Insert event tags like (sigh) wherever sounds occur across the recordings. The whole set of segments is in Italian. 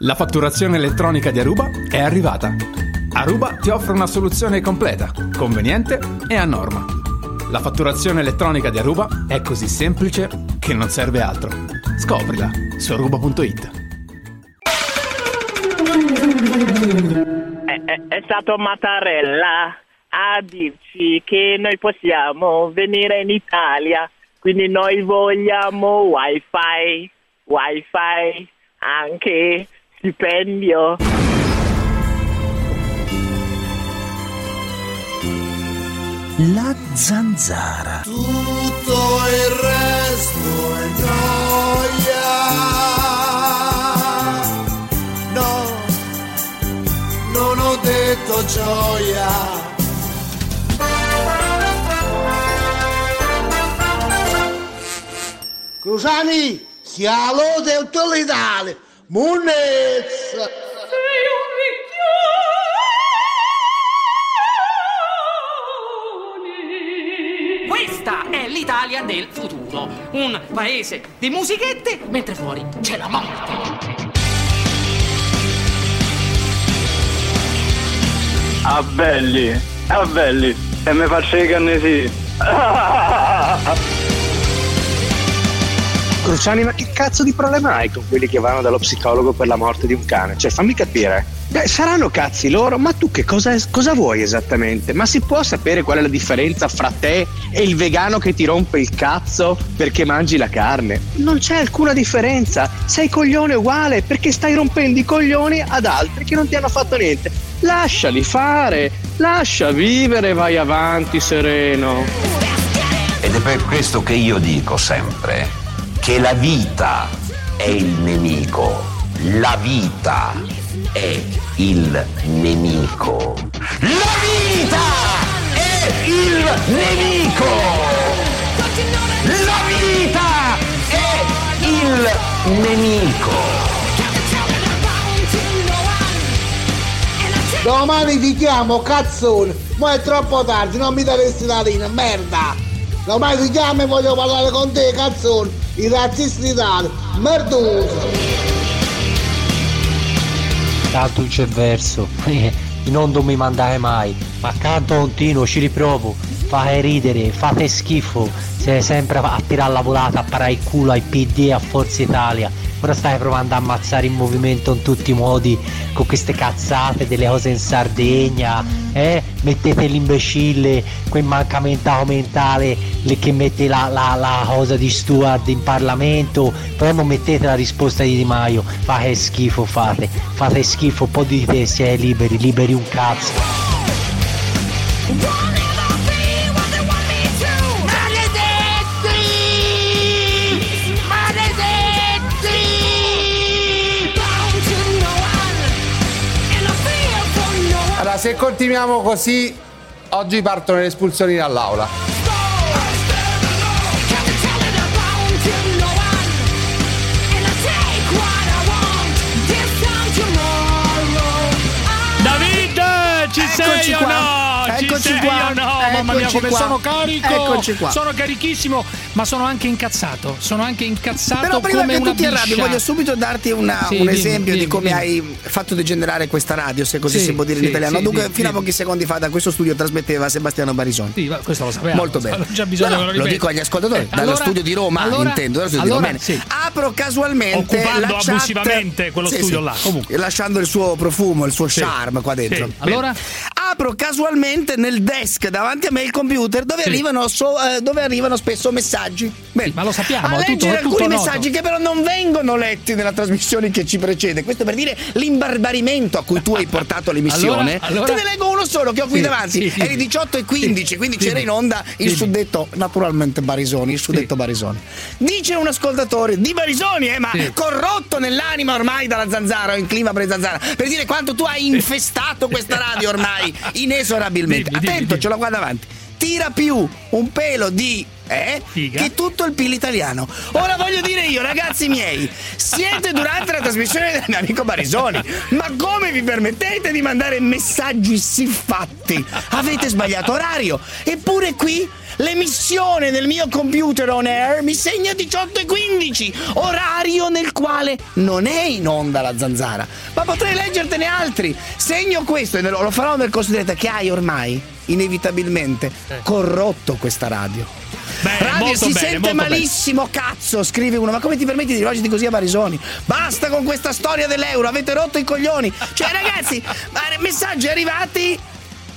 La fatturazione elettronica di Aruba è arrivata. Aruba ti offre una soluzione completa, conveniente e a norma. La fatturazione elettronica di Aruba è così semplice che non serve altro. Scoprila su aruba.it. È, è- è stato Mattarella a dirci che noi possiamo venire in Italia, quindi noi vogliamo wifi, wifi, anche stipendio. La zanzara. Tutto il resto è gioia. No, non ho detto gioia. Cruciani, sia lode e utilità. Munez! Questa è l'Italia del futuro. Un paese di musichette, mentre fuori c'è la morte. Ah belli, ah belli, e mi faccio i cannesi. (laughs) Cruciani, ma che cazzo di problema hai con quelli che vanno dallo psicologo per la morte di un cane? Cioè, fammi capire. Beh, saranno cazzi loro, ma tu che cosa, cosa vuoi esattamente? Ma si può sapere qual è la differenza fra te e il vegano che ti rompe il cazzo perché mangi la carne? Non c'è alcuna differenza. Sei coglione uguale perché stai rompendo i coglioni ad altri che non ti hanno fatto niente. Lasciali fare, lascia vivere, vai avanti sereno. Ed è per questo che io dico sempre che la vita è il nemico. La vita è il nemico. La vita è il nemico. La vita è il nemico. Domani ti chiamo cazzone, ma è troppo tardi, non mi daresti la linea, merda! Domani ti chiamo e voglio parlare con te, cazzone, i razzisti d'Italia, merdoso! Tanto c'è verso, (laughs) non mi mandare mai, ma canto continuo, ci riprovo, fate ridere, fate schifo, sei sempre a tirare la volata, a parare il culo ai PD e a Forza Italia, ora stai provando a ammazzare il movimento in tutti i modi, con queste cazzate, delle cose in Sardegna, eh? Mettete l'imbecille, quel mancamento mentale le- che mette la, la- la cosa di Stuart in Parlamento, però non mettete la risposta di Di Maio, fate schifo, fate, fate schifo, un po' di te siete liberi, liberi un cazzo. Se continuiamo così, oggi partono le espulsioni dall'aula. David, ci Eccoci sei o qua. no? Ci Eccoci sei qua. no? Mamma mia, Eccoci come qua. sono carico! Eccoci qua. Sono carichissimo, ma sono anche incazzato. Sono anche incazzato Però prima come che tu ti arrabbi, voglio subito darti una- Sì, un dimmi, esempio di dimmi, come dimmi. hai fatto degenerare questa radio, se così Sì, si può dire sì, in italiano. Dunque, fino a pochi secondi fa da questo studio trasmetteva Sebastiano Barisoni. Sì, questo lo sapevamo. Molto bene. Non c'è bisogno No, lo lo dico agli ascoltatori, Eh, dallo allora- studio di Roma, allora- intendo, dallo studio di allora, Roma. sì. Bene. Apro casualmente Occupando abusivamente quello studio là. Comunque. lasciando il suo profumo, il suo charme qua dentro. Allora? Apro casualmente nel desk davanti a me il computer dove, Sì. arrivano, so- eh, dove arrivano spesso messaggi. Bene. ma lo sappiamo, A leggere tutto alcuni noto. messaggi che però non vengono letti nella trasmissione che ci precede. Questo per dire l'imbarbarimento a cui tu hai portato l'emissione. Allora- (laughs) allora- Te ne leggo uno solo che ho qui Sì, davanti. sì, Eri sì. 18 e 15, quindi c'era in onda il Sì. suddetto, naturalmente Barisoni, il suddetto Barisoni. Dice un ascoltatore di Barisoni, eh, ma Sì. corrotto nell'anima ormai dalla zanzara in clima per zanzara, per dire quanto tu hai infestato questa radio ormai (laughs) inesorabilmente. Dimmi, dimmi, Attento, dimmi. ce l'ho qua davanti. Tira più un pelo di eh, Figa. che tutto il PIL italiano. Ora voglio dire io, ragazzi miei, siete durante la trasmissione del mio amico Barisoni, ma come vi permettete di mandare messaggi siffatti? Avete sbagliato orario. Eppure qui l'emissione del mio computer on air mi segna 18 e 15, orario nel quale non è in onda la zanzara. Ma potrei leggertene altri. Segno questo e lo farò nel corso diretta che hai ormai, inevitabilmente, corrotto questa radio. Bene, Radio si bene, sente molto bene. malissimo, cazzo, scrive uno. Ma come ti permetti di rivolgerti così a Barisoni? Basta con questa storia dell'euro, avete rotto i coglioni. Cioè, ragazzi, (laughs) messaggi arrivati.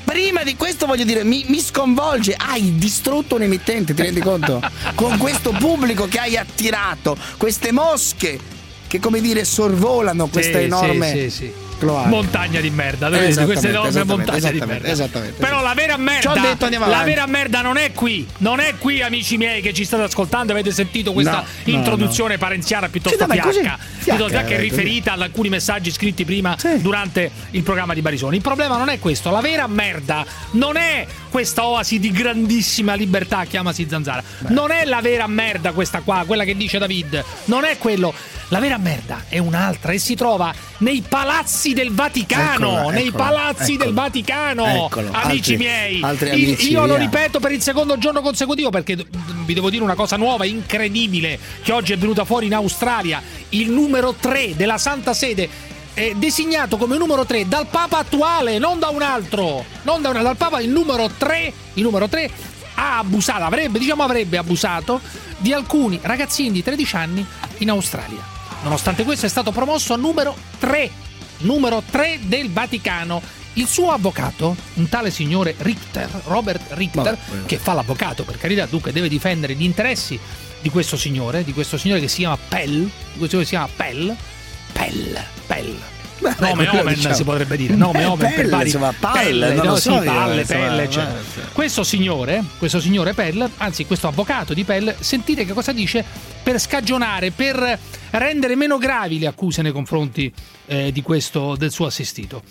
Prima di questo voglio dire, mi, mi sconvolge, hai distrutto un emittente, ti rendi conto? (laughs) Con questo pubblico che hai attirato, queste mosche che come dire sorvolano questa Sì, enorme sì, sì, sì. Cloaca. Montagna di merda, Esattamente, queste esattamente, montagne di merda. esattamente, Però la vera merda, detto, la vera merda non è qui, non è qui amici miei che ci state ascoltando, avete sentito questa No, no, introduzione parenziana piuttosto Sì, fiacca, fiacca, piuttosto fiacca e eh, riferita ad alcuni messaggi scritti prima durante il programma di Barisoni. Il problema non è questo, la vera merda non è questa oasi di grandissima libertà, chiamasi Zanzara. Non è la vera merda questa qua, quella che dice David, non è quello. La vera merda è un'altra e si trova nei palazzi del Vaticano, Eccola, nei eccola, palazzi eccola. del Vaticano. Amici altri- miei, altri il- amici, io lo via. ripeto per il secondo giorno consecutivo perché vi devo dire una cosa nuova, incredibile, che oggi è venuta fuori in Australia. Il numero 3 della Santa Sede è designato come numero 3 dal Papa attuale, non da un altro. Non da un dal Papa il numero 3, il numero 3 ha abusato, avrebbe, diciamo avrebbe abusato di alcuni ragazzini di 13 anni in Australia. Nonostante questo è stato promosso a numero 3, numero 3 del Vaticano. Il suo avvocato, un tale signore Richter, Robert Richter, che fa l'avvocato per carità, dunque deve difendere gli interessi di questo signore, di questo signore che si chiama Pell, di questo signore che si chiama Pell, Pell, Pell. Nome quello omen diciamo. si potrebbe dire, nome omen per pelle, vari insomma, palle, pelle, no, sì, so io, palle, insomma, pelle, eh, eccetera. sì. Questo signore, questo signore Pell, anzi questo avvocato di Pell, sentite che cosa dice per scagionare, per rendere meno gravi le accuse nei confronti eh, di questo del suo assistito.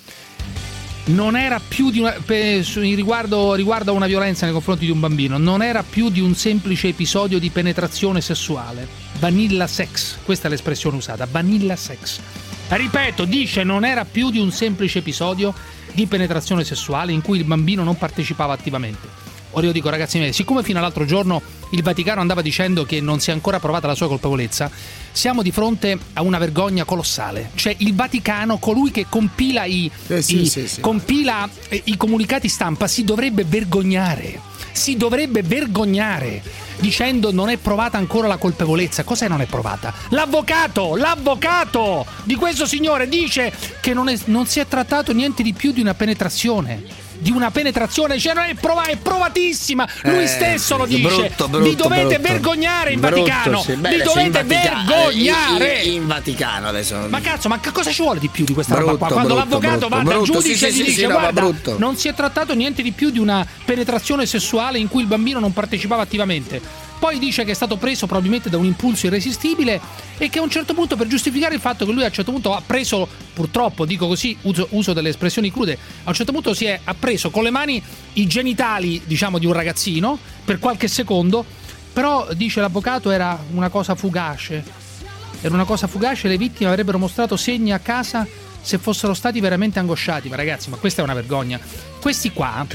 Non era più di una, per- riguardo, riguardo a una violenza nei confronti di un bambino, non era più di un semplice episodio di penetrazione sessuale. Vanilla sex, questa è l'espressione usata, vanilla sex. Ripeto, dice non era più di un semplice episodio di penetrazione sessuale in cui il bambino non partecipava attivamente. Ora io dico ragazzi miei, siccome fino all'altro giorno il Vaticano andava dicendo che non si è ancora provata la sua colpevolezza, siamo di fronte a una vergogna colossale. Cioè il Vaticano, colui che compila i, Eh sì, i- sì, sì. compila i comunicati stampa, si dovrebbe vergognare. Si dovrebbe vergognare dicendo non è provata ancora la colpevolezza. Cos'è non è provata? L'avvocato, l'avvocato di questo signore dice che non, è- non si è trattato niente di più di una penetrazione. Di una penetrazione, cioè non è, prova- è provatissima. Lui Eh, stesso lo dice. brutto, brutto, Vi dovete brutto. vergognare in Vaticano. sì. Beh, Vi dovete Vaticano- vergognare. In, in Vaticano adesso. Ma cazzo, ma che cosa ci vuole di più di questa roba Brutto, qua? Quando l'avvocato va dal giudice sì, e gli dice no, guarda, brutto." non si è trattato niente di più di una penetrazione sessuale in cui il bambino non partecipava attivamente. Poi dice che è stato preso probabilmente da un impulso irresistibile e che a un certo punto per giustificare il fatto che lui a un certo punto ha preso, purtroppo dico così, uso, uso delle espressioni crude, a un certo punto si è ha preso con le mani i genitali, diciamo, di un ragazzino per qualche secondo, però dice l'avvocato era una cosa fugace. Era una cosa fugace, le vittime avrebbero mostrato segni a casa se fossero stati veramente angosciati. Ma ragazzi, ma questa è una vergogna. Questi qua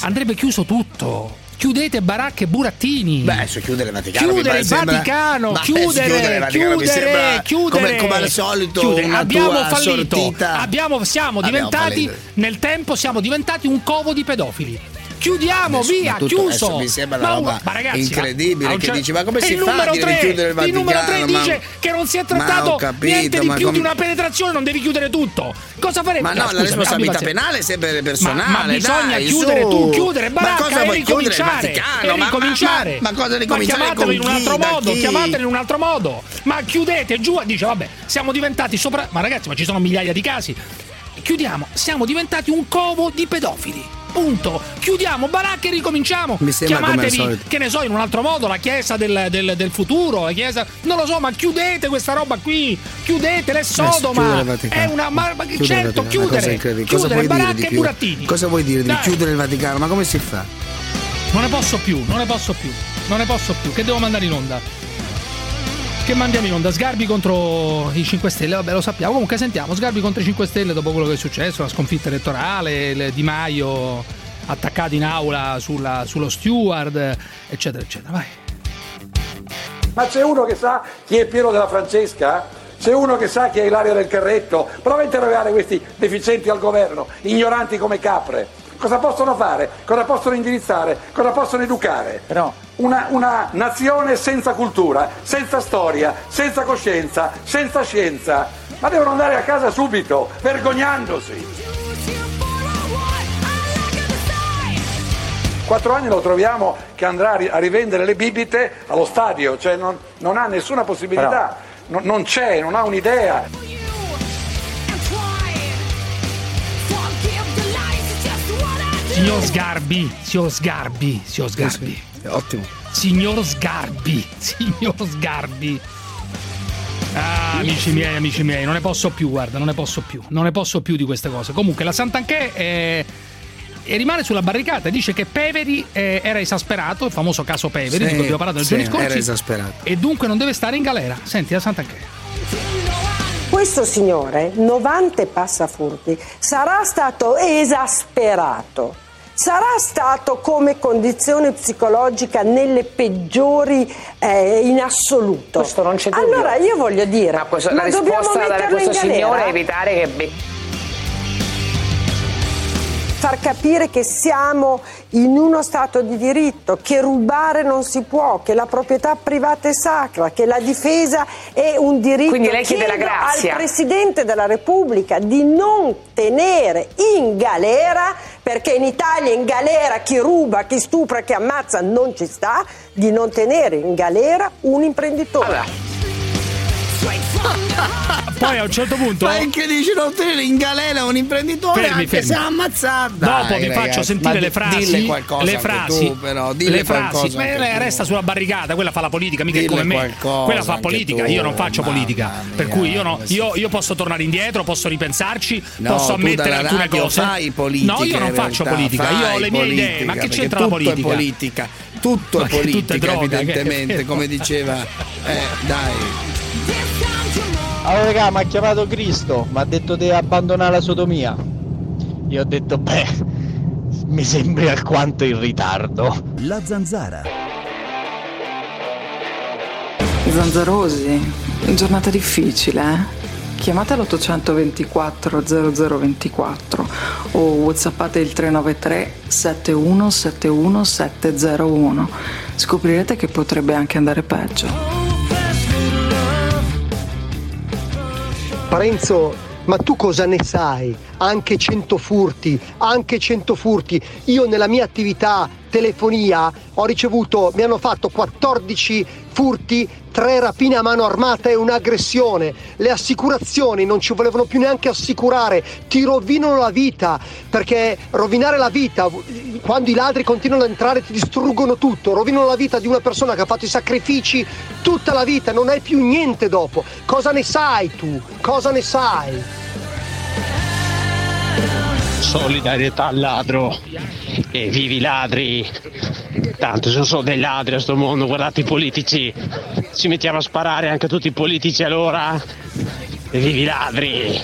andrebbe chiuso tutto. Chiudete baracche e burattini. Beh, adesso chiudere il Vaticano. Chiudere il Vaticano, chiudere, chiudere Vaticano chiudere, chiudere. Come, come al solito, Chiudere. abbiamo fallito. Abbiamo, siamo Abbiamo diventati fallito. nel tempo siamo diventati un covo di pedofili. Chiudiamo, Adesso, via, ma chiuso. mi sembra una Ma- roba ma ragazzi, incredibile a un che cer- dici, ma come si il fa a numero dire di tre, chiudere il Il numero 3 Vaticano, ma- dice che non si è Ma trattato capito, niente di ma più com- di una penetrazione, non devi chiudere tutto. Cosa faremo? Ma no, la scusami, responsabilità penale è sempre Ma, personale. ma bisogna dai, chiudere su. tu, chiudere Ma baracca cosa e vuoi chiudere il ricominciare. Vaticano? Ma- ma- ricominciare. Ma, ma cosa ricominciare chiamatelo con in un altro modo, chi? chiamatelo in un altro modo. Ma chiudete giù, dice vabbè, siamo diventati sopra Ma ragazzi, ma ci sono migliaia di casi. Chiudiamo, siamo diventati un covo di pedofili. Punto. Chiudiamo baracche e ricominciamo. Mi sembra Chiamatevi, che ne so, in un altro modo, la chiesa del, del- del futuro, la chiesa. Non lo so, ma chiudete questa roba qui. Chiudete, chiudere Sodoma. Vaticano. È una. Ma, ma- Chiudere certo, cosa chiudere. Cosa Chiudere baracche di e burattini. Cosa vuoi dire di Dai. chiudere il Vaticano? Ma come si fa? Non ne posso più, non ne posso più, non ne posso più. Che devo mandare in onda? Che mandiamo in onda? Sgarbi contro i 5 Stelle, vabbè lo sappiamo. Comunque sentiamo, Sgarbi contro i 5 Stelle dopo quello che è successo, la sconfitta elettorale, il Di Maio attaccato in aula sulla- sullo steward, eccetera, eccetera. Vai. Ma c'è uno che sa chi è Piero della Francesca? C'è uno che sa chi è Ilaria del Carretto? Prova a interrogare questi deficienti al governo, ignoranti come capre. Cosa possono fare? Cosa possono indirizzare? Cosa possono educare? Una, una nazione senza cultura, senza storia, senza coscienza, senza scienza. Ma devono andare a casa subito, vergognandosi. Quattro anni lo troviamo che andrà a ri- a rivendere le bibite allo stadio, cioè non, non ha nessuna possibilità, non- non c'è, non ha un'idea. Signor Sgarbi, signor Sgarbi, signor Sgarbi. Ottimo. Signor Sgarbi, signor Sgarbi. Ah, amici miei, amici miei, non ne posso più, guarda, non ne posso più, non ne posso più di queste cose. Comunque, la Sant'Anché eh, e rimane sulla barricata, dice che Peveri eh, era esasperato, il famoso caso Peveri, di cui abbiamo parlato nei sì, giorni scorsi, Era esasperato. e dunque non deve stare in galera. Senti, la Sant'Anché. Questo signore, 90 passafurti, sarà stato esasperato. Sarà stato come condizione psicologica nelle peggiori eh, in assoluto. Questo non c'è dubbio. Allora io voglio dire, Ma questo- ma la risposta da questo signore è evitare che far capire che siamo in uno stato di diritto, che rubare non si può, che la proprietà privata è sacra, che la difesa è un diritto. Quindi lei chiede la grazia. al Presidente della Repubblica di non tenere in galera, perché in Italia in galera chi ruba, chi stupra, chi ammazza non ci sta, di non tenere in galera un imprenditore. (laughs) Poi a un certo punto. Ma che dice non tenere in galera un imprenditore Fermi, anche fermi. se ha ammazzato. Dopo Dai, vi faccio ragazzi, sentire ma le frasi. Le frasi, tu, però, le frasi. Ma resta sulla barricata, quella fa la politica, mica Dille come me. Quella fa politica, tu, io non faccio politica. Per cui io, no- io- io posso tornare indietro, posso ripensarci, No, posso ammettere alcune cose. politica, no, io non faccio politica, io ho le mie idee. Ma che c'entra la politica? Tutto è che politica, droga, che- evidentemente, come diceva. Eh, dai. Allora raga, mi ha chiamato Cristo, mi ha detto di abbandonare la sodomia. Io ho detto, beh, mi sembri alquanto in ritardo. La zanzara. Zanzarosi, giornata difficile, eh? Chiamate l'824 0024 o whatsappate il 393 7171 701. Scoprirete che potrebbe anche andare peggio. Parenzo, ma tu cosa ne sai? Anche 100 furti, anche 100 furti. Io nella mia attività telefonia ho ricevuto, mi hanno fatto 14 furti, 3 rapine a mano armata e un'aggressione. Le assicurazioni non ci volevano più neanche assicurare, ti rovinano la vita, perché rovinare la vita, quando i ladri continuano ad entrare ti distruggono tutto, rovinano la vita di una persona che ha fatto i sacrifici tutta la vita, non hai più niente dopo. Cosa ne sai tu? Cosa ne sai? Solidarietà al ladro. E vivi ladri. Tanto ci sono solo dei ladri a sto mondo, guardate i politici. Ci mettiamo a sparare anche tutti i politici allora. E vivi ladri.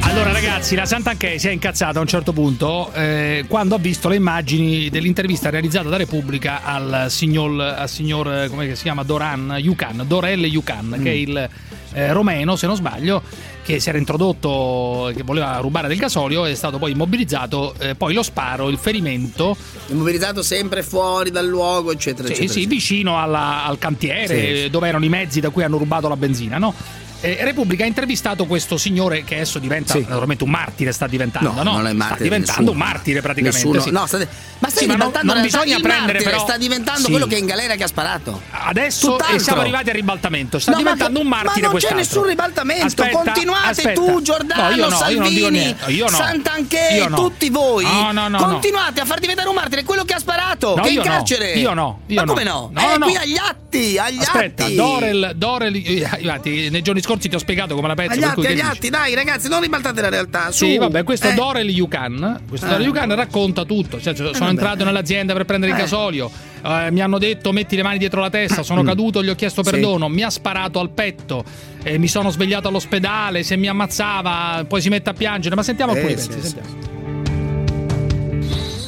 Allora, ragazzi, la Sant'Anché si è incazzata a un certo punto eh, quando ha visto le immagini dell'intervista realizzata da Repubblica al signor, al signor eh, come si chiama, Doran Yucan, Dorelle Yucan, che è il eh, romeno, se non sbaglio, che si era introdotto, che voleva rubare del gasolio, è stato poi immobilizzato, eh, poi lo sparo, il ferimento. Immobilizzato sempre fuori dal luogo, eccetera, Sì, eccetera. sì, vicino alla- al cantiere Sì. dove erano i mezzi da cui hanno rubato la benzina, no? Eh, Repubblica ha intervistato questo signore che adesso diventa Sì. naturalmente un martire sta diventando, no? No, non è sta martire diventando nessuno. un martire praticamente. Nessuno- sì. no, sta- ma stai Sì, ma non- non bisogna prendere martire però sta diventando Sì. quello che è in galera che ha sparato. Adesso Tutt'altro. siamo arrivati al ribaltamento. Sta No, ma diventando che- un martire ma non c'è quest'altro. nessun ribaltamento. Aspetta, Continuate aspetta. tu, Giordano, No, no, Salvini. Io no. Sant'Anché, tutti voi. No, no, no, no. continuate a far diventare un martire quello che ha sparato, che è in carcere. Io no, io ma no. come no? No, eh, qui agli atti, agli Aspetta, atti. Dorel, Dorel eh, nei giorni scorsi ti ho spiegato come la penso. Agli atti, agli atti, dai ragazzi, non ribaltate la realtà. Su. Sì, vabbè, questo Eh. Dorel Yucan, questo Eh. Dorel Yucan racconta tutto. Cioè, sono vabbè. entrato nell'azienda per prendere il Eh. gasolio. eh, mi hanno detto metti le mani dietro la testa, sono caduto, gli ho chiesto Sì. perdono, mi ha sparato al petto, eh, mi sono svegliato all'ospedale, se mi ammazzava poi si mette a piangere. Ma sentiamo Eh, alcuni sì, pezzi, sì. sentiamo.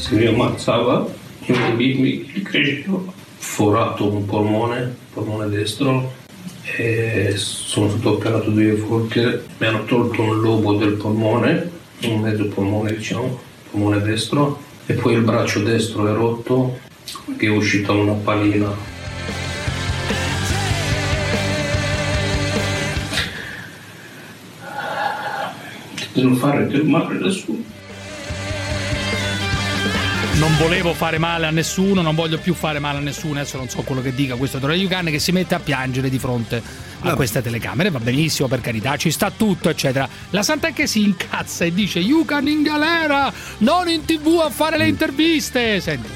se mi ammazzava, io mi, mi crescevo, forato un polmone, polmone destro, e sono stato operato due volte, mi hanno tolto un lobo del polmone, un mezzo polmone diciamo, polmone destro, e poi il braccio destro è rotto, che è uscita una palina. Non fare del male nessuno. Non volevo fare male a nessuno, non voglio più fare male a nessuno. Adesso non so quello che dica questo Dora Yukan che si mette a piangere di fronte a Vabbè. queste telecamere. Va benissimo, per carità, ci sta tutto, eccetera. La Santa che si incazza e dice: Yukan in galera, non in tv a fare le interviste. Senti.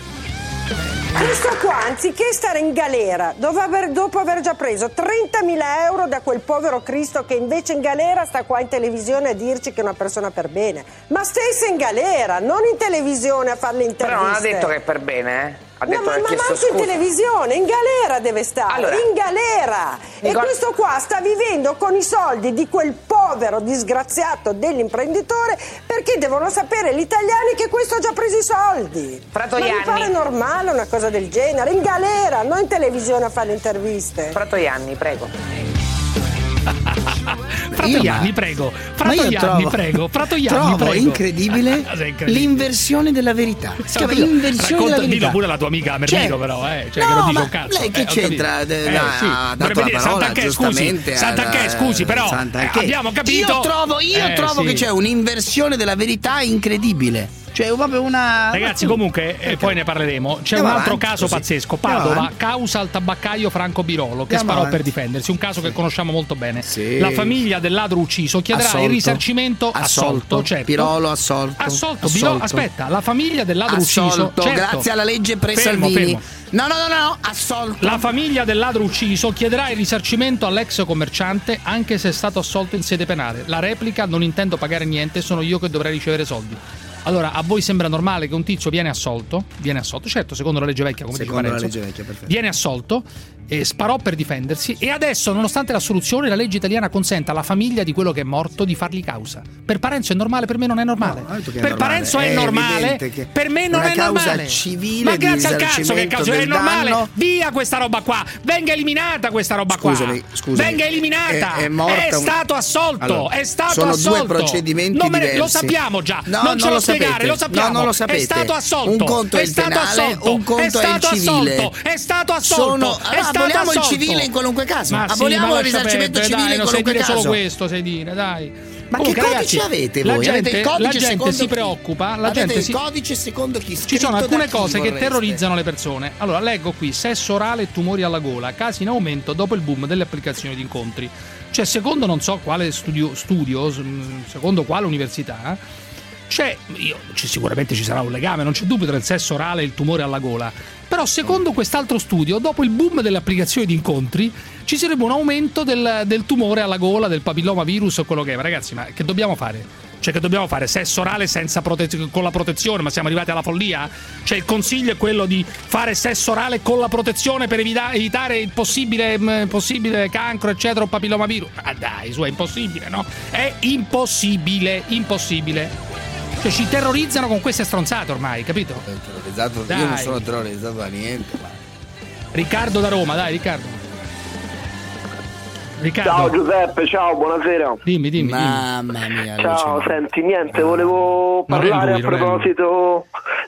Questo qua, anziché stare in galera, dopo aver, dopo aver già preso 30.000 euro da quel povero Cristo che invece in galera sta qua in televisione a dirci che è una persona per bene. Ma stesse in galera, non in televisione a fare le interviste. Però non ha detto che è per bene, eh? Ha No, detto ma, ma chiesto manco in scusa. televisione, in galera deve stare, Allora, in galera. E Nicol- questo qua sta vivendo con i soldi di quel povero disgraziato dell'imprenditore perché devono sapere gli italiani che questo ha già preso i soldi. Prato ma mi pare normale una cosa del genere, in galera, non in televisione a fare interviste. Prato Ianni, prego. Fratoianni, prego. Fratoianni, prego. Fratoianni, trovo prego. incredibile Sei incredibile. l'inversione della verità. Si chiama inversione della verità. dillo pure alla tua amica Merlino, Cioè, però, eh. Cioè, no, che dice ma un cazzo. lei che eh, capito. c'entra? Eh, ha dato la parola, giustamente, Sant'Anché, al- scusi, però eh, abbiamo capito. Io trovo, io trovo sì. che c'è un'inversione della verità incredibile. Cioè, proprio una. Ragazzi, comunque, e poi ne parleremo. C'è Andiamo un altro avanti, caso così. pazzesco. Padova, causa al tabaccaio Franco Birolo, che Andiamo sparò avanti. per difendersi. Un caso che conosciamo molto bene. Sì. La famiglia del ladro ucciso chiederà Assolto. il risarcimento Assolto. assolto. certo. Pirolo assolto. Assolto, Birolo- aspetta, la famiglia del ladro ucciso. Assolto, certo. grazie alla legge Fermo, pre-Salvini. fermo. No, no, no, no, assolto. La famiglia del ladro ucciso chiederà il risarcimento all'ex commerciante anche se è stato assolto in sede penale. La replica non intendo pagare niente, sono io che dovrei ricevere soldi. Allora, a voi sembra normale che un tizio viene assolto? Viene assolto, certo, secondo la legge vecchia, come Secondo dice Parenzo. legge vecchia, perfetto. Viene assolto e sparò per difendersi e adesso, nonostante l'assoluzione, la legge italiana consente alla famiglia di quello che è morto di fargli causa. Per Parenzo è normale, per me non è normale. No, che è per normale. Parenzo è, È normale, per me non è normale. civile Ma grazie al cazzo che causa è normale. danno. Via questa roba qua. Venga eliminata questa roba Scusami, qua. scusami. Venga eliminata. È- è un- stato assolto. Allora, è stato sono assolto. due procedimenti Non me. Lo sappiamo già. No, non ce non lo lo spiegare, lo sappiamo. No, non lo sapete. È stato assolto. Un conto è è il stato penale, assolto. un conto è è il stato civile. assolto. È stato assolto. Sono- è allora, aboliamo il assolto. civile in qualunque caso. Ma sì, Aboliamo ma il risarcimento civile dai, in qualunque dire solo caso. questo, sai dire, dai. Ma Comunque, che ragazzi, codice avete la voi? gente, avete il la codice gente secondo si chi? preoccupa, la avete gente il si... codice secondo chi? Ci sono alcune cose che terrorizzano le persone. Allora, leggo qui: sesso orale e tumori alla gola, casi in aumento dopo il boom delle applicazioni di incontri. Cioè, secondo non so quale studio, studio s- secondo quale università, c'è, io, sicuramente ci sarà un legame, non c'è dubbio tra il sesso orale e il tumore alla gola. Però, secondo quest'altro studio, dopo il boom delle applicazioni di incontri, ci sarebbe un aumento del, del tumore alla gola, del papilloma virus o quello che è. Ma ragazzi, ma che dobbiamo fare? Cioè, che dobbiamo fare? Sesso orale prote- con la protezione? Ma siamo arrivati alla follia? Cioè, il consiglio è quello di fare sesso orale con la protezione per evita- evitare il possibile, mh, possibile cancro, eccetera, o papilloma virus. Ma dai, su, è impossibile, no? È impossibile, impossibile. Cioè, ci terrorizzano con queste stronzate ormai, capito? Terrorizzato- Dai. Io non sono terrorizzato da niente. ma- Riccardo da Roma, dai, Riccardo. Riccardo. Ciao Giuseppe, ciao, buonasera. Dimmi, dimmi, Mamma mia. Ciao, senti, niente, volevo parlare lui, a proposito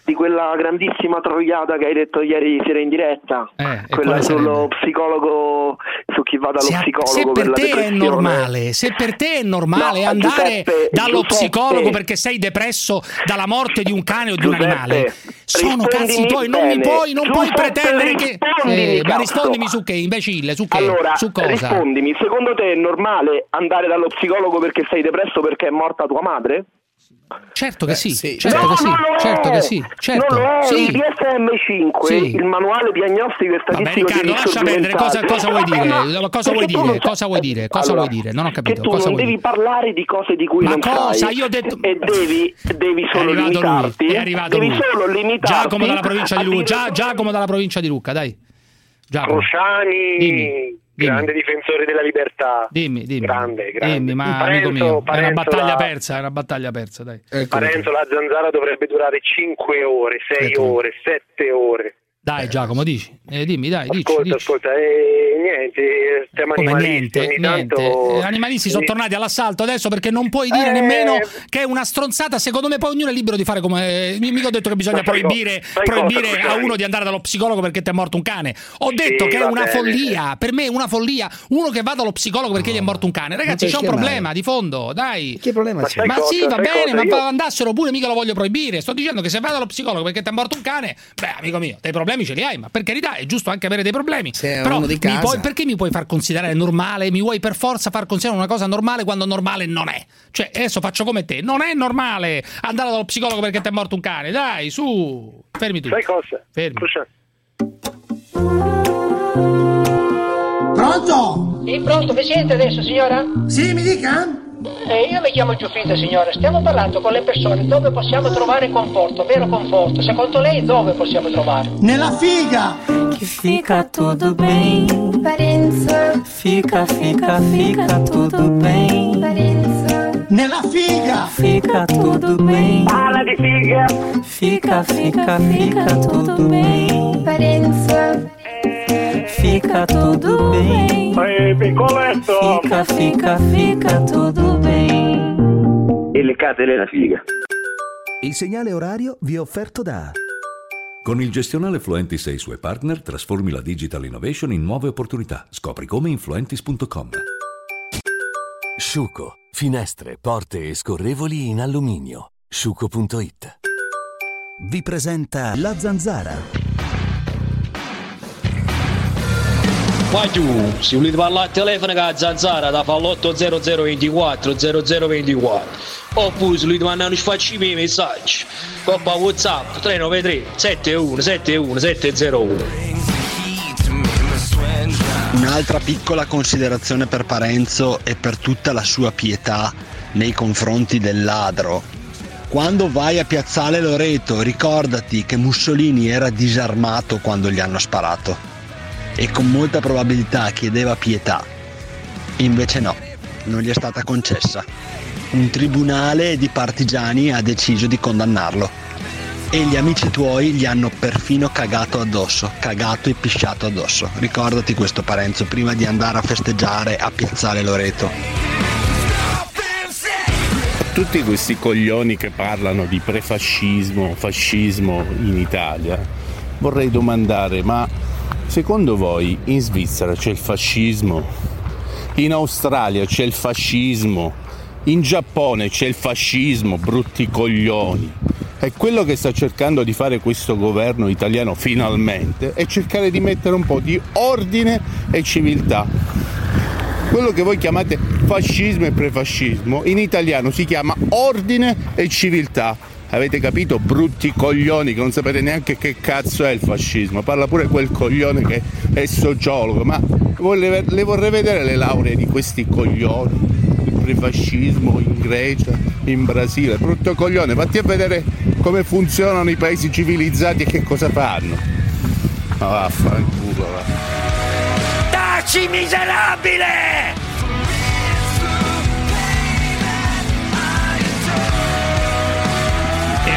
di quella grandissima troiata che hai detto ieri sera in diretta. Eh, quella sullo psicologo, su chi va dallo Se, psicologo se per per te è normale, se per te è normale No, andare Giuseppe, dallo Giuseppe. psicologo perché sei depresso dalla morte di un cane o di un Giuseppe, animale, sono cazzi tuoi, non mi puoi, non puoi pretendere che. Eh, ma rispondimi su che, imbecille, su che? Allora, su cosa? rispondimi, secondo te è normale andare dallo psicologo perché sei depresso perché è morta tua madre? Certo che sì, No, certo che sì, è. certo che sì, certo. È, sì. il DSM5, Sì. il manuale diagnostico e Vabbè statistico Riccardo, dei lascia perdere, cosa, cosa vuoi dire? Cosa vuoi dire? Cosa vuoi dire? Cosa Allora, vuoi dire? Non ho capito. Che tu non devi dire? parlare di cose di cui Ma non cosa? sai Io ho detto- e devi, devi È solo arrivato limitarti lui, è arrivato devi lui. solo limitarti Giacomo dalla provincia di Lucca, Gia- Giacomo dalla provincia di Lucca, dai. Giacomo. Crociani Dimmi. Grande difensore della libertà. Dimmi, dimmi. Grande, grande. Dimmi, ma Parenzo- amico mio, è una Parenzo battaglia la- persa, è una battaglia persa, dai. Parenzo, la zanzara dovrebbe durare 5 ore, 6 Ecco. ore, 7 ore. Dai Giacomo, dici. Eh, dimmi, dai, dici. Ascolta, dici. ascolta, eh, niente, stiamo Come animalisti, niente, ogni niente. tanto... Eh, animalisti sono tornati all'assalto adesso perché non puoi dire Eh. nemmeno che è una stronzata. Secondo me, poi ognuno è libero di fare come. eh, Mica ho detto che bisogna proibire, sai proibire cosa, a uno di andare dallo psicologo perché ti è morto un cane. Ho Sì, detto che è una bene. follia. Per me è una follia. Uno che va dallo psicologo perché gli è morto un cane. Ragazzi, c'è un problema mai? di fondo. Dai. Che problema Ma c'è? Ma cosa, sì, va bene, cosa? ma Io- andassero pure, mica lo voglio proibire. Sto dicendo che se vai dallo psicologo perché ti è morto un cane, beh, amico mio, dei problemi ce li hai, ma per carità è giusto anche avere dei problemi. è Però uno di mi casa. puoi- perché mi puoi far considerare normale? Mi vuoi per forza far considerare una cosa normale quando normale non è? Cioè, adesso faccio come te, non è normale andare dallo psicologo perché ti è morto un cane. Dai, su, fermi tu. Sai cosa? Fermi. Pronto? Sì, pronto, mi sente adesso, signora? Sì, mi dica? Eh, io mi chiamo Giuffrida, signora. Stiamo parlando con le persone dove possiamo trovare conforto, vero conforto. Secondo lei dove possiamo trovare? Nella figa! Que fica tudo bem. Parença. Fica, fica, fica tudo bem. Parença. Nella figa! Fica tudo bem. Parla di figa! Fica, fica, fica tudo bem. Parença. Fica tudo bem. Ehi, piccoletto! Fica, fica, fica tudo bem. E le catene la figa. Il segnale orario vi è offerto da Con il gestionale Fluentis e i suoi partner trasformi la digital innovation in nuove opportunità. Scopri come in fluentis.com. Sciuco. Finestre, porte e scorrevoli in alluminio. Sciuco.it vi presenta La Zanzara. Tu, se volete parlare al telefono con la zanzara da fa l'80024 0024 oppure se volete mandare un miei messaggi. Coppa whatsapp 393 71 71 701 Un'altra piccola considerazione per Parenzo e per tutta la sua pietà nei confronti del ladro. Quando vai a Piazzale Loreto ricordati che Mussolini era disarmato quando gli hanno sparato e con molta probabilità chiedeva pietà. Invece no, non gli è stata concessa. Un tribunale di partigiani ha deciso di condannarlo. E gli amici tuoi gli hanno perfino cagato addosso, cagato e pisciato addosso. Ricordati questo Parenzo prima di andare a festeggiare a Piazzale Loreto. Tutti questi coglioni che parlano di prefascismo, fascismo in Italia, vorrei domandare, ma secondo voi in Svizzera c'è il fascismo? In Australia c'è il fascismo? In Giappone c'è il fascismo, brutti coglioni? E quello che sta cercando di fare questo governo italiano finalmente è cercare di mettere un po' di ordine e civiltà. Quello che voi chiamate fascismo e prefascismo, in italiano si chiama ordine e civiltà. Avete capito? Brutti coglioni che non sapete neanche che cazzo è il fascismo. Parla pure quel coglione che è sociologo, ma le, vorrei vedere le lauree di questi coglioni. Il prefascismo in Grecia, in Brasile. Brutto coglione, vatti a vedere come funzionano i paesi civilizzati e che cosa fanno. Ma vaffanculo, va. Taci miserabile!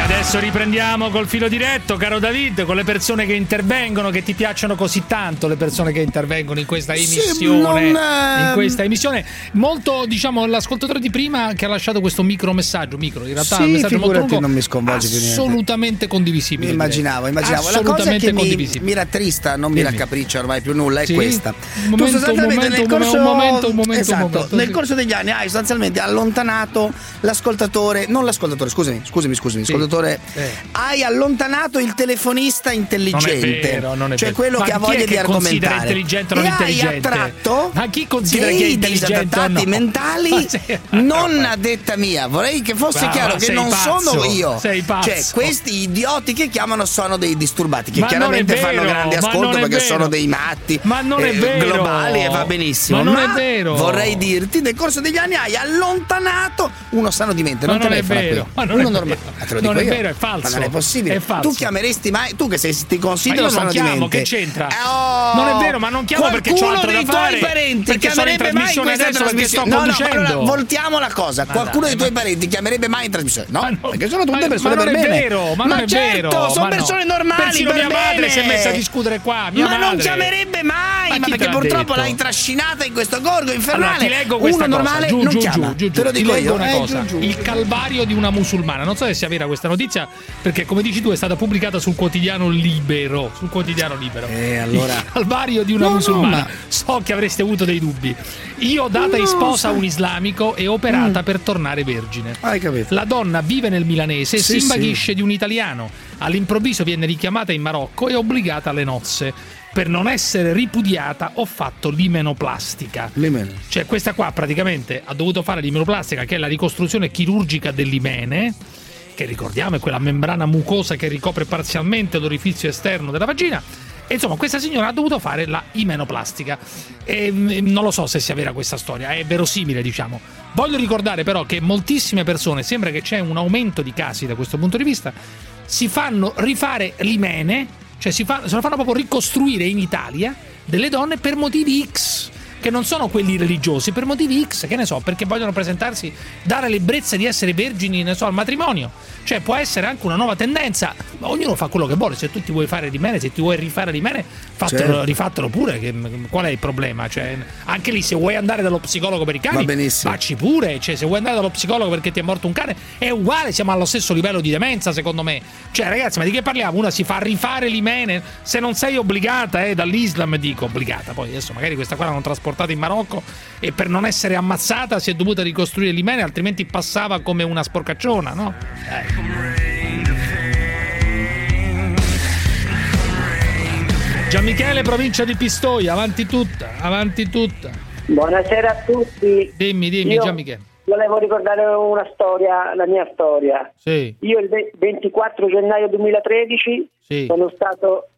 Adesso riprendiamo col filo diretto, caro David, con le persone che intervengono, che ti piacciono così tanto, le persone che intervengono in questa emissione. In questa emissione. Molto, diciamo, l'ascoltatore di prima che ha lasciato questo micro messaggio, micro, in realtà Sì, un messaggio molto lungo, non mi sconvolge più niente. assolutamente condivisibile. direi. Immaginavo, immaginavo. La cosa Assolutamente che mi, condivisibile. mi rattrista, non mi Dimmi. raccapriccia ormai più nulla, è Sì? questa. Un momento, tu un nel momento, corso, un momento, un momento, esatto, un momento, nel corso degli anni hai sostanzialmente allontanato l'ascoltatore, non l'ascoltatore, scusami, scusami, scusami, Sì. Ascoltatore, Eh. hai allontanato il telefonista intelligente, Non vero, cioè vero. quello Ma che ha voglia che di argomentare. intelligente o non e intelligente? hai attratto Ma chi considera intelligente o disadattati no? mentali (laughs) non a detta mia. Vorrei che fosse Ma- chiaro ma che non pazzo, sono io. sei pazzo. Cioè, questi idioti che chiamano sono dei disturbati, che chiaramente vero, fanno grande ascolto perché sono dei matti Ma non è eh, vero. globali e va benissimo. Ma non è vero. Vorrei dirti, nel corso degli anni hai allontanato uno sano di mente, non, non è telefona vero, qui. ma non uno normale. te lo dico Non è vero, è falso. Ma non è possibile. È falso. Tu chiameresti mai, tu che sei, ti considero sano di mente. che c'entra? Eh, oh, Non è vero, ma non chiamo perché c'ho altro da dei fare, tuoi parenti chiamerebbe mai in questa trasmissione? No, no, allora voltiamo la cosa. Ma qualcuno dai, dei tuoi parenti chiamerebbe mai in trasmissione? No, perché sono tutte Ma- persone ma non è vero, ma non è vero, sono no. persone normali Persino per mia madre bene. si è messa a discutere qua, mia ma non chiamerebbe mai, Ma perché purtroppo l'hai trascinata in questo gorgo infernale. Allora, ti leggo questa Uno normale giù, non giù, chiama. giù, giù, Te lo dico io. una Eh, cosa. Il calvario di una musulmana. Non so se sia vera questa notizia, perché come dici tu è stata pubblicata sul quotidiano Libero. Sul quotidiano Libero. Eh, allora- (laughs) Il calvario di una No, no, musulmana. ma- So che avreste avuto dei dubbi. Io, data in No, sposa sai- un islamico, e operata per tornare vergine. Hai capito? La donna vive nel milanese e Sì, si imbaghisce di un italiano. All'improvviso viene richiamata in Marocco e obbligata alle nozze. Per non essere ripudiata ho fatto l'imenoplastica. Limeno. Cioè, questa qua praticamente ha dovuto fare l'imenoplastica, che è la ricostruzione chirurgica dell'imene, che ricordiamo è quella membrana mucosa che ricopre parzialmente l'orifizio esterno della vagina. E insomma, questa signora ha dovuto fare la imenoplastica. E, mm, non lo so se sia vera questa storia, è verosimile, diciamo. Voglio ricordare però che moltissime persone, sembra che c'è un aumento di casi da questo punto di vista, si fanno rifare l'imene, cioè si fa- se lo fanno proprio ricostruire in Italia delle donne per motivi X che non sono quelli religiosi, per motivi X, che ne so, perché vogliono presentarsi, dare l'ebbrezza di essere vergini, ne so, al matrimonio. Cioè può essere anche una nuova tendenza, ma ognuno fa quello che vuole, se tu ti vuoi fare di mene, se ti vuoi rifare di mene, fatelo, Certo. rifatelo pure, che- qual è il problema? Cioè, anche lì se vuoi andare dallo psicologo per i cani. Facci pure, cioè se vuoi andare dallo psicologo perché ti è morto un cane, è uguale, siamo allo stesso livello di demenza secondo me. Cioè ragazzi, ma di che parliamo? Una si fa rifare l'imene, se non sei obbligata, eh, dall'Islam dico obbligata, poi adesso magari questa qua l'hanno trasportata in Marocco e per non essere ammazzata si è dovuta ricostruire l'imene, altrimenti passava come una sporcacciona, no? Gianmichele, provincia di Pistoia, avanti tutta, avanti tutta. Buonasera a tutti. Dimmi, dimmi, Io Gianmichele. Volevo ricordare una storia, la mia storia. Sì, Io il ve- 24 gennaio 2013 Sì. sono stato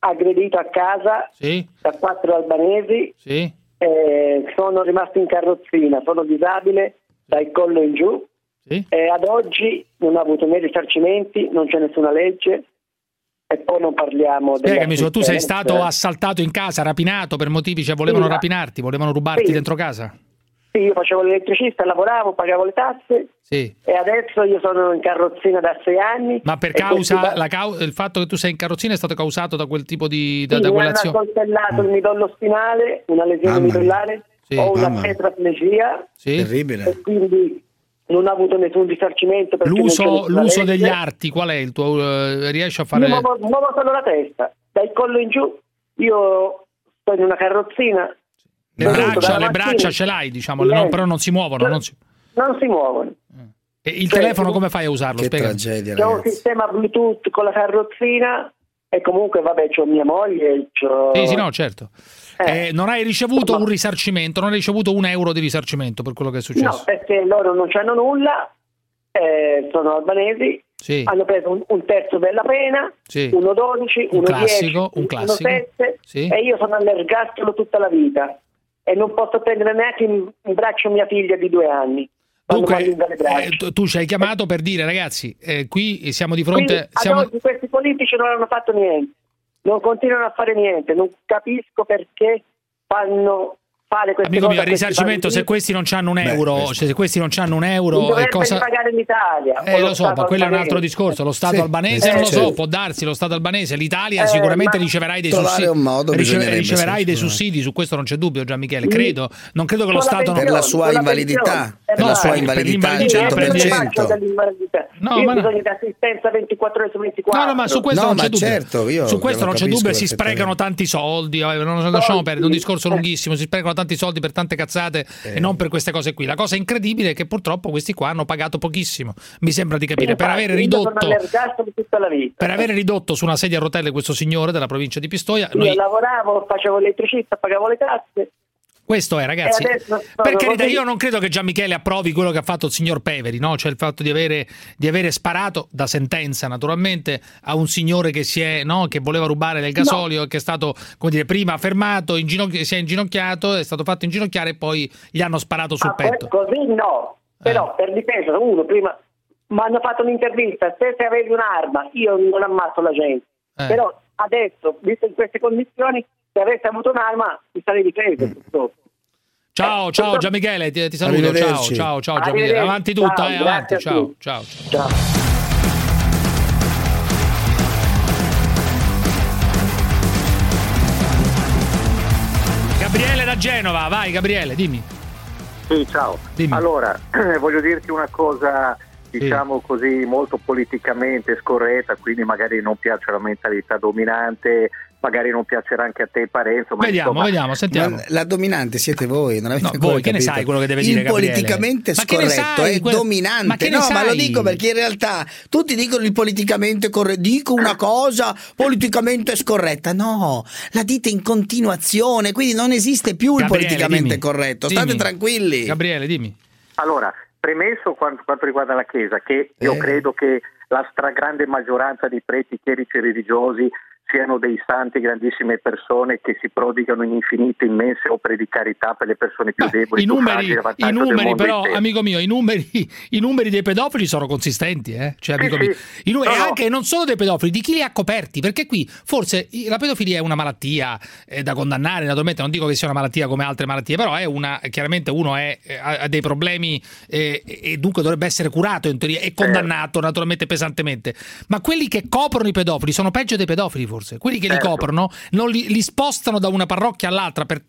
aggredito a casa sì, da quattro albanesi, sì. eh, sono rimasto in carrozzina, sono disabile dal collo in giù Sì. e ad oggi non ho avuto né risarcimenti, non c'è nessuna legge e poi non parliamo Spiegami, su, tu sei stato assaltato in casa, rapinato per motivi, cioè volevano Sì, rapinarti, volevano rubarti Sì. dentro casa? Sì, io facevo l'elettricista, lavoravo, pagavo le tasse Sì. e adesso io sono in carrozzina da sei anni. Ma per e questi causa, ba- la cau- il fatto che tu sei in carrozzina è stato causato da quel tipo di... da, Sì, da mi hanno quell'azione? accoltellato il midollo spinale, una lesione Mamma mia. midollare, Sì. ho una tetraplegia Sì. e quindi non ho avuto nessun risarcimento non L'uso, l'uso degli arti, qual è il tuo... eh, riesci a fare... Io muovo, muovo solo la testa, dal collo in giù, io sto in una carrozzina. Le braccia, le braccia ce l'hai, diciamo, Sì. no, però non si muovono. Non si... non si muovono. E il Cioè, telefono come fai a usarlo? Che Spiegami. tragedia, C'è un sistema Bluetooth con la carrozzina e comunque vabbè c'ho mia moglie, c'ho... Sì, sì, no, certo. Eh, non hai ricevuto un risarcimento, non hai ricevuto un euro di risarcimento per quello che è successo. No, perché loro non c'hanno nulla, eh, sono albanesi, Sì. hanno preso un, un terzo della pena, Sì. 1,12, Un 1,10, classico, un classico. 1,7 Sì. e io sono all'ergastolo tutta la vita e non posso prendere neanche in, in braccio mia figlia di due anni. Dunque, eh, tu- tu ci hai chiamato per dire, ragazzi, eh, qui siamo di fronte... Quindi, siamo- oggi questi politici non hanno fatto niente, non continuano a fare niente, non capisco perché fanno fare queste Amico cose mio, a il questi risarcimento se questi non hanno un euro, cioè, se questi non hanno un euro, e dovrebbe cosa... pagare l'Italia. Eh, lo so, Stato ma quello è un altro discorso. Lo Stato Sì. albanese Eh, non lo so, certo. può darsi lo Stato albanese. L'Italia Eh, sicuramente riceverai dei sussidi. modo riceverai sì, dei sussidi, su questo non c'è dubbio, Gian Michele. Mm. Credo, non credo che lo Stato non Per la sua invalidità, per la Eh, sua invalidità al l'invalidità, Io prendi- 100%. faccio dell'invalidità. No, ma bisogno di assistenza 24 ore su 24. No, no, ma su questo No, non c'è dubbio. certo, io su questo non c'è dubbio, si sprecano tanti soldi. eh, Non non lasciamo perdere, un discorso lunghissimo. Si sprecano tanti soldi per tante cazzate e non per queste cose qui. La cosa incredibile è che purtroppo questi qua hanno pagato pochissimo. Mi sembra di capire. Per avere ridotto. Per avere ridotto su una sedia a rotelle questo signore della provincia di Pistoia, Io noi lavoravo, facevo elettricista, pagavo le tasse. Questo è, ragazzi. Adesso Per carità, così. io non credo che Gian Michele approvi quello che ha fatto il signor Peveri, no? Cioè il fatto di avere, di avere sparato da sentenza, naturalmente, a un signore che, si è, no? che voleva rubare del gasolio e che è stato, come dire, prima fermato, si è inginocchiato, è stato fatto inginocchiare e poi gli hanno sparato sul Ah, petto. que- così no, però per difesa uno prima mi hanno fatto un'intervista, se, se avevi un'arma io non ammazzo la gente, Eh. però adesso, visto in queste condizioni, se avessi avuto un'arma ti sarei difeso. Mm. purtroppo. Ciao, ciao Gian Michele, ti, ti saluto. Ciao, ciao, ciao Gian Michele. Avanti tutta, Ciao, eh, avanti. Ciao, tutti. ciao. Ciao. Gabriele da Genova, vai Gabriele, dimmi. Sì, ciao. Dimmi. Allora, (clears throat) voglio dirti una cosa, diciamo così, molto politicamente scorretta, quindi magari non piace la mentalità dominante, magari non piacerà anche a te Parenzo. Ma Vediamo, insomma, vediamo, sentiamo. Ma la dominante siete voi, non avete No, ancora voi che ne sai quello che deve Il dire Gabriele? politicamente Ma che ne scorretto sai? è Que- dominante. ma che ne no, ma lo sai? dico perché in realtà tutti dicono il politicamente corretto. Dico una cosa politicamente scorretta. No, la dite in continuazione, quindi non esiste più il Gabriele, politicamente dimmi. corretto. State Dimmi. tranquilli. Gabriele, dimmi. Allora, premesso quanto, quanto riguarda la Chiesa, che io Eh. credo che la stragrande maggioranza dei preti, chierici e religiosi siano dei santi, grandissime persone che si prodigano in infinite, immense opere di carità per le persone più deboli, I numeri, i numeri però, amico mio, i numeri, (laughs) i numeri dei pedofili sono consistenti, eh? Cioè, Sì, amico sì. mio, i numeri, No, e no. anche non solo dei pedofili, di chi li ha coperti, perché qui forse la pedofilia è una malattia eh, da condannare, naturalmente non dico che sia una malattia come altre malattie, però è una, chiaramente uno è, eh, ha, ha dei problemi eh, e dunque dovrebbe essere curato in teoria e condannato naturalmente pesantemente, ma quelli che coprono i pedofili sono peggio dei pedofili forse, quelli che li Certo. coprono non li, li spostano da una parrocchia all'altra per,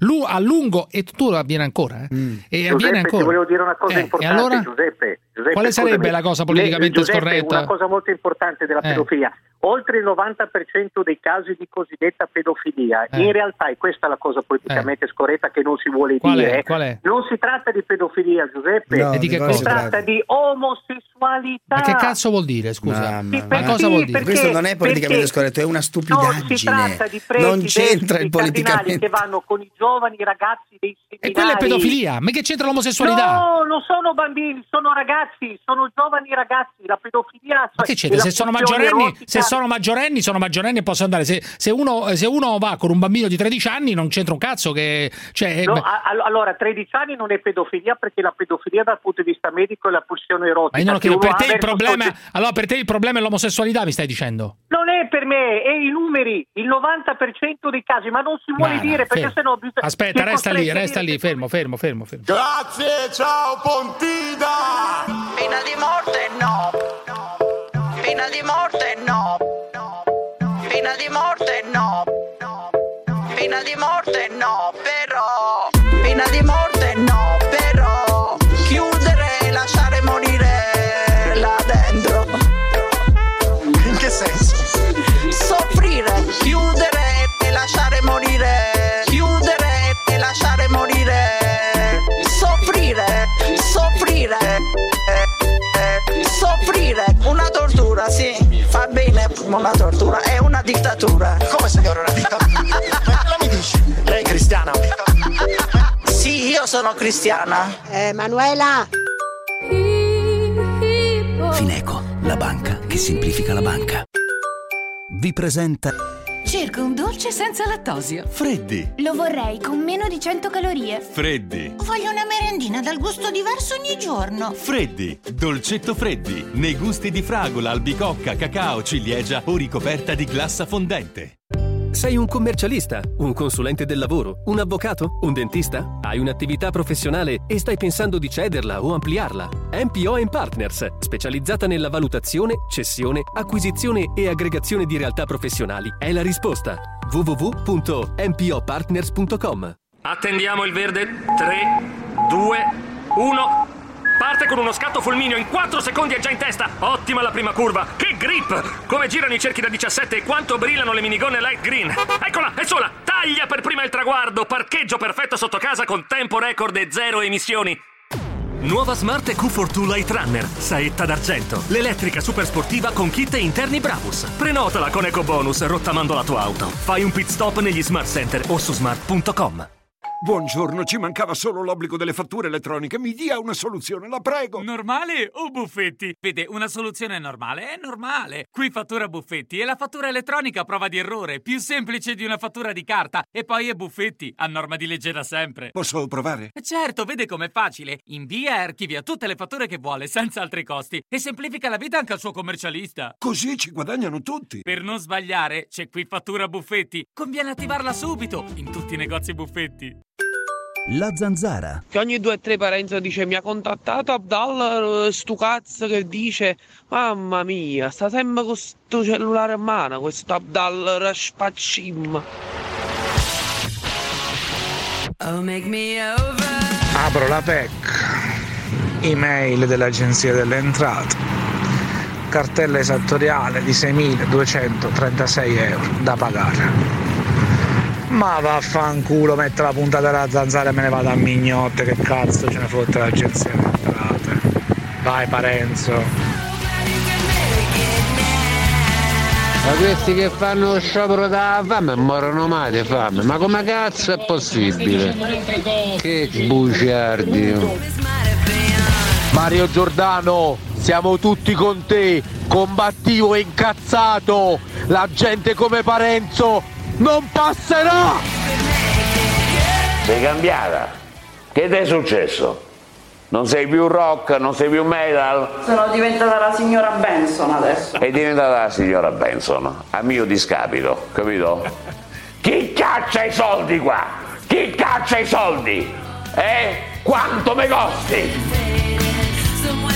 lu- a lungo e tutto avviene ancora, eh? Mm. E Giuseppe, avviene ti ancora. volevo dire una cosa Eh, importante, allora? Giuseppe, Giuseppe, Quale sarebbe scusami. la cosa politicamente Le- Giuseppe, scorretta? Una cosa molto importante della Eh. Oltre il 90% dei casi di cosiddetta pedofilia, Eh. in realtà, e questa è la cosa politicamente scorretta che non si vuole Qual è? dire, Qual è? non si tratta di pedofilia, Giuseppe, No, di che si cosa? tratta di omosessualità. Ma che cazzo vuol dire, scusa? Mamma Ma mia. cosa vuol dire? Questo non è politicamente perché- scorretto, è una No, si stupidaggine. tratta di preti, non c'entra il cardinali politicamente. che vanno con i giovani ragazzi dei seminari. E quella è pedofilia, ma che c'entra l'omosessualità? No, non sono bambini, sono ragazzi, sono giovani ragazzi. La pedofilia Ma che c'entra? Se sono maggiorenni, se sono maggiorenni, sono maggiorenni e possono andare. Se, se uno, se uno va con un bambino di 13 anni, non c'entra un cazzo. Che, cioè, No, beh, a- allora, 13 anni non è pedofilia perché la pedofilia dal punto di vista medico è la pulsione erotica. ma io non capito, per te, il problema, soggetti- allora per te il problema è l'omosessualità, mi stai dicendo? Non è per me, è i numeri, il 90% dei casi, ma non si vuole No, no, dire perché fermo. sennò bisogna... Aspetta, resta lì, resta lì, fermo, fermo, fermo, fermo. Grazie, ciao Pontida! Pena di morte no. Pena di morte no. Pena di morte no. Pena di morte no, però. Pena di morte no, però. Chiudere e lasciare morire là dentro. In che senso? Soffrire, chiudere e lasciare morire. Chiudere e lasciare morire. Soffrire, soffrire. Eh, eh, Soffrire, una tortura, sì, fa bene una tortura, è una dittatura. Come signore una dittatura? Ma (laughs) mi dici? Lei è cristiana? Sì, io sono cristiana. Emanuela! Fineco, la banca che semplifica la banca. Vi presenta Cerco un dolce senza lattosio. Freddi, Lo vorrei con meno di 100 calorie. freddi, Voglio una merendina dal gusto diverso ogni giorno. freddi, dolcetto freddi, nei gusti di fragola, albicocca, cacao, ciliegia o ricoperta di glassa fondente. Sei un commercialista, un consulente del lavoro, un avvocato, un dentista? Hai un'attività professionale e stai pensando di cederla o ampliarla? MPO Partners, specializzata nella valutazione, cessione, acquisizione e aggregazione di realtà professionali, è la risposta. www.mpopartners.com Attendiamo il verde. 3, 2, 1. Parte con uno scatto fulmineo in 4 secondi è già in testa. Ottima la prima curva. Che grip! Come girano i cerchi da 17 e quanto brillano le minigonne light green. Eccola, è sola. Taglia per prima il traguardo. Parcheggio perfetto sotto casa con tempo record e zero emissioni. Nuova Smart EQ Fortwo Light Runner, saetta d'argento. L'elettrica super sportiva con kit interni Brabus. Prenotala con EcoBonus rottamando la tua auto. Fai un pit stop negli Smart Center o su smart.com. Buongiorno, ci mancava solo l'obbligo delle fatture elettroniche. Mi dia una soluzione, la prego. Normale o buffetti? Vede, una soluzione normale è normale. Qui fattura buffetti e la fattura elettronica a prova di errore, più semplice di una fattura di carta. E poi è buffetti, a norma di legge da sempre. Posso provare? Certo, vede com'è facile. Invia e archivia tutte le fatture che vuole senza altri costi e semplifica la vita anche al suo commercialista. Così ci guadagnano tutti. Per non sbagliare, c'è qui fattura buffetti. Conviene attivarla subito in tutti i negozi buffetti. La zanzara. Che ogni due o tre Parenzo dice mi ha contattato Abdal, eh, stu cazzo che dice mamma mia, sta sempre con sto cellulare in mano, questo Abdal Raspaccim. Oh, make me over. Apro la PEC, email dell'Agenzia delle Entrate, cartella esattoriale di 6.236 euro da pagare. Ma vaffanculo, metto la punta della zanzara e me ne vado a mignotte, che cazzo ce ne fotte l'Agenzia delle Entrate. Vai Parenzo. Ma questi che fanno lo sciopero da fame morono mai di fame. Ma come cazzo è possibile? Che bugiardi. Mario Giordano, siamo tutti con te, combattivo e incazzato, la gente come Parenzo non passerà! Sei cambiata? Che ti è successo? Non sei più rock, non sei più metal? Sono diventata la signora Benson adesso. È diventata la signora Benson, a mio discapito, capito? Chi caccia i soldi qua? Chi caccia i soldi? Eh? Quanto mi costi?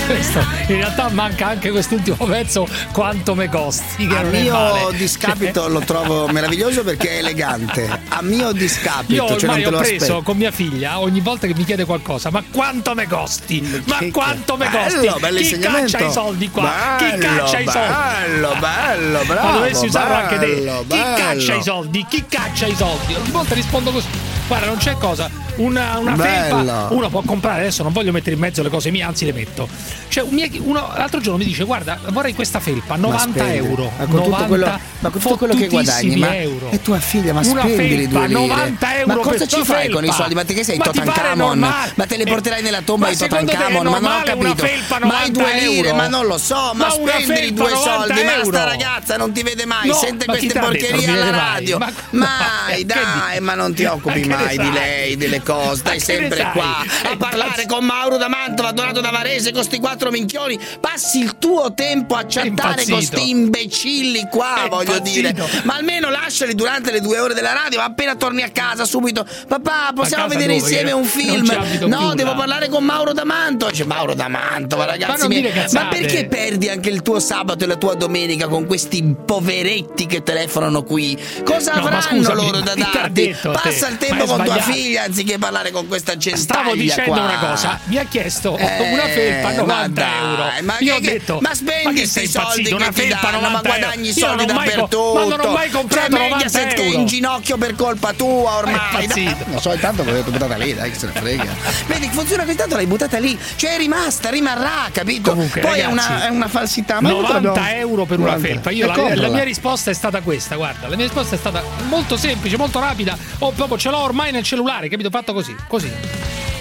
Questo, in realtà manca anche quest'ultimo pezzo quanto me costi che A mio male. discapito lo trovo meraviglioso perché è elegante. A mio discapito, Io cioè ormai ho preso aspetti. con mia figlia ogni volta che mi chiede qualcosa, ma quanto me costi? Ma Che- quanto me bello, costi? bello Chi caccia i soldi qua? Chi Bello, caccia i soldi? bello, bello, bravo, Ma dovessi usarlo anche te. bello, Chi bello. caccia i soldi? Chi caccia i soldi? Ogni volta rispondo così. Guarda, non c'è cosa. Una, una Bello. felpa uno può comprare adesso, non voglio mettere in mezzo le cose mie, anzi le metto. Cioè, un mio- uno, l'altro giorno mi dice: Guarda, vorrei questa felpa, 90 spendi. euro. Ma con tutto 90 quello, ma con tutto quello che guadagni, ma euro. è tua figlia, ma Una spendili felpa, due lire. 90 euro ma cosa ci fai con i felpa? soldi? Ma te che sei Ma normale? Ma te li porterai nella tomba Ma di Totankhamon? Ma non ho capito. felpa ma i 90 due lire, euro? ma non lo so, ma, Ma spendili felpa due 90 soldi, ma sta ragazza non ti vede mai, sente ma queste porcherie alla radio. Ma- Mai, dai, (laughs) ma non ti (laughs) occupi Ma mai di lei, delle cose, stai Ma sempre qua a parlare con Mauro da Mantova, Donato da Varese, con sti quattro minchioni. Passi il tuo tempo a chattare con sti imbecilli qua, È voglio impazzito. dire. Ma almeno lasciali durante le due ore della radio, ma appena torni a casa subito. Papà, possiamo vedere dove? insieme un film? No, più, devo là. parlare con Mauro da Mantova. Dice Mauro da Mantova, ragazzi. ma cazzate. perché perdi anche il tuo sabato e la tua domenica con questi poveretti che telefonano qui? Cosa No, ma avranno scusami, loro da darti? Passa il Ma tempo con tua sbagliato. figlia anziché parlare con questa gentaglia Stavo dicendo qua. una cosa, mi ha chiesto Eh, una felpa 90 ma euro. dai, ma Io che- ho detto, ma spendi che questi soldi impazzito? che Una ti felpa danno, 90 ma guadagni euro. Io soldi dappertutto. Ma non ho mai comprato cioè, 90 Mediaset che è euro. in ginocchio per colpa tua ormai. È impazzito. Dai, Non so, intanto l'avevo buttata lì, dai, che se ne frega. Vedi, funziona così tanto l'hai buttata lì. Cioè è rimasta, rimarrà, capito? Comunque, Poi ragazzi, è, una, è una falsità. Ma 90 euro per una 90. felpa. Io la, la mia risposta è stata questa, guarda, la mia risposta è stata molto semplice, molto rapida. Oh, proprio ce l'ho ormai nel cellulare, capito? Fatto così, così.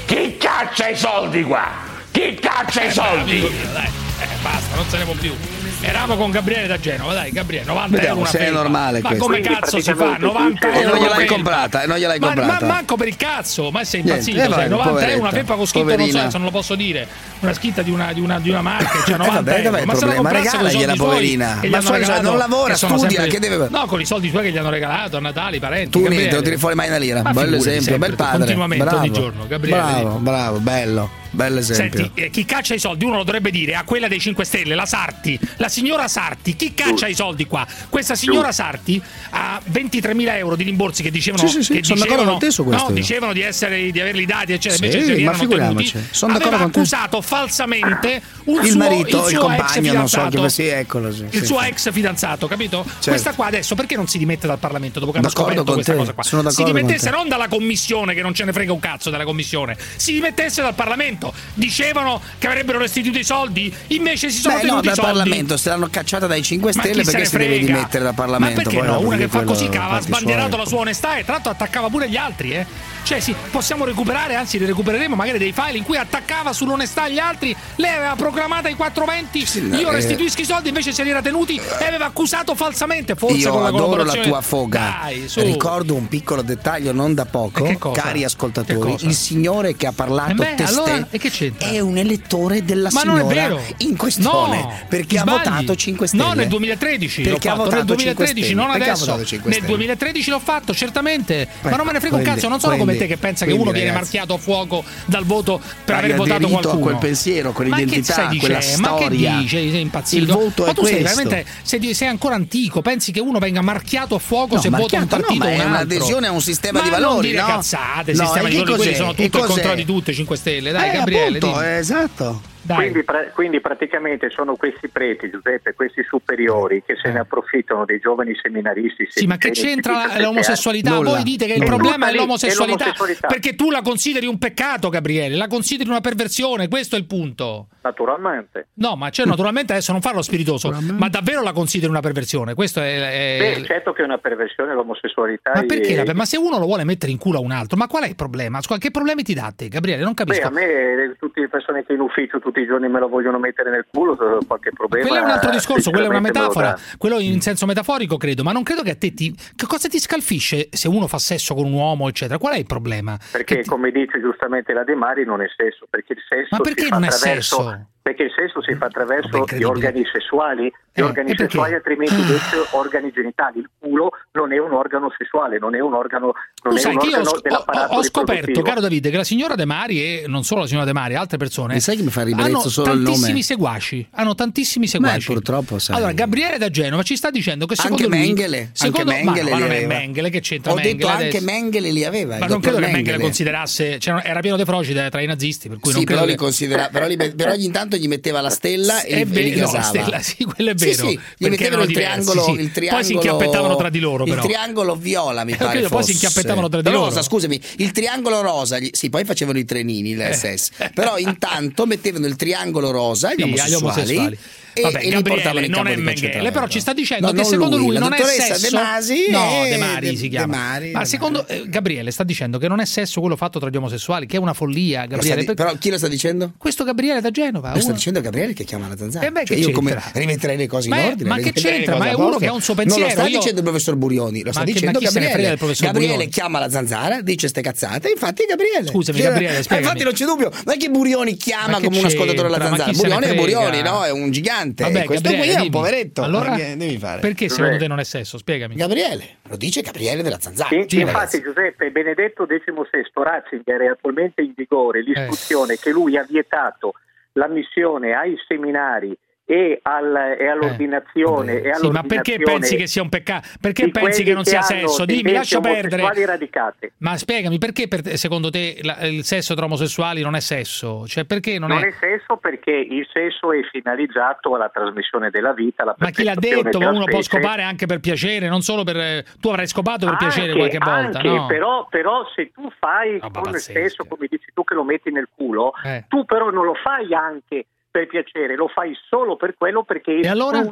Chi caccia i soldi qua? Chi caccia i Eh, soldi? mio, dai, eh, basta, non se ne può più. Eravamo con Gabriele da Genova, dai, Gabriele, 90 Vediamo euro una se è felpa. normale Ma questo. come cazzo si fa? praticamente 90 E euro non una gliel'hai comprata, e non gliel'ai Ma- comprata. Ma, manco per il cazzo, ma sei Niente, impazzito? eh, vai, sei 90 euro una felpa con scritto, non so, poverina. non lo posso dire, una scritta di una, di una, di una marca, cioè Eh, 90 vabbè, euro. ma se la Regalagliela, poverina. Ma suoi regalato, non lavora, studia, sempre- che deve- No, con i soldi suoi che gli hanno regalato a Natale, i parenti. Tu niente, non tiri fuori mai una lira. Bello esempio, bel padre. continuamente, bravo. ogni giorno, Gabriele, Bravo, bravo, bello. Bello esempio. Senti, eh, chi caccia i soldi, uno lo dovrebbe dire a quella dei 5 Stelle, la Sarti, la signora Sarti, chi caccia i soldi qua? Questa signora Sarti ha 23.000 euro di rimborsi che dicevano Sì, sì, sì, che sono d'accordo dicevano, con te su questo no, dicevano di, essere, di averli dati, eccetera, Sì, invece ma figuriamoci, tenuti. sono d'accordo aveva con te. accusato falsamente un il suo, marito, il il, suo ex compagno, non so fidanzato. che sì, eccolo. Sì, il sì. suo ex fidanzato, capito? Certo. Questa qua adesso perché non si dimette dal Parlamento dopo che hanno D'accordo scoperto con questa te, cosa qua? sono si d'accordo dimettesse te. non dalla commissione che non ce ne frega un cazzo della commissione, si dimettesse dal Parlamento. Parlamento. Dicevano che avrebbero restituito i soldi, invece si sono Beh, tenuti no, dal Parlamento, se l'hanno cacciata dai 5 Stelle perché si deve dimettere dal Parlamento. Ma perché Poi no? Una che fa così che aveva sbandierato suoi. la sua onestà e tra l'altro attaccava pure gli altri, eh. Cioè sì, possiamo recuperare, anzi li recupereremo magari dei file in cui attaccava sull'onestà gli altri, lei aveva programmata i 420, sì, io eh. restituisco eh, i soldi, invece se li era tenuti e aveva accusato falsamente, forse io con la adoro la tua foga. Dai, Ricordo un piccolo dettaglio non da poco, cari ascoltatori, il signore che ha parlato eh beh, testé allora, e che c'entra? È un elettore della Ma signora non è vero. in questione. No, perché ha votato 5 Stelle. No, nel 2013 perché l'ho fatto. Nel 2013, non adesso. Nel 2013 l'ho fatto, certamente. Ecco, ma non me ne frega quindi, un cazzo. Non sono quindi, come te che pensa che uno ragazzi, viene marchiato a fuoco dal voto per aver votato qualcuno. quel pensiero, quell'identità, ma che quella storia. Ma che dice? Sei impazzito? Il voto ma tu sei veramente sei, sei, ancora antico. Pensi che uno venga marchiato a fuoco no, se vota un partito no, ma è un'adesione a un sistema di valori. Non dire no? cazzate, no, sistema di valori. Quelli sono tutto il contrario di tutte 5 Stelle. Dai, eh, eh, Gabriele. Appunto, esatto. Quindi, pra- quindi, praticamente sono questi preti, Giuseppe, questi superiori che se ne eh. approfittano dei giovani seminaristi. Sì, ma che c'entra l'omosessualità? Nulla. Voi dite che il problema è l'omosessualità, è l'omosessualità perché tu la consideri un peccato, Gabriele, la consideri una perversione, questo è il punto naturalmente. No, ma cioè, naturalmente adesso non farlo spiritoso, ma davvero la consideri una perversione? Questo è, è... Beh, certo che è una perversione l'omosessualità. Ma perché? È... Ma se uno lo vuole mettere in culo a un altro, ma qual è il problema? Che problemi ti dà te, Gabriele? Non capisco. Beh, a me eh, tutte le persone che in ufficio tutti i giorni me lo vogliono mettere nel culo, qualche problema. Quello è un altro discorso, quello è una metafora, quello in senso metaforico credo, ma non credo che a te ti che cosa ti scalfisce se uno fa sesso con un uomo, eccetera? Qual è il problema? Perché ti... come dice giustamente la De Mari non è sesso, perché il sesso ma perché non è sesso? perché il sesso si fa attraverso gli organi sessuali, gli eh, organi sessuali altrimenti ah. invece organi genitali, il culo non è un organo sessuale, non è un organo, non è sai, un organo ho, dell'apparato Ho, ho scoperto, caro Davide, che la signora De Mari e non solo la signora De Mari, altre persone e sai che mi fa ribrezzo solo il nome? Tantissimi seguaci, hanno tantissimi seguaci. Beh, purtroppo sai. Allora, Gabriele da Genova ci sta dicendo che secondo anche lui, Mengele, secondo anche Mengele ma, no, ma non è Mengele che c'entra Ho Mengele detto adesso. anche Mengele li aveva, Ma non credo che Mengele considerasse cioè, era pieno di froci tra i nazisti, per cui sì, non credo però li che... considera però, però eh. gli intanto gli metteva la stella e, e be- li, e li no, stella, (laughs) sì, quello è vero. Sì, sì, gli mettevano il triangolo, diversi, sì. il triangolo, Poi si inchiappettavano tra di loro, però. Il triangolo viola, mi eh, pare. Credo, poi si inchiappettavano tra di rosa, loro. Rosa, scusami, il triangolo rosa, gli, sì, poi facevano i trenini, l'SS. Eh. Però intanto mettevano il triangolo rosa gli sì, omosessuali, agli omosessuali e, Vabbè, e Gabriele, non è Mengele, però ci sta dicendo no, che secondo lui, lui non è sesso. De Masi no, De Mari si chiama. Mari, Ma secondo eh, Gabriele sta dicendo che non è sesso quello fatto tra gli omosessuali, che è una follia, Gabriele. Di- però chi lo sta dicendo? Questo Gabriele da Genova. Lo uno... sta dicendo Gabriele che chiama la zanzara. Eh beh, cioè, io come rimetterei le cose in ma ordine. Ma che c'entra? Ma è uno che ha un suo pensiero. Non lo sta io... dicendo il professor Burioni, lo sta ma dicendo Gabriele. Gabriele chiama la zanzara, dice ste cazzate, infatti Gabriele. Scusami cioè, Gabriele, eh, Infatti non c'è dubbio, non è che Burioni chiama come un ascoltatore la zanzara. Burioni è Burioni, no? È un gigante ignorante. Vabbè, Questo Gabriele, qui è un poveretto. Allora, perché devi fare? Perché secondo te non è sesso? Spiegami. Gabriele, lo dice Gabriele della Zanzara. Sì, sì, infatti, ragazzi. Giuseppe Benedetto XVI Ratzinger è attualmente in vigore l'istruzione eh. che lui ha vietato l'ammissione ai seminari e, al, e all'ordinazione. Eh, e all'ordinazione sì, ma perché pensi che sia un peccato? Perché pensi che non sia sesso? Dimmi, lascia perdere. Radicate. Ma spiegami, perché per te, secondo te la, il sesso tra omosessuali non è sesso? Cioè, non, non è... è... sesso perché il sesso è finalizzato alla trasmissione della vita. ma chi l'ha detto? Uno specie. può scopare anche per piacere, non solo per. Tu avrai scopato per anche, piacere qualche volta. Anche, no? però, però, se tu fai oh, con il sesso, come dici tu, che lo metti nel culo, eh. tu però non lo fai anche per piacere, lo fai solo per quello perché e allora?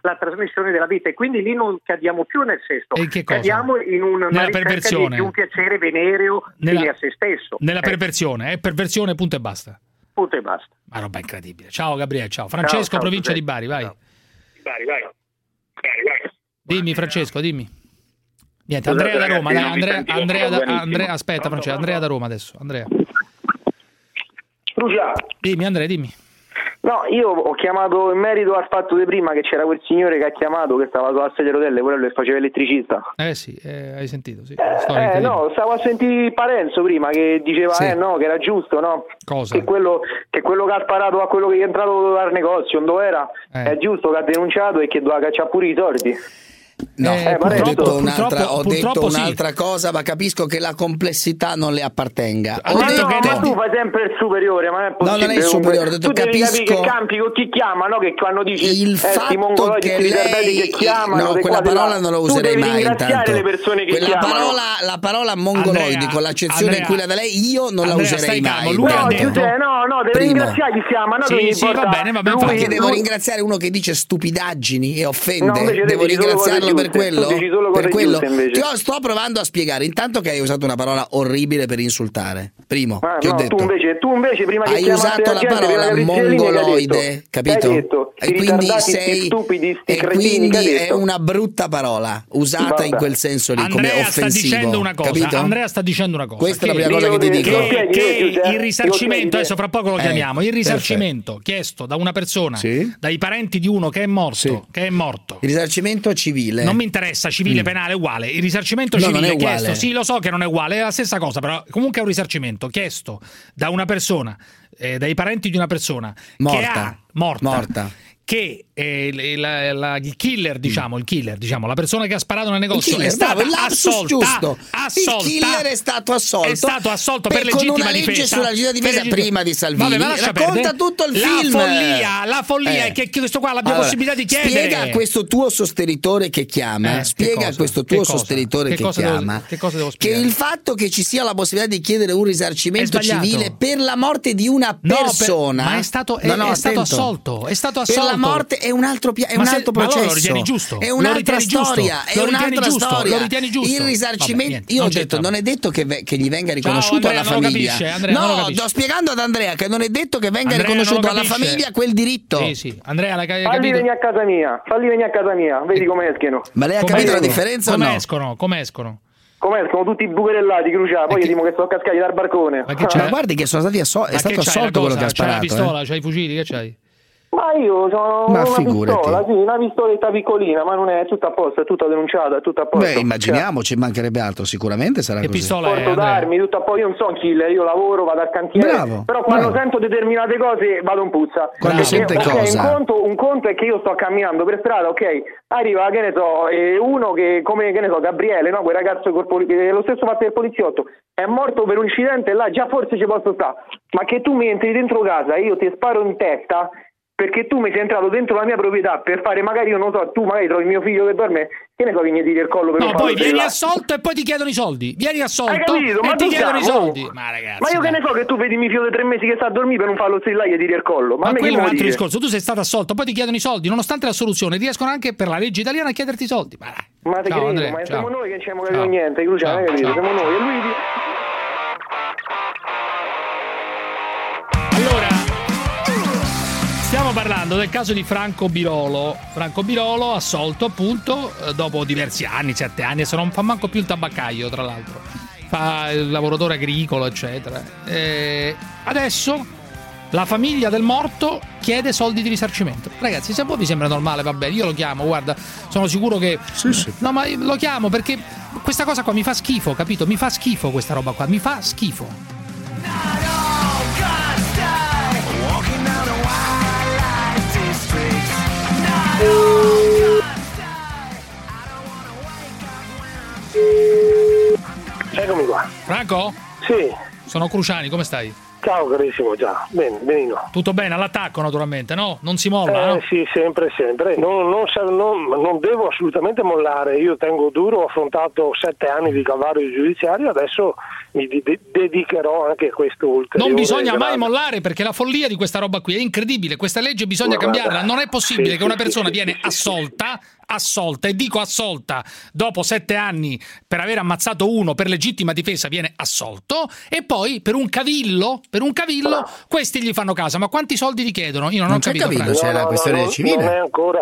la trasmissione della vita e quindi lì non cadiamo più nel sesto, e che cosa? cadiamo in una, nella perversione. di un piacere venereo nella, a se stesso. Nella eh. perversione, eh, perversione punto e basta. Punto e basta. Ma roba incredibile. Ciao Gabriele, ciao. Francesco, ciao, ciao, provincia Giuseppe. di Bari, vai. Ciao. Bari, vai. Bari, vai. Dimmi Francesco, dimmi. Niente, Andrea da Roma, ragazzi, Andrea, Andrea, Andrea, Andrea, aspetta Francesco, Andrea da Roma adesso, Andrea. Scusa. Dimmi Andrea, dimmi. No, io ho chiamato in merito al fatto di prima che c'era quel signore che ha chiamato che stava sulla sedia a rotelle, quello che faceva elettricista. Eh sì, eh, hai sentito, sì. Eh, eh no, stavo a sentire Parenzo prima che diceva sì. eh, no, che era giusto, no? Cosa? Che quello che, quello che ha sparato a quello che è entrato dal negozio, dove era, eh. è giusto che ha denunciato e che doveva cacciare pure i soldi. No, eh, eh ho, detto un'altra, ho detto un'altra cosa, ma capisco che la complessità non le appartenga. Ho ma, detto... no, ma tu fai sempre il superiore, ma non è possibile. No, non è il superiore, ho detto tu capisco. Devi che campi con chi chiama, no? Che quando dici il eh, fatto che lei che chiamano, No, quella parola non la userei mai intanto. Le persone che quella chiamano. parola, la parola mongoloide con l'accezione in cui da lei io non Andrea, la userei mai. Calmo, no, Giuseppe, no, no, devi ringraziare chi chiama, no? Va bene, va bene. Perché devo ringraziare uno che dice stupidaggini e offende, devo ringraziarlo giuste, invece. Ti ho- sto provando a spiegare. Intanto che hai usato una parola orribile per insultare. Primo, Ah, ti ho no, detto. tu invece, tu invece prima Hai usato la gente, parola mongoloide, capito? Detto? E quindi sei stupidi, sti e cretini, quindi è una brutta parola usata in quel senso lì come Andrea sta offensivo. dicendo una cosa. capito? Andrea sta dicendo una cosa. Questa è la prima cosa che ti dico. che, il risarcimento, adesso fra poco lo Eh, chiamiamo, il risarcimento chiesto da una persona, dai parenti di uno che è morto, che è morto. Il risarcimento civile. Non mi interessa, civile, Mm. penale, uguale. Il risarcimento No, civile chiesto, sì, lo so che non è uguale, è la stessa cosa, però comunque è un risarcimento chiesto da una persona, eh, dai parenti di una persona che Morta. ha morta, Morta. che eh, il- la- la- il killer, diciamo, il killer, diciamo, la persona che ha sparato nel negozio killer, è stata bravo, assolta, giusto. assolta. Il killer è stato assolto. È stato assolto per, per- con legittima una legge difesa. sulla legittima difesa legittima- prima di Salvini. Vabbè, Racconta tutto il la film. Follia, la follia Eh. è che questo qua l'abbia Allora, possibilità di chiedere. Spiega a questo tuo sostenitore che chiama, Eh, che spiega a cosa? questo Che tuo cosa? sostenitore Che che, chiama che devo che il fatto che ci sia la possibilità di chiedere un risarcimento civile per la morte di una No, per- persona ma è stato- è- No, no, è stato assolto, è stato Per la assolto. morte è un altro, pia- è Ma un se- altro ma allora processo lo ritieni giusto? è Lo un'altra ritieni giusto? storia è Lo ritieni un'altra giusto? storia Lo ritieni giusto? il Vabbè, risarcimento niente, io ho detto non è detto che, ve- che gli venga Ciao, riconosciuto Andrea, alla famiglia capisce, Andrea, no sto spiegando ad Andrea che non è detto che venga Andrea riconosciuto alla famiglia quel diritto Sì, sì. Andrea, Falli capito? venire a casa mia, falli venire a casa mia, vedi come escono. ma lei ha Come capito la differenza o Come no? escono? Come escono? Come escono tutti bucherellati, cruciati, poi gli dico che sto cascati dal barcone. Ma che c'è? ma guardi che sono stati asso- è Ma stato assolto la quello che ha cosa? C'hai la sparato pistola, eh. c'hai i fucili, che c'hai? Ma io sono Ma una figurati. pistola, sì, una pistoletta piccolina, ma non è tutta a posto, è tutta denunciata, è tutta a posto. beh immaginiamo ci mancherebbe altro sicuramente sarà Che così pistola è, porto Andrea? d'armi, tutto a posto, io non sono un killer, io lavoro, vado al cantiere, Bravo, però quando bravo. sento determinate cose vado in puzza. Quando Perché, sente ok, cosa? Un conto, un conto è che io sto camminando per strada, ok, arriva, che ne so, eh, uno che, come, che ne so, Gabriele, no, quel ragazzo col poli- che è lo stesso fatto del poliziotto, è morto per un incidente, là già forse ci posso stare, ma che tu mi entri dentro casa e io ti sparo in testa perché tu mi sei entrato dentro la mia proprietà per fare magari io non so tu magari trovi mio figlio che dorme che ne so vieni a dire il collo per No, poi vieni derivato. assolto e poi ti chiedono i soldi. Vieni assolto capito? Ma e ti chiedono i soldi. Ma ragazzi, Ma io che dai. ne so che tu vedi mio figlio di tre mesi che sta a dormire per non farlo strillare e dire il collo. Ma, Ma quello che è un altro discorso. Tu sei stato assolto, poi ti chiedono i soldi. Nonostante la soluzione, riescono anche per la legge italiana a chiederti i soldi. Ma dai. Ma te Ciao, credo, Andrea, ma ciao. siamo noi che non ci abbiamo Ciao. capito niente, Cruciano, Ciao, capito? Siamo noi. E lui di- parlando del caso di Franco Birolo. Franco Birolo assolto appunto eh, dopo diversi anni, sette anni, adesso non fa manco più il tabaccaio tra l'altro. Fa il lavoratore agricolo, eccetera. E adesso la famiglia del morto chiede soldi di risarcimento. Ragazzi, se a voi vi sembra normale, va bene, io lo chiamo, guarda, sono sicuro che... No, ma lo chiamo perché questa cosa qua mi fa schifo, capito? Mi fa schifo questa roba qua, mi fa schifo. Eccomi qua. Franco? Sì. Sono Cruciani, come stai? Ciao carissimo, già. Bene, benino. Tutto bene, all'attacco naturalmente, no? Non si molla, Eh, no? sì, sempre, sempre. Non, non non- non devo assolutamente mollare. Io tengo duro, ho affrontato sette anni di calvario giudiziario, adesso mi de- dedicherò anche a questo ulteriore. Non bisogna mai grande- mollare perché la follia di questa roba qui è incredibile. Questa legge bisogna Guarda, cambiarla. Non è possibile sì, che una persona sì, viene sì, assolta, assolta, e dico assolta, dopo sette anni per aver ammazzato uno per legittima difesa viene assolto, e poi per un cavillo, per un cavillo, questi gli fanno casa. Ma quanti soldi gli chiedono? Io non, Non ho c'è capito. cavillo, c'è la questione non, civile. Non è ancora.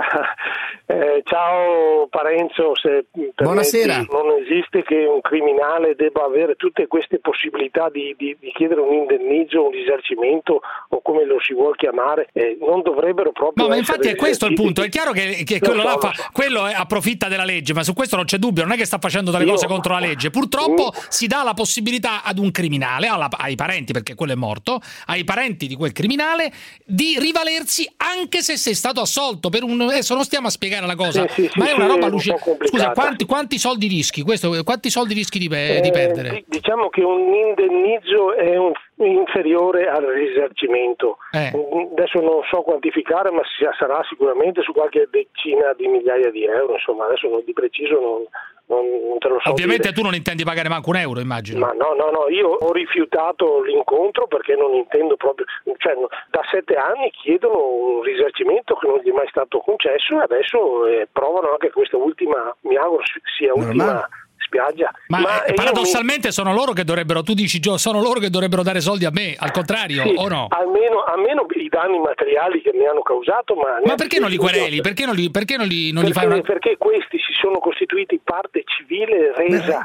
Eh, ciao Parenzo, se Buonasera. non esiste che un criminale debba avere tutte queste possibilità di, di- di chiedere un indennizzo, un risarcimento o come lo si vuol chiamare, eh, non dovrebbero proprio No, ma infatti è questo il punto. È chiaro che, che Lo quello, so, fa- so. quello è- approfitta della legge, ma su questo non c'è dubbio. Non è che sta facendo delle Io- cose contro la legge. Purtroppo Mm. si dà la possibilità ad un criminale, alla- ai parenti, perché quello è morto, ai parenti di quel criminale, di rivalersi anche se sei stato assolto. Per un, adesso non stiamo a spiegare la cosa, Sì, sì, ma è una roba allucinante. Scusa, quanti, quanti soldi rischi? Questo, quanti soldi rischi di, pe- di Eh, perdere? di- diciamo che un indennizzo è un- inferiore al risarcimento. Eh. Adesso non so quantificare, ma sarà sicuramente su qualche decina di migliaia di euro. Insomma, adesso non- di preciso non, non, non te lo so Ovviamente dire. tu non intendi pagare manco un euro, immagino. Ma no, no, no, io ho rifiutato l'incontro perché non intendo proprio, cioè da sette anni chiedono un risarcimento che non gli è mai stato concesso e adesso eh, provano anche questa ultima, mi auguro sia ultima spiaggia. Ma, eh, io paradossalmente sono loro che dovrebbero, tu dici Gio, sono loro che dovrebbero dare soldi a me, al contrario, Sì, o no? Almeno, almeno i danni materiali che mi hanno causato, ma, Ma perché non li quereli? Perché non, li, perché non, li, non perché, fai una... perché questi si sono costituiti parte civile resa,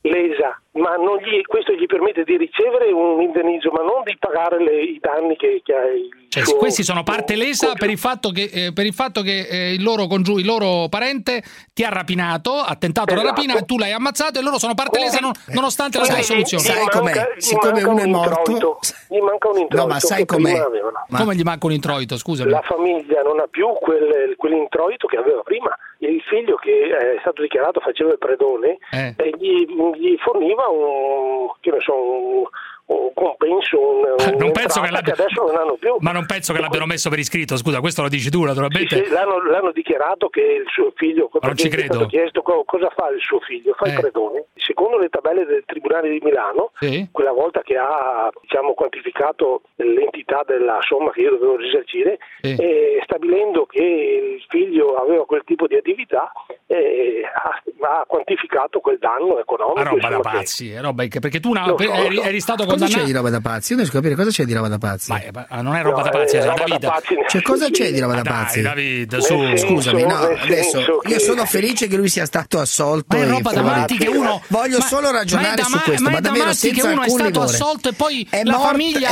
lesa, ma non gli- questo gli permette di ricevere un indennizzo, ma non di pagare le- i danni che, che ha il Cioè, suo- questi sono parte lesa per il fatto che, eh, per il, fatto che eh, il, loro congiu- il loro parente ti ha rapinato, ha tentato la Esatto. rapina e tu l'hai ammazzato e loro sono parte lesa non- nonostante la tua Quindi soluzione. gli manca- gli manca un introito, Gli manca un introito. No, ma sai com'è? avevano. Come gli manca un introito, scusami? La famiglia non ha più quel, quell'introito che aveva prima. Il figlio che è stato dichiarato faceva il predone Eh. e gli, gli forniva un, che ne so, un, un compenso, un, (laughs) Non penso che l'abbia- adesso non hanno più. Ma non penso che l'abbiano messo per iscritto, scusa, questo lo dici tu Sì, naturalmente. sì, l'hanno, l'hanno dichiarato che il suo figlio, Ma non ci è credo. chiesto co- cosa fa il suo figlio, fa il Eh. predone. Secondo le tabelle del Tribunale di Milano, Sì. quella volta che ha diciamo, quantificato l'entità della somma che io dovevo risarcire, Sì. eh, stabilendo che il figlio aveva quel tipo di attività, eh, ha, ha quantificato quel danno economico. Ma roba da che- pazzi, è roba che- perché tu una- lo eri, eri stato Cosa c'è di roba da pazzi? Io a capire cosa c'è di roba da pazzi. Ma non è roba da pazzi, eh, è roba da pazzi, Cioè, cosa c'è di roba da Dai, pazzi? David, su. Scusami, no, adesso io sono felice che lui sia stato assolto. Ma è roba da matti che uno. Voglio ma- solo ragionare su ma- questo, ma ma, è da davvero matti che senza uno è alcun stato assolto e poi È la famiglia.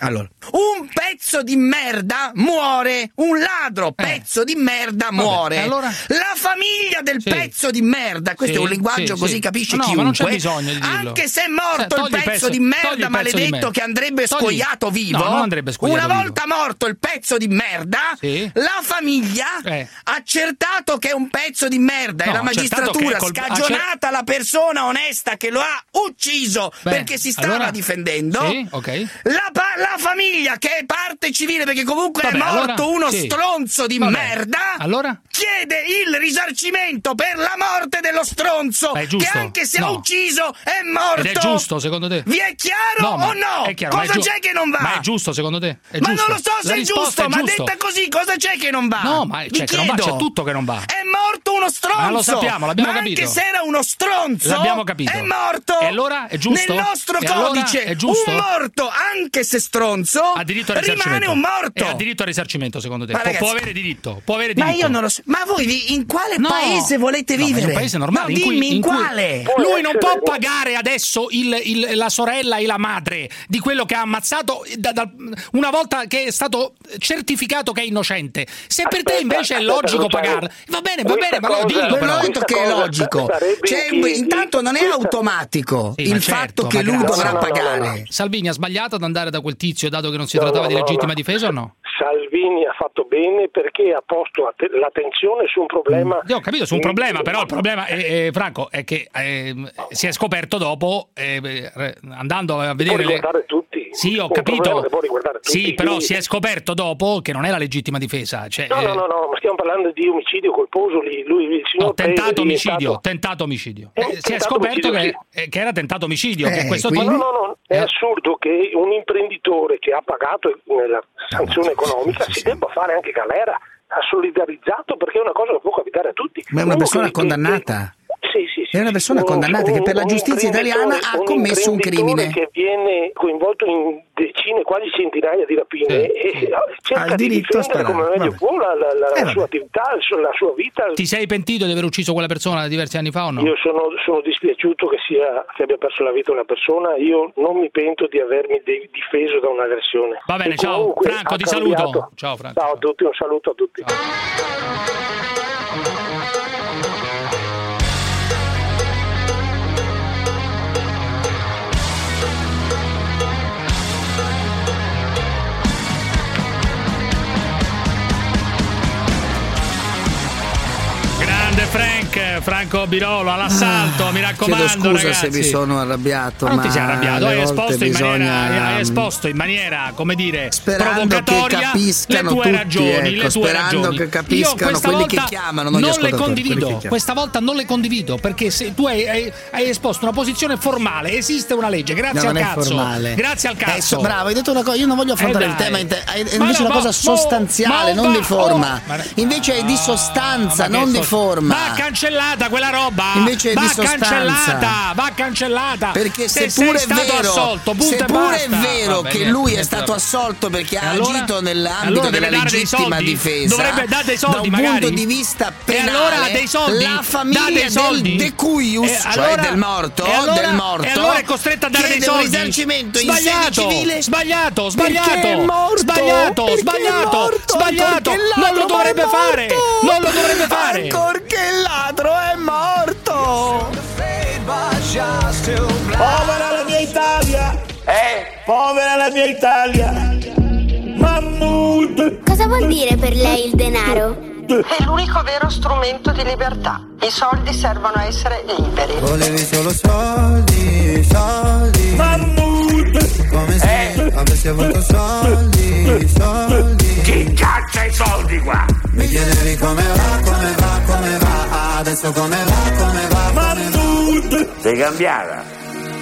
allora, un pezzo di merda muore, un ladro pezzo di merda muore. Eh. allora? La famiglia del Sì. pezzo di merda, questo Sì, è un linguaggio sì, così sì. capisce No, ma chiunque. non c'è bisogno di dirlo. Anche se è morto Sì, il pezzo, pezzo- di il merda maledetto merda. che andrebbe Togli- scoiato vivo. No, andrebbe scoiato Una vivo. volta morto il pezzo di merda, Sì. la famiglia Eh. ha accertato che è un pezzo di merda No, e la magistratura è colp- scagionata la persona onesta che lo ha ucciso Beh, perché si stava allora- difendendo. Sì, ok. La, la famiglia che è parte civile perché comunque Vabbè, è morto allora- uno sì. stronzo di Vabbè, merda. allora? Chiede il risarcimento per la morte dello stronzo giusto? che anche se ha No. ucciso è morto. Ed è giusto secondo te? Vi è chiaro ma o no? È chiaro, ma è cosa c'è che non va? Ma è giusto secondo te? È ma giusto? non lo so se è giusto, ma giusto. detta così, cosa c'è che non va? No, ma c'è che non va, c'è tutto che non va. È morto uno stronzo. Ma lo sappiamo, l'abbiamo ma capito. Anche se era uno stronzo. L'abbiamo capito. È morto. E allora è giusto? Nel nostro E allora codice, è giusto? un morto, anche se stronzo, Ha diritto al rimane un morto. E ha diritto al risarcimento secondo te? Ma Può, ragazzi- può avere diritto, può avere Ma diritto. io non lo so. Ma voi in quale No. paese volete No, ma vivere? in un paese normale No, in cui, dimmi in, in cui quale? lui non può pagare adesso la sorella e la madre di quello che ha ammazzato da- da- una volta che è stato certificato che è innocente. Se per te Aspetta, invece è aspetta, logico Luciano. pagarla, va bene, va bene, ma lo dico però. ho detto che è logico. Cioè, piedi- intanto non è questa- automatico Sì, il ma fatto certo, che lui dovrà No, no, no, pagare. no, no. Salvini ha sbagliato ad andare da quel tizio dato che non si No, trattava no, di legittima no. difesa o no? Salvini ha fatto bene perché ha posto att- l'attenzione su un problema. Io ho capito su un problema, però il problema, è, è, Franco, è che ehm, si è scoperto dopo, eh, andando a vedere... le- riguardare Sì, ho capito. riguardare tutti. Sì, però Quindi- si è scoperto dopo che non era legittima difesa. Cioè, No, eh, no, no, no, ma stiamo parlando di omicidio colposo lì. Lui, il signor no, tentato omicidio, tentato omicidio. Eh, Eh, si è tentato scoperto omicidio, che, eh, che era tentato omicidio. Eh, che questo tipo- no, no, no, è assurdo che un imprenditore che ha pagato nella sanzione economica si debba fare anche galera. Ha solidarizzato perché è una cosa che può capitare a tutti. Ma è una persona che- condannata. Sì, sì, sì. È una persona Un- condannata che per la un giustizia italiana ha commesso un crimine. che viene coinvolto in decine, quasi centinaia di rapine e cerca di diritto a difendere come meglio può la, la- la Eh, vabbè. sua attività, la sua vita. Ti sei pentito di aver ucciso quella persona diversi anni fa o no? Io sono, sono dispiaciuto che, sia, che abbia perso la vita una persona, io non mi pento di avermi de- difeso da un'aggressione. Va bene, E ciao. Franco, ti saluto. cambiato. Ciao, Franco. Ciao a tutti, un saluto a tutti. Grande Franco Birolo, all'assalto, mi raccomando, Ah, Chiedo scusa ragazzi. se mi sono arrabbiato, Ma non ma ti sei arrabbiato, hai esposto, in maniera, bisogna- hai esposto in maniera, come dire, Sperando che provocatoria le tue tutti, ragioni, ecco, le tue sperando ragioni. che capiscano quelli che chiamano, non gli le condivido, questa volta non le condivido perché se tu hai, hai- hai esposto una posizione formale, esiste una legge, grazie No, al non cazzo. formale. Grazie al Eh, cazzo. so- bravo, hai detto una cosa. Io non voglio affrontare Eh, il tema, è Ma invece una cosa ma- sostanziale, ma- non ma- di forma. oh, ma- Invece è di sostanza, Ma non di forma. Va cancellata quella roba! Invece va cancellata! Va cancellata! Perché se seppure sei è stato vero, assolto, punto seppure è vero Vabbè, che niente, lui è stato assolto perché ha allora? agito nell'ambito Allora della legittima difesa, Dovrebbe dare dei soldi, da un magari. punto di vista E penale, allora dei soldi? la famiglia dei soldi? del decuius, E cioè allora- del morto, e allora- del morto, e allora è costretta a dare dei soldi? risarcimento in sede civile sbagliato, sbagliato, morto, sbagliato, sbagliato, sbagliato, non lo dovrebbe fare, non lo dovrebbe fare. Ancorché il ladro è morto. Povera la mia Italia! Eh? Povera la mia Italia! Mammut! Cosa vuol dire per lei il denaro? È l'unico vero strumento di libertà. I soldi servono a essere liberi. Volevi solo soldi, soldi. Mammut! Come se avessi avuto soldi, soldi. Chi caccia i soldi qua? Mi chiedevi come va, come va, come va. Adesso come va, come va, Mammut! Sei cambiata?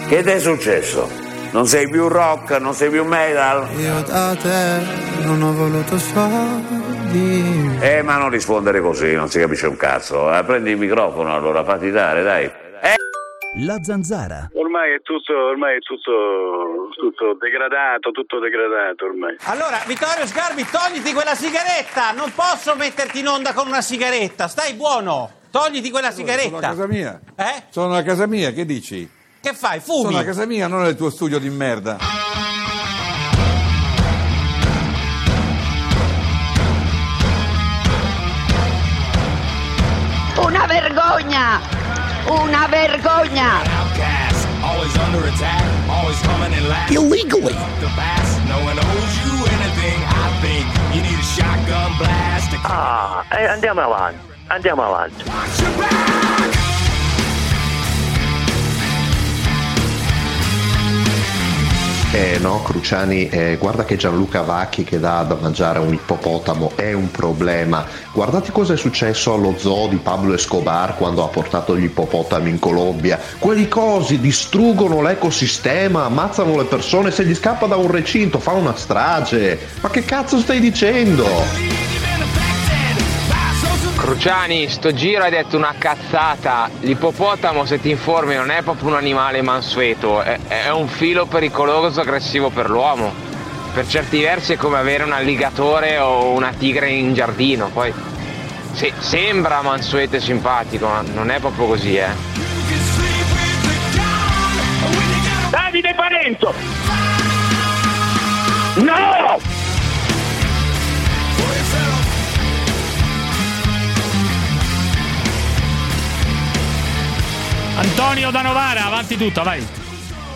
Che ti è successo? Non sei più rock, non sei più metal? Io da te non ho voluto soldi. Eh, ma non rispondere così, non si capisce un cazzo. Eh, prendi il microfono allora, fatti dare, dai. Eh. La zanzara. Ormai è tutto, ormai è tutto, tutto degradato, tutto degradato ormai. Allora, Vittorio Sgarbi, togliti quella sigaretta! Non posso metterti in onda con una sigaretta, stai buono! Togliti quella Sono a sigaretta! casa mia. Eh? Sono a casa mia, che dici? Che fai? Fumi? Sono a casa mia, non nel tuo studio di merda. Una vergogna! Una vergogna! Illegally. Ah, eh, andiamo avanti, andiamo avanti. Eh no, Cruciani, eh, guarda che Gianluca Vacchi che dà da mangiare a un ippopotamo è un problema. Guardate cosa è successo allo zoo di Pablo Escobar quando ha portato gli ippopotami in Colombia. Quelli cosi distruggono l'ecosistema, ammazzano le persone, se gli scappa da un recinto fa una strage. Ma che cazzo stai dicendo? Cruciani, sto giro hai detto una cazzata. L'ippopotamo, se ti informi, non è proprio un animale mansueto, è, è un filo pericoloso aggressivo per l'uomo. Per certi versi è come avere un alligatore o una tigre in giardino. Poi se- sembra mansueto e simpatico, ma non è proprio così, eh. Davide Parenzo! No! Antonio da Novara, avanti tutta, vai.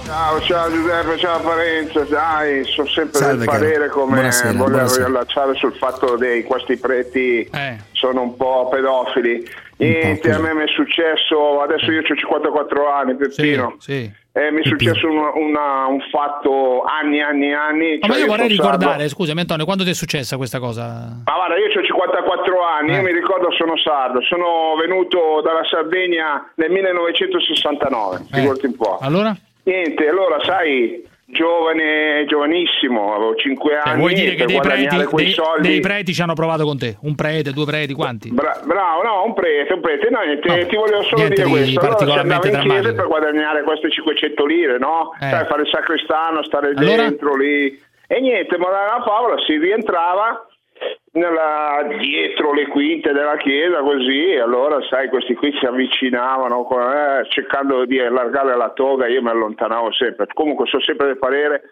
Ciao, ciao Giuseppe, ciao Parenzo, dai, sono sempre Salve, del caro. parere come Buonasera, volevo buonasera. riallacciare sul fatto che questi preti Eh. sono un po' pedofili. Niente, a me mi è successo, adesso io ho 54 anni, Peppino. Sì. Eh, mi è successo un, una- un fatto anni, anni, anni. No, ma cioè io vorrei sono sardo. ricordare, scusami Antonio, quando ti è successa questa cosa? Ma guarda, io ho 54 anni, Eh. io mi ricordo sono sardo, sono venuto dalla Sardegna nel 1969, figurati un po'. Allora? Niente, allora sai, giovane, giovanissimo, avevo 5 Cioè, anni vuoi dire che per dei guadagnare preti, quei dei, soldi. dei preti ci hanno provato con te? Un prete, due preti, quanti? Bra- bravo, no, un prete, un prete, no, niente, No, ti volevo solo niente dire di questo. Allora particolarmente andava in chiesa per guadagnare queste 500 lire, no? Eh. Sai, fare il sacrestano, stare Allora? dentro lì. E niente, ma dalla Paola si rientrava nella- dietro le quinte della chiesa così, allora sai, questi qui si avvicinavano eh, cercando di allargare la toga, io mi allontanavo sempre. Comunque sono sempre del parere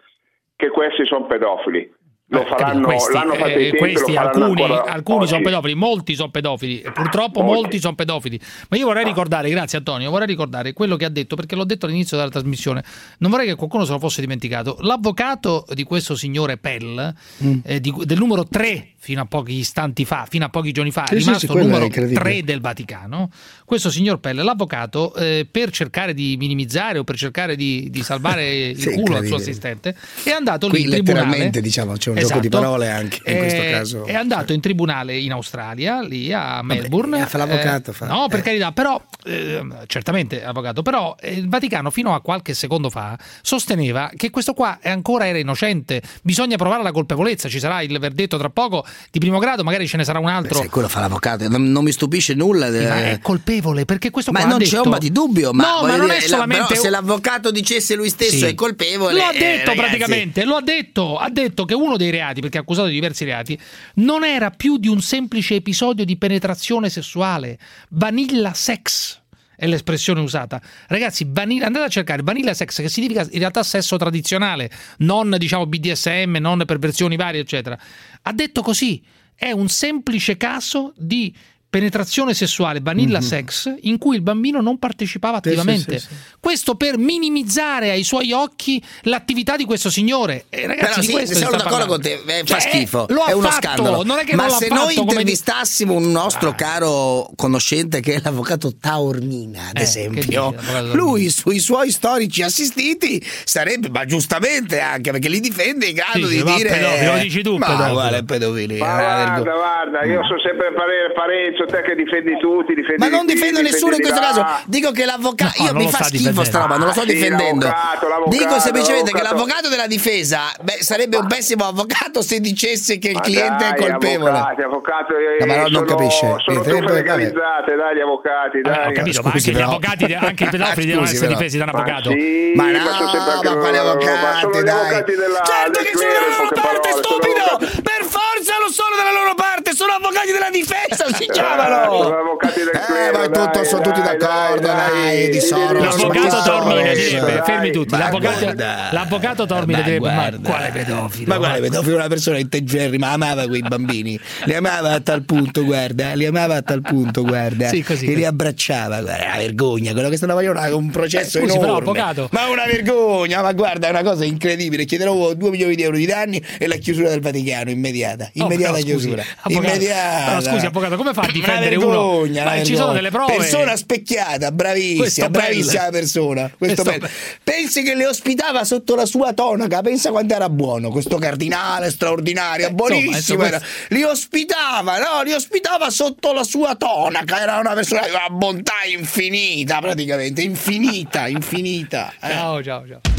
che questi sono pedofili. Lo faranno, questi, l'hanno fatto eh, ai tempi, questi, alcuni, alcuni sono pedofili, molti sono pedofili, purtroppo Oggi. molti sono pedofili. Ma io vorrei ricordare, grazie Antonio, vorrei ricordare quello che ha detto, perché l'ho detto all'inizio della trasmissione, non vorrei che qualcuno se lo fosse dimenticato. L'avvocato di questo signore Pell, Mm. eh, di- del numero 3 fino a pochi istanti fa, fino a pochi giorni fa, Sì, è rimasto sì, numero incredibile. 3 del Vaticano, questo signor Pell, l'avvocato, eh, per cercare di minimizzare o per cercare di, di salvare (laughs) il Sì, culo al suo assistente, è andato Qui lì in tribunale. letteralmente diciamo c'è un gioco di Esatto. parole anche in questo Eh, caso. È andato in tribunale in Australia, lì a Melbourne. fa l'avvocato, Eh, fa. No, per Eh. carità, però, eh, certamente avvocato, però eh, il Vaticano fino a qualche secondo fa sosteneva che questo qua è ancora era innocente, bisogna provare la colpevolezza, ci sarà il verdetto tra poco di primo grado, magari ce ne sarà un altro. Se quello fa l'avvocato, non, non mi stupisce nulla. Sì, ma eh. è colpevole perché questo Ma qua non c'è detto- ombra di dubbio, ma, no, ma non dire, è la- solamente se l'avvocato dicesse lui stesso Sì. è colpevole. Lo ha eh, detto ragazzi. praticamente, lo ha detto, ha detto che uno dei reati, perché accusato di diversi reati, non era più di un semplice episodio di penetrazione sessuale, vanilla sex. È l'espressione usata. Ragazzi, vanilla, andate a cercare vanilla sex, che significa in realtà sesso tradizionale, non diciamo BDSM, non perversioni varie, eccetera. Ha detto così: è un semplice caso di penetrazione sessuale, vanilla sex, in cui il bambino non partecipava Mhm. Sì, sì, attivamente. sì. Questo per minimizzare ai suoi occhi l'attività di questo signore. E ragazzi, Però sì, sono d'accordo con parlando. te, eh, fa Cioè, schifo, lo ha è uno fatto, scandalo. Non è che Ma se fatto noi intervistassimo un nostro caro conoscente che è l'avvocato Taormina, ad Eh, dice, esempio, Taormina? lui sui suoi storici assistiti sarebbe, ma giustamente anche perché li difende in grado Sì, di dire pedofilo, lo dici tu, ma pedofilo. guarda, pedofili, una guarda, guarda, io sono sempre parere Parenzo, te che difendi tutti, difendi Ma non difendo nessuno in difendi questo caso. Dico che l'avvocato. No, io mi fa schifo sta roba, non lo sto Ah, sì, difendendo. l'avvocato, l'avvocato, Dico semplicemente che l'avvocato. l'avvocato della difesa beh, sarebbe un pessimo avvocato se dicesse che il Ma cliente dai, è colpevole. Avvocati, avvocati, eh, No, ma non sono, capisce. Sono truffe legalizzate, dai, gli avvocati, dai. ho capito, ma anche gli avvocati, anche i pedofili devono Scusi, essere però. difesi da un avvocato. Ma no, ma quali avvocati, della Certo che sono dalla loro parte, stupido! Per forza lo sono dalla loro parte, sono avvocati della difesa, (laughs) si Eh, chiamano! sono avvocati del Eh, clero, ma tutto, dai, sono tutti dai, d'accordo, dai, dai, di Soros. L'avvocato Tormine direbbe, dai. fermi tutti, l'avvocato, guarda. l'avvocato Tormine Ma direbbe, ma guarda. quale pedofilo? Ma guarda, pedofilo è una persona integerrima, amava quei bambini, li amava a tal punto, guarda, li amava a tal punto, guarda, Sì, così, che li abbracciava, guarda, una vergogna, quello che stanno facendo è un processo Eh, scusi, però, enorme. avvocato. Ma una vergogna, ma guarda, è una cosa incredibile, chiederò 2 milioni di euro di danni e la chiusura del Vaticano, immediata, Oh, immediata però, scusi, chiusura, avvocato, immediata. però, scusi, avvocato, come fa a difendere uno? Ma ci sono delle prove. Persona specchiata, bravissima, Questo bravissima bello. persona. Questo Questo. Pensi che le ospitava sotto la sua tonaca, pensa quanto era buono, questo cardinale straordinario, buonissimo. insomma. Li ospitava, no? Li ospitava sotto la sua tonaca, era una persona di una bontà infinita, praticamente, infinita, infinita. eh. Ciao, ciao, ciao.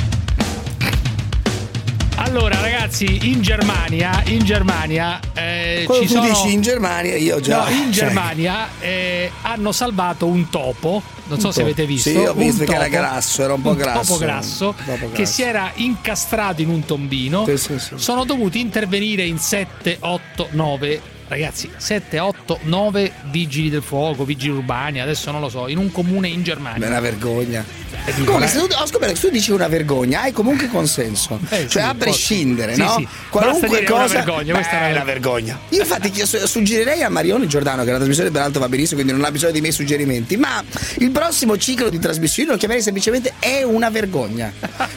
Allora, ragazzi, in Germania, in Germania eh, Quando ci tu sono. dici in Germania, io già. No, in (laughs) cioè, Germania eh, hanno salvato un topo. Non so Un se topo. avete visto. Sì, ho un visto che era topo- grasso, era un po' grasso. topo grasso, Un topo che grasso. si era incastrato in un tombino. Sì, sì, sì. Sono dovuti intervenire in 7, 8, 9. Ragazzi, 7, 8, 9 vigili del fuoco, vigili urbani, adesso non lo so, in un comune in È Germania. una vergogna. E eh, se tu, ho scoperto che se tu dici una vergogna, hai comunque consenso. Eh, sì, cioè, a un po'. prescindere, Sì, no? sì. Qualunque cosa. una vergogna, questa Beh, è una è una vergogna. Io, infatti, su- suggerirei a Marione Giordano, che la trasmissione peraltro va benissimo, quindi non ha bisogno dei miei suggerimenti. Ma il prossimo ciclo di trasmissioni lo chiamerei semplicemente È una vergogna.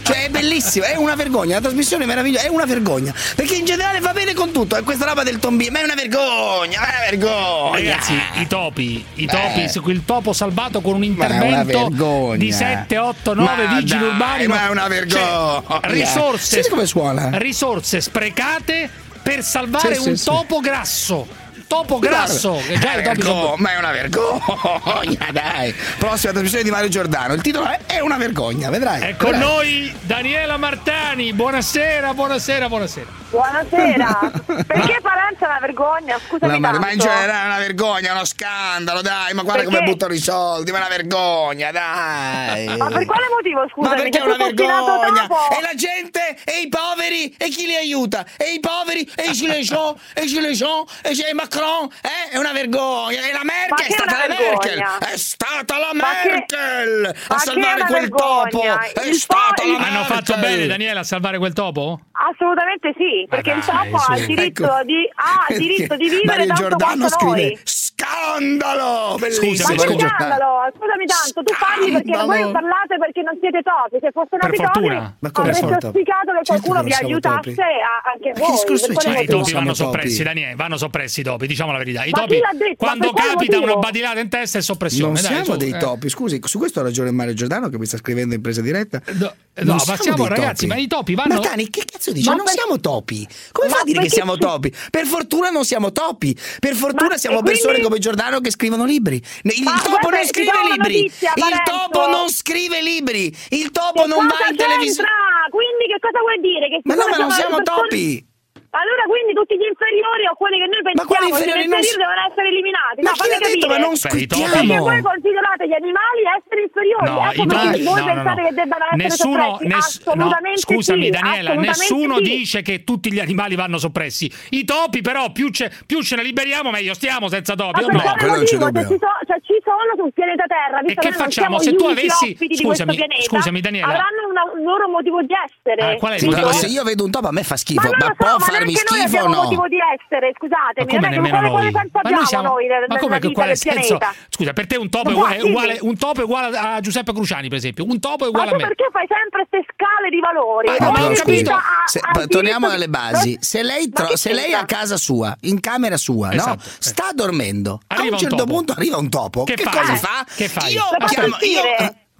Cioè, è bellissimo, è una vergogna. La trasmissione è meravigliosa, è una vergogna. Perché in generale va bene con tutto. È questa roba del tombino, ma è una vergogna, è una vergogna. Ragazzi, i topi, i topi, il topo salvato con un intervento vergogna. di 7, 8, 9 Ma vigili dai, urbani. ma è una vergogna. Cioè, risorse, Senti come suona? risorse sprecate per salvare Sì, sì, un sì. topo grasso. Topo grasso. che già È vergogna, sono- ma è una vergogna, dai. Prossima trasmissione di Mario Giordano. Il titolo è È una vergogna, vedrai. È con vedrai. noi Daniela Martani. Buonasera, buonasera, buonasera. Buonasera. (laughs) Perché Parenza è una vergogna? Scusami. No, ma in generale è una vergogna, uno scandalo, dai, ma guarda perché? come buttano i soldi, ma è una vergogna, dai. Ma per quale motivo, scusa? Ma perché è una vergogna? E la gente, e i poveri, e chi li aiuta? E i poveri, e i gilets (laughs) jaunes, e i gilets jaunes, e c'è Macron, eh? È una vergogna. E la Merkel è stata la? Merkel. È stata la Merkel a salvare quel vergogna? topo. È Il stata po- la Merkel. Hanno fatto bene, Daniela, a salvare quel topo? Assolutamente sì perché il Papa diciamo ha il diritto, ecco. di, ah, diritto di (laughs) vivere Mario tanto Giordano scrive scandalo! Bellissimo! Scusami, ma scusa. scandalo! Scusami tanto, tu parli perché voi parlate perché non siete topi, se foste per topi avrei avreste auspicato che certo qualcuno vi aiutasse anche ma voi. Discorso, cioè, I topi vanno soppressi, Daniele, vanno soppressi i topi, diciamo la verità. I topi, quando capita una badilata in testa è soppressione. Non siamo dei eh. topi, scusi, su questo ha ragione Mario Giordano che mi sta scrivendo in presa diretta. Eh, no, no ma siamo ragazzi, ma i topi vanno... Ma Dani, che cazzo dici? Ma non siamo topi! Come fa a dire che siamo topi? Per fortuna non siamo topi! Per fortuna siamo persone come come Giordano che scrivono libri. Il ma topo non scrive libri. Notizia, il topo non scrive libri. Il topo che non va in televisione. Quindi che cosa vuol dire? Che ma no, ma non siamo persone... topi. Allora, quindi tutti gli inferiori o quelli che noi pensiamo che inferiori non... devono essere eliminati. Ma no, chi l'ha capire? detto? Ma non squittiamo! Perché voi considerate gli animali esseri inferiori. No, ecco perché ma... voi no, pensate no, che debbano essere nessuno, soppressi. Assolutamente Scusami sì, Daniela, nessuno sì. dice che tutti gli animali vanno soppressi. I topi però più, più ce ne liberiamo meglio stiamo senza topi. Ma no, quello non ci dobbiamo. Cioè, ci sono sul pianeta Terra. e che facciamo? Se tu avessi. Scusami, pianeta, scusami, Daniela. Avranno un loro motivo di essere. Ah, qual è il motivo? Se io vedo un topo, a me fa schifo. Ma, ma so, può ma farmi schifo o no? un motivo di essere, scusatemi. Ma come non nemmeno noi? Ma noi siamo. Noi nel, ma come? Qual senso? Pianeta. Scusa, per te un topo, uguale, sì, uguale, un topo è uguale a Giuseppe Cruciani, per esempio. Un topo è uguale ma a me. Ma perché fai sempre queste scale di valori? Ma non ho capito. Torniamo alle basi. Se lei è a casa sua, in camera sua, no? Esatto, eh. Sta dormendo. A un certo punto arriva un topo che, che fai? cosa fa? Che fai? Io, chiamo, io,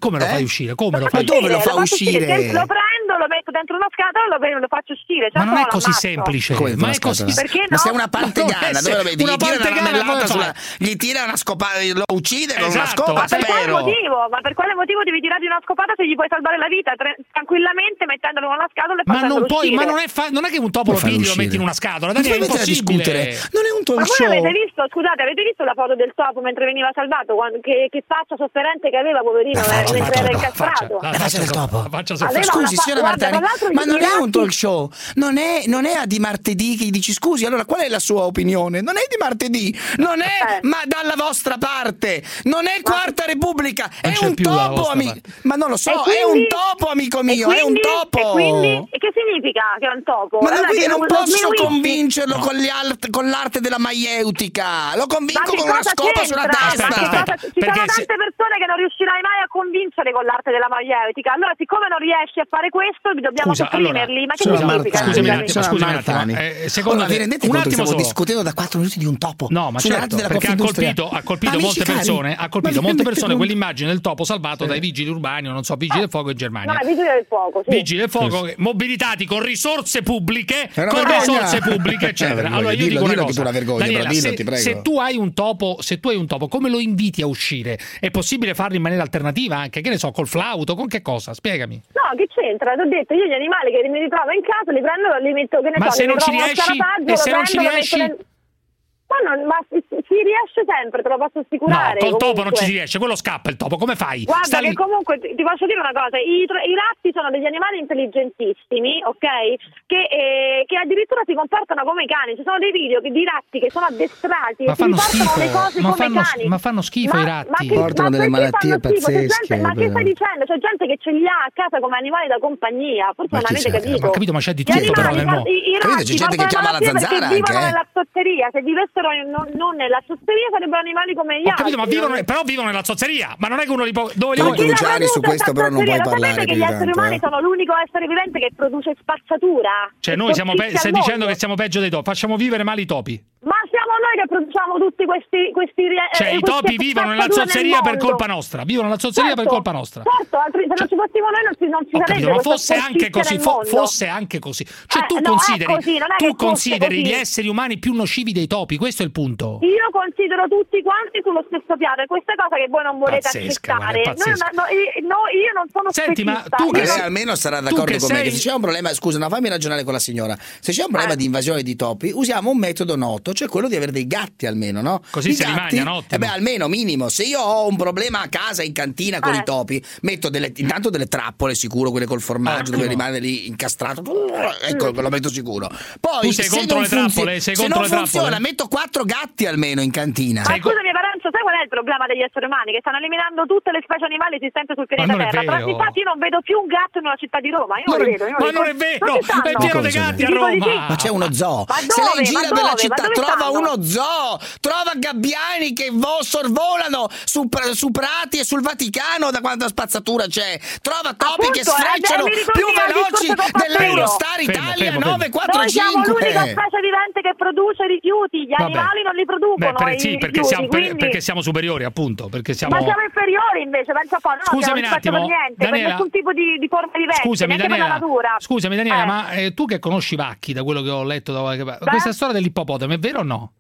come lo eh? fai uscire? Come lo, lo fai uscire? Ma dove lo fa uscire? uscire? Lo prendo, lo metto dentro una scatola, lo, lo faccio uscire. Certo ma non è così semplice. Come ma è così Perché no? Ma se una pantegana, dove lo vedi? Gli tira una marmellata sulla... Gli tira una scopata, lo uccide esatto. una scopa, ma per, quale motivo? ma per quale motivo devi tirargli una scopata se gli puoi salvare la vita tranquillamente mettendolo in una scatola e ma non puoi, uscire. Ma non è, fa- non è che un topo lo pigli lo metti in una scatola, dai, è impossibile. Non è un topo. Ma voi avete visto, scusate, avete visto la foto del topo mentre veniva salvato? Che faccia sofferente che aveva, poverino faccia del topo. La faccia, la faccia del topo. Scusi, signora Martani, ma non è un talk show. Non è, non è di martedì che gli dici scusi, allora qual è la sua opinione? Non è di martedì, non è eh. ma dalla vostra parte, non è quarta repubblica, è un topo, amico. Ma non lo so, quindi, è un topo, amico mio, quindi, è un topo. E quindi che significa che è un topo? Ma allora, quindi non posso convincerlo no. con, art, con, l'arte della maieutica. Lo convinco con una scopa sulla testa. Ci sono tante persone che non riuscirai mai a convincere vincere con l'arte della maglia maieutica. Allora, siccome non riesci a fare questo, dobbiamo Scusa, sopprimerli. Allora, ma che significa? Martani, scusami, un attimo, scusami un attimo. Eh, eh secondo Ora, vi un attimo stiamo discutendo da 4 minuti di un topo? No, ma certo, perché ha colpito, ha colpito molte cari, persone, ha colpito molte persone quell'immagine del topo salvato sì. dai vigili urbani, o non so, vigili ah, del fuoco in Germania. No, vigili del fuoco, sì. Vigili del fuoco sì. mobilitati con risorse pubbliche, Era con risorse pubbliche, (laughs) eccetera. Allora io dillo, dico una cosa, vergogna, Daniela, dillo, se, se tu hai un topo, tu hai un topo, come lo inviti a uscire? È possibile farlo in maniera alternativa anche? anche, che ne so, col flauto, con che cosa? Spiegami. No, che c'entra? Ti ho detto, io gli animali che mi ritrovo in casa li prendo, e li metto, che ne Ma so, se non ci riesci, e se non ci riesci, nel... Ma, non, ma si riesce sempre, te lo posso assicurare. No, col comunque. topo non ci si riesce, quello scappa il topo, come fai? Guarda Sta che lì... comunque ti posso dire una cosa, i, i ratti sono degli animali intelligentissimi, ok? Che, eh, che, addirittura si comportano come i cani, ci sono dei video di ratti che sono addestrati ma e si comportano schifo, le eh. cose come fanno, cani. Ma fanno schifo ma, i ratti. Ma che, portano ma delle malattie pazzesche. Gente, ma che stai dicendo? C'è gente che ce li ha a casa come animali da compagnia, forse non avete capito. Ma ho capito, ma c'è di tutto però i ratti C'è gente che chiama la zanzara anche, eh? nella zozzeria, se vivessero però non, non nella zozzeria, sarebbero animali come gli Ho altri. Ma vivono, però vivono nella zozzeria, ma non è che uno li può... Dove li tu, Gianni, su questo però non puoi parlare sapete che gli esseri umani eh? sono l'unico essere vivente che produce spazzatura. Cioè noi siamo pe- stai dicendo che siamo peggio dei topi, facciamo vivere male i topi. Ma siamo noi che produciamo tutti questi... questi eh, cioè eh, i topi vivono nella zozzeria per colpa nostra, vivono nella zozzeria certo, per colpa nostra. Certo, altri, se cioè, non ci fossimo noi non, ci, non ci sarebbe Ma fosse anche così, fo, fosse anche così. Cioè eh, tu no, consideri, così, tu consideri gli esseri umani più nocivi dei topi, questo è il punto. Io considero tutti quanti sullo stesso piano, è questa cosa che voi non volete pazzesca, accettare. Guarda, no, no, io non sono Senti, ma tu che sei, almeno sarà d'accordo con sei... me che se c'è un problema, scusa, no, fammi ragionare con la signora. Se c'è un problema eh. di invasione di topi, usiamo un metodo noto fatto, cioè quello di avere dei gatti almeno, no? Così I si gatti, rimane, eh beh, almeno minimo, se io ho un problema a casa in cantina con eh. i topi, metto delle, intanto delle trappole sicuro, quelle col formaggio ottimo. dove rimane lì incastrato, ecco, mm. lo metto sicuro. Poi tu sei se contro le trappole, sei contro se non funziona, metto quattro gatti almeno in cantina. Ma ecco. scusami, però senso, sai qual è il problema degli esseri umani? Che stanno eliminando tutte le specie animali esistenti sul pianeta Terra. Però infatti io non vedo più un gatto nella città di Roma. Io non, non vedo, ma non, è vero, non è pieno dei gatti a Roma. Ma c'è uno zoo. Se lei gira per la città trova uno zoo, trova gabbiani che sorvolano su, su, prati e sul Vaticano da quanta spazzatura c'è. Trova topi Appunto, che sfrecciano eh, più veloci dell'Eurostar Italia 945. Noi siamo l'unica specie vivente che produce rifiuti, gli animali non li producono. Beh, per, sì, perché siamo, per, perché perché siamo superiori, appunto. Siamo... Ma siamo inferiori invece, pensa un po'. No, scusami un attimo, per niente, Daniela, per nessun tipo di, di forma diversa, scusami, Daniela, natura. Scusami, Daniela, eh. ma eh, tu che conosci Vacchi, da quello che ho letto da qualche parte, questa storia dell'ippopotamo è vera o no?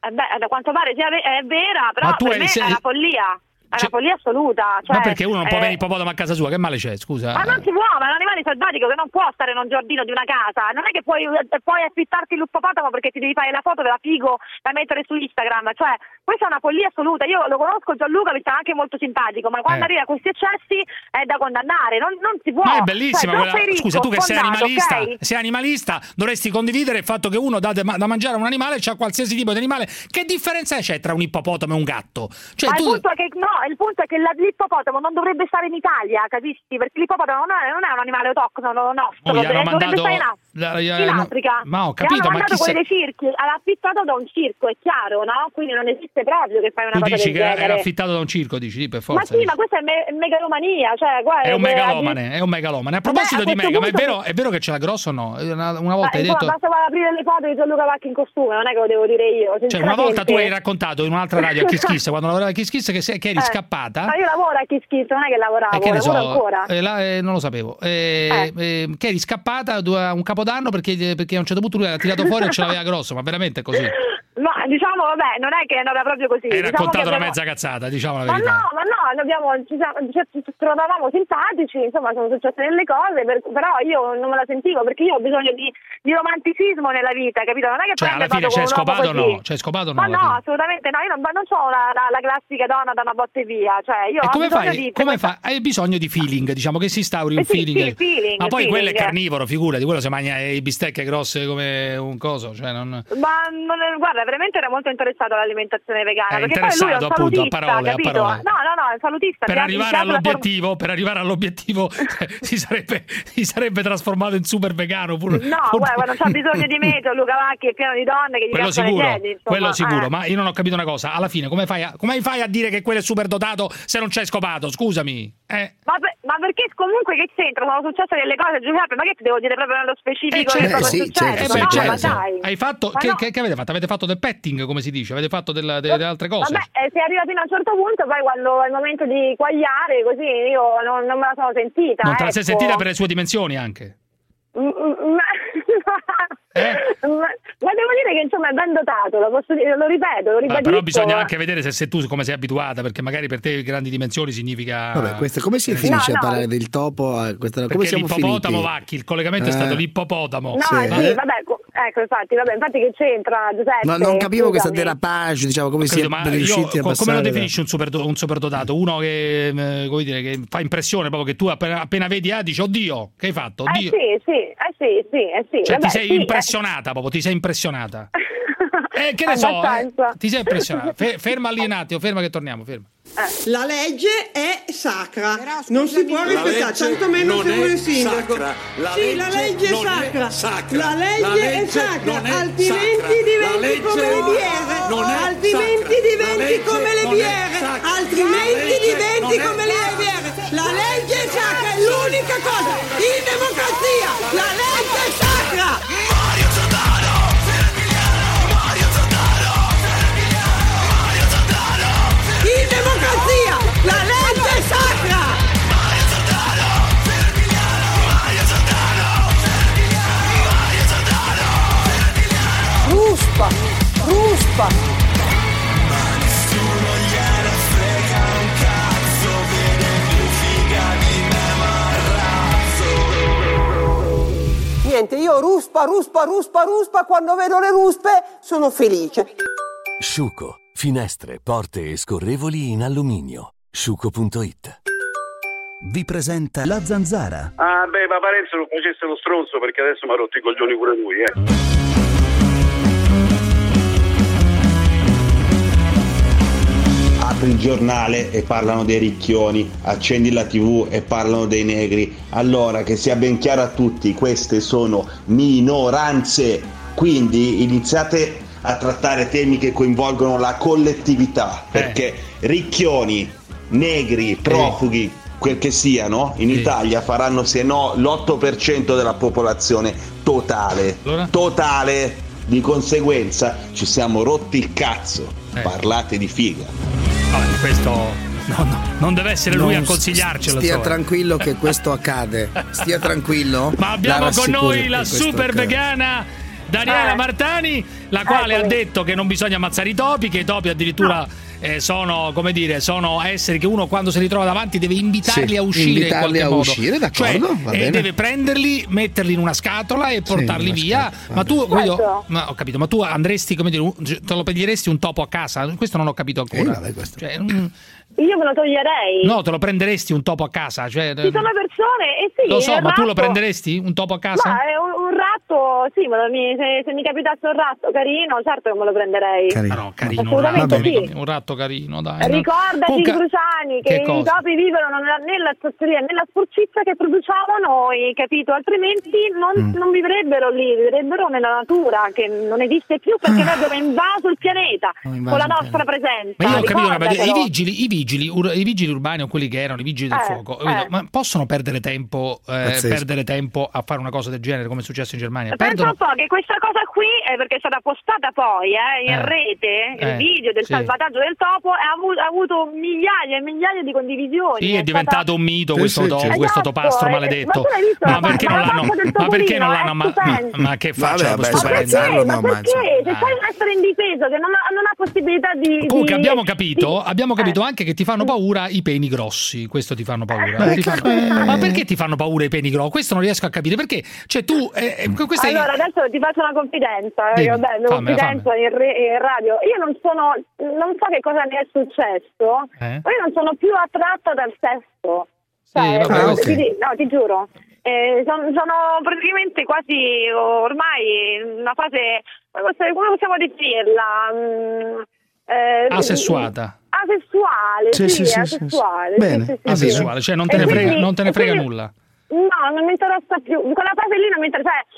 Eh beh, da quanto pare è vera, però ma per eri, me sei... è una follia. È una cioè, follia assoluta. Cioè, ma perché uno non può eh... venire ippopotamo a casa sua? Che male c'è, scusa? Ma non si può, ma è un animale selvatico che non può stare in un giardino di una casa. Non è che puoi, eh, puoi affittarti l'uppopotamo perché ti devi fare la foto della figo da mettere su Instagram. Cioè, questa è una follia assoluta. Io lo conosco Gianluca, mi sta anche molto simpatico, ma quando eh. arriva a questi eccessi è da condannare. Non, non si può. Ma è bellissima cioè, quella... Scusa, tu che sei animalista, okay? sei animalista, dovresti condividere il fatto che uno dà da mangiare a un animale, c'ha qualsiasi tipo di animale. Che differenza c'è tra un ippopotamo e un gatto? Cioè, ma tu... il punto è che no, il punto è che l'ippopotamo non dovrebbe stare in Italia, capisci? Perché l'ippopotamo non è, non è un animale autoctono nostro, oh, dovrebbe mandato... stare in, Af- la, la, in no, Africa. Ma ho capito, ma chi quelli circhi, era affittato da un circo, è chiaro, no? Quindi non esiste proprio che fai una tu cosa dici che era affittato da un circo, dici, sì, per forza. Ma sì, dici. ma questa è me- megalomania, cioè, guarda, È un cioè, megalomane, è un megalomane. A proposito Beh, a di mega, ma è vero, è vero che ce l'ha grosso o no? Una, una volta ma, hai detto Basta aprire le foto di Gianluca Vacchi in costume, non è che lo devo dire io, Cioè, una volta tu hai raccontato in un'altra radio a Kiss Kiss quando lavorava a Kiss Kiss che, che eri eh scappata. Ma io lavoro a Kiskis, non è che lavoravo, eh, che ne so, ancora. Eh, la, eh, non lo sapevo. Eh, eh. eh che eri scappata a un capodanno perché, perché, a un certo punto lui l'ha tirato fuori e ce l'aveva grosso, ma veramente così? (laughs) Ma diciamo, vabbè, non è che è andata proprio così. Hai diciamo raccontato abbiamo... una mezza cazzata, diciamo la verità. Ma no, ma no, abbiamo, ci, ci, ci, trovavamo simpatici, insomma, sono successe delle cose, per, però io non me la sentivo perché io ho bisogno di, di romanticismo nella vita, capito? Non è che cioè, alla fine c'è scopato o no? C'è scopato o no? Ma no, assolutamente no, io non, non sono la, la, la, classica donna da una botte via, cioè io e ho come bisogno fai, di... Come fai? Hai bisogno di feeling, diciamo, che si instauri un eh sì, feeling. Sì, feeling. Ma poi feeling. quello è carnivoro, figurati, quello se mangia i bistecche grosse come un coso, cioè non... Ma non, guarda, era veramente era molto interessato all'alimentazione vegana. È interessato appunto a parole, capito? a parole. No, no, no, è un salutista. Per arrivare, all'obiettivo, form- per arrivare all'obiettivo (laughs) eh, si, sarebbe, si, sarebbe, trasformato in super vegano. Pur, no, pur... guarda, non c'ha bisogno di me, (laughs) Luca Vacchi è pieno di donne che gli quello sicuro, piedi, insomma, Quello sicuro, eh. ma io non ho capito una cosa. Alla fine come fai a, come fai a dire che quello è super dotato se non c'è scopato? Scusami. Eh. Ma, per, ma, perché comunque che c'entra? Sono successe delle cose, Giuseppe, ma che ti devo dire proprio nello specifico? Eh, che eh, sì, successo? Certo, no, certo. Hai fatto, che, che, che avete fatto? Avete fatto del petting, come si dice, avete fatto delle, delle altre cose. Vabbè, eh, si è arriva fino a un certo punto, poi quando è il momento di quagliare, così io non, non me la sono sentita. Non te ecco. la sei ecco. sentita per le sue dimensioni anche? Mm, mm, mm (laughs) eh? ma, ma, devo dire che insomma è ben dotato, lo, posso dire, lo ripeto, lo ribadisco. Però bisogna anche vedere se, se tu come sei abituata, perché magari per te grandi dimensioni significa Vabbè, questo, come si eh, finisce no, a no. parlare del topo? A questa... Perché come siamo l'ippopotamo finiti? Vacchi, il collegamento eh. è stato eh. l'ippopotamo. No, sì, sì vabbè, Ecco, infatti, vabbè, infatti che c'entra Giuseppe? Ma non capivo questa derapage, diciamo, come capito, si è riusciti io, a Come lo definisci un, superdo- un superdotato? Uno che, eh, come dire, che fa impressione proprio che tu appena, appena vedi A ah, dici, oddio, che hai fatto? Eh oddio. Eh sì, sì, eh sì, sì, eh sì. Cioè, vabbè, ti sei sì, eh. impressionata eh. proprio, ti sei impressionata. (laughs) Eh, che ne so, eh, ti sei impressionato. Fe- ferma lì un attimo, ferma che torniamo, ferma. Eh. La legge è sacra, Però, non si può rispettare, tantomeno se vuoi è sindaco. La sì, la legge è sacra. è sacra. La legge, è sacra, altrimenti diventi come le biere. Altrimenti diventi come le biere, altrimenti ruspa. Niente, io ruspa, ruspa, ruspa, ruspa, quando vedo le ruspe sono felice. Sciuco. Finestre, porte e scorrevoli in alluminio. Sciuco.it Vi presenta la zanzara. Ah, beh, ma Parenzo non facesse lo stronzo perché adesso mi ha rotto i coglioni pure lui, eh. Apri il giornale e parlano dei ricchioni, accendi la tv e parlano dei negri. Allora, che sia ben chiaro a tutti, queste sono minoranze. Quindi iniziate a trattare temi che coinvolgono la collettività, perché ricchioni, negri, profughi, quel che siano, in Italia faranno se no l'8% della popolazione totale. Totale. Di conseguenza ci siamo rotti il cazzo. Parlate di figa. Vabbè, questo no, no, non deve essere lui Non a consigliarcelo. Stia insomma. tranquillo che questo accade. Stia tranquillo. Ma abbiamo con noi la super accade. vegana Daniela Eh. Martani, la quale ha Eccomi. detto che non bisogna ammazzare i topi, che i topi addirittura eh, sono, come dire, sono esseri che uno quando si ritrova davanti deve invitarli Sì, a uscire in invitarli qualche a modo. uscire, d'accordo, Cioè, va eh, bene. deve prenderli, metterli in una scatola e portarli una via. scatola, ma tu, vabbè. voglio- Certo. ma ho capito, ma tu andresti, come dire, un- te lo prenderesti un topo a casa? Questo non ho capito ancora. Cioè, mm, Io me lo toglierei. no, te lo prenderesti un topo a casa? Cioè, Ci sono persone, e sì, lo so, ma tu lo prenderesti un topo a casa? Ma è un, un ratto, sì, mi- se, se mi capitasse un ratto carino, certo che me lo prenderei. Ah, no, carino, un Assolutamente ratto, sì. un ratto carino, dai. Ricordati, Comunque- Cruciani, che, che i topi vivono nella, zozzeria, nella sporcizia che produciamo noi, capito? Altrimenti non, Mm. non vivrebbero lì, vivrebbero nella natura, che non esiste più perché noi abbiamo invaso il pianeta invaso con la nostra presenza. Ma io ho capito, una cosa, i vigili, i vigili, ur- i vigili urbani o quelli che erano i vigili del Eh, fuoco, eh. ma possono perdere tempo, eh, perdere tempo a fare una cosa del genere come è successo in Germania? Pensa Perdono un po' che questa cosa qui è perché è stata postata poi eh, in Eh. rete, Eh, il video del sì. salvataggio del topo ha avuto, ha avuto migliaia e migliaia di condivisioni. Sì, è diventato un mito Sì, questo, sì, to- certo. questo Esatto, topastro eh, maledetto. ma Ma perché Ma perché non l'hanno? È Ma, ma, che faccia Vabbè, questo spezzarlo, Ma perché? Se Ah. sai essere indifeso, che non ha, non ha possibilità di... Comunque di- abbiamo capito, di- abbiamo capito Eh. anche che ti fanno paura i peni grossi. Questo ti fanno paura. Ma perché ti fanno paura i peni grossi? Questo non riesco a capire. Perché? Cioè tu, eh, questa è- Allora, adesso ti faccio una confidenza, eh, Dimmi, vabbè, una fammela, confidenza in, re- in radio. Io non sono, non so che cosa mi è successo, Eh? ma io non sono più attratta dal sesso. Sì, Cioè, vabbè, eh, ok. ti no, ti giuro. Eh, son- sono praticamente quasi ormai in una fase, come possiamo definirla? Mm, eh, asessuata. Asessuale, Sì, sì, sì, sì, asessuale. sì, sì, Bene. sì, sì, Asessuale, sì. cioè non te ne frega- quindi- non te ne frega quindi- nulla. No, non mi interessa più. Quella fase lì non mi interessa. Cioè,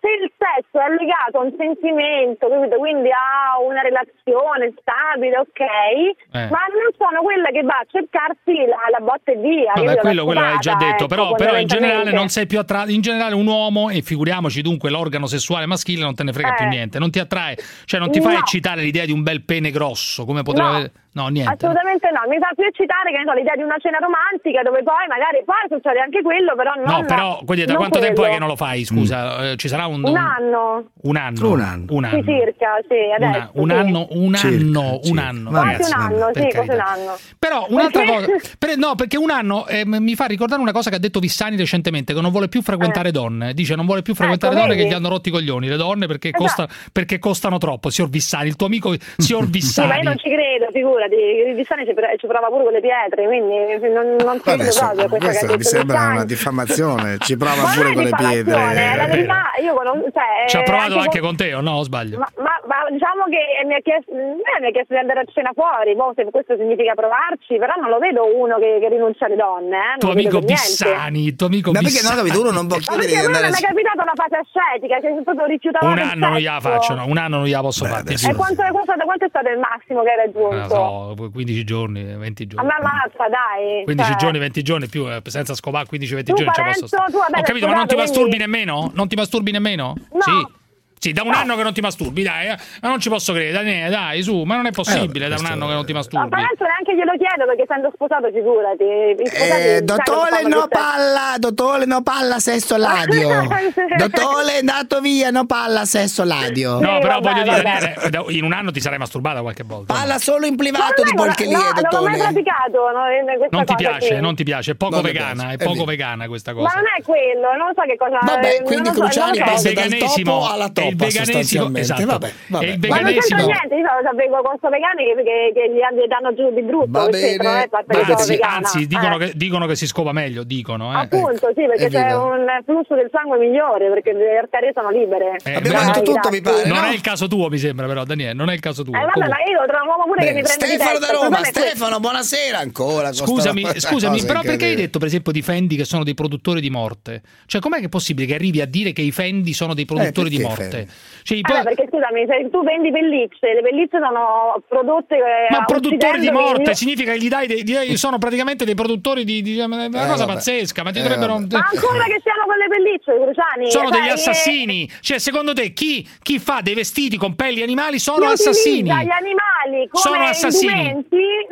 se il sesso è legato a un sentimento, capito? quindi a una relazione stabile, ok, Eh. ma non sono quella che va a cercarsi la, la botta e via. Vabbè, quello, quello l'hai già detto, ecco, però, però in generale non sei più attratto. In generale, un uomo, e figuriamoci dunque l'organo sessuale maschile, non te ne frega Eh. più niente. Non ti attrae, cioè non ti fa No. eccitare l'idea di un bel pene grosso, come potrebbe No. No, niente. Assolutamente no, mi fa più eccitare che ne so, l'idea di una cena romantica dove poi magari poi succede anche quello, però non No, però, quindi, da quanto tempo è quello. che non lo fai? Scusa, Eh, ci sarà un, Un anno. un anno. Un anno. Un Sì, anno. circa, sì, adesso. Una- un sì. anno, un Circa, anno, un circa. anno. Vabbè, Quasi un anno, sì, quasi un anno. Però un'altra Perché? cosa, per- no, perché un anno eh, mi fa ricordare una cosa che ha detto Vissani recentemente, che non vuole più frequentare donne. Dice non vuole più frequentare Ecco, donne che vedi? gli hanno rotti i coglioni, le donne perché, Esatto. costa- perché costano troppo. Signor Vissani, il tuo amico signor Sì, Vissani. ma io non ci credo, figurati, il Vissani ci, pre- ci prova pure con le pietre, quindi non, non credo Adesso, proprio questa che questa detto mi sembra Vissani. una diffamazione. Ci prova Ma pure non con le pietre. La verità, io conosco, cioè, Ci ha provato anche con- con te, o no? O sbaglio? Ma, ma- ma diciamo che mi ha, chiesto, eh, mi ha chiesto di andare a cena fuori, boh, se questo significa provarci, però non lo vedo uno che, che rinuncia alle donne. Eh, non tuo amico. Vissani, il tuo amico Ma perché Vissani. no, capito? Uno non può Ma chiedere perché di a andare non è capitata una fase ascetica, che proprio rifiutavamo Un anno non gliela faccio, no, un anno non gliela posso fare. E giuro. quanto, quanto, quanto è stato il massimo che hai raggiunto? Non so, 15 giorni, 20 A giorni. me ammazza, dai. 15 cioè. giorni, 20 giorni più, eh, senza scopare 15-20 Tu, giorni Parenzo, Ho capito, ma non ti masturbi nemmeno? Non ti masturbi nemmeno? No. Sì. Sì, da un anno che non ti masturbi, dai, eh. ma non ci posso credere, Daniele, dai, su, ma non è possibile eh, da un anno è... che non ti masturbi. Ma tanto neanche glielo chiedo perché essendo sposato, figurati. Eh, dottore, no palla, dottore, no palla, sesso ladio. (laughs) dottore, è andato via, no palla, sesso ladio. No, però vabbè, voglio dire, eh, Daniele, in un anno ti sarai masturbata qualche volta. Palla solo in privato di Polchelia, no, dottore. Non l'ho mai praticato. No, non ti piace, che... non ti piace, è poco vegana, è, è poco via. vegana questa cosa. Ma non è quello, non so che cosa... Vabbè, eh, quindi so, Cruciani so, passa dal topo alla topo il veganesimo esatto. vabbè, vabbè. il veganesimo ma non c'entra niente io sono vengo contro vegani che, che, che gli danno giù di brutto va bene ma anzi, anzi dicono, eh. che, dicono, che, si scopa meglio dicono eh. appunto sì eh, perché c'è un flusso del sangue migliore perché le arterie sono libere eh, abbiamo detto tutto esatto. mi pare non no? è il caso tuo mi sembra però Daniele non è il caso tuo eh, vabbè, ma io trovo un uomo pure bene. che mi prende Stefano da Roma Stefano buonasera ancora scusami scusami però perché hai detto per esempio di Fendi che sono dei produttori di morte cioè com'è che è possibile che arrivi a dire che i Fendi sono dei eh, produttori di morte cioè, i po- perché scusami, se tu vendi pellicce, le pellicce sono prodotte. Eh, ma produttori di morte, significa che gli dai, dei, dei, sono praticamente dei produttori di, di diciamo, una eh, cosa vabbè. pazzesca. Ma ti eh, dovrebbero. Ma ancora che siano con le pellicce, Cruciani. Sono eh, degli assassini. E... Cioè, secondo te, chi, chi, fa dei vestiti con pelli animali sono Io assassini? Gli animali come sono assassini.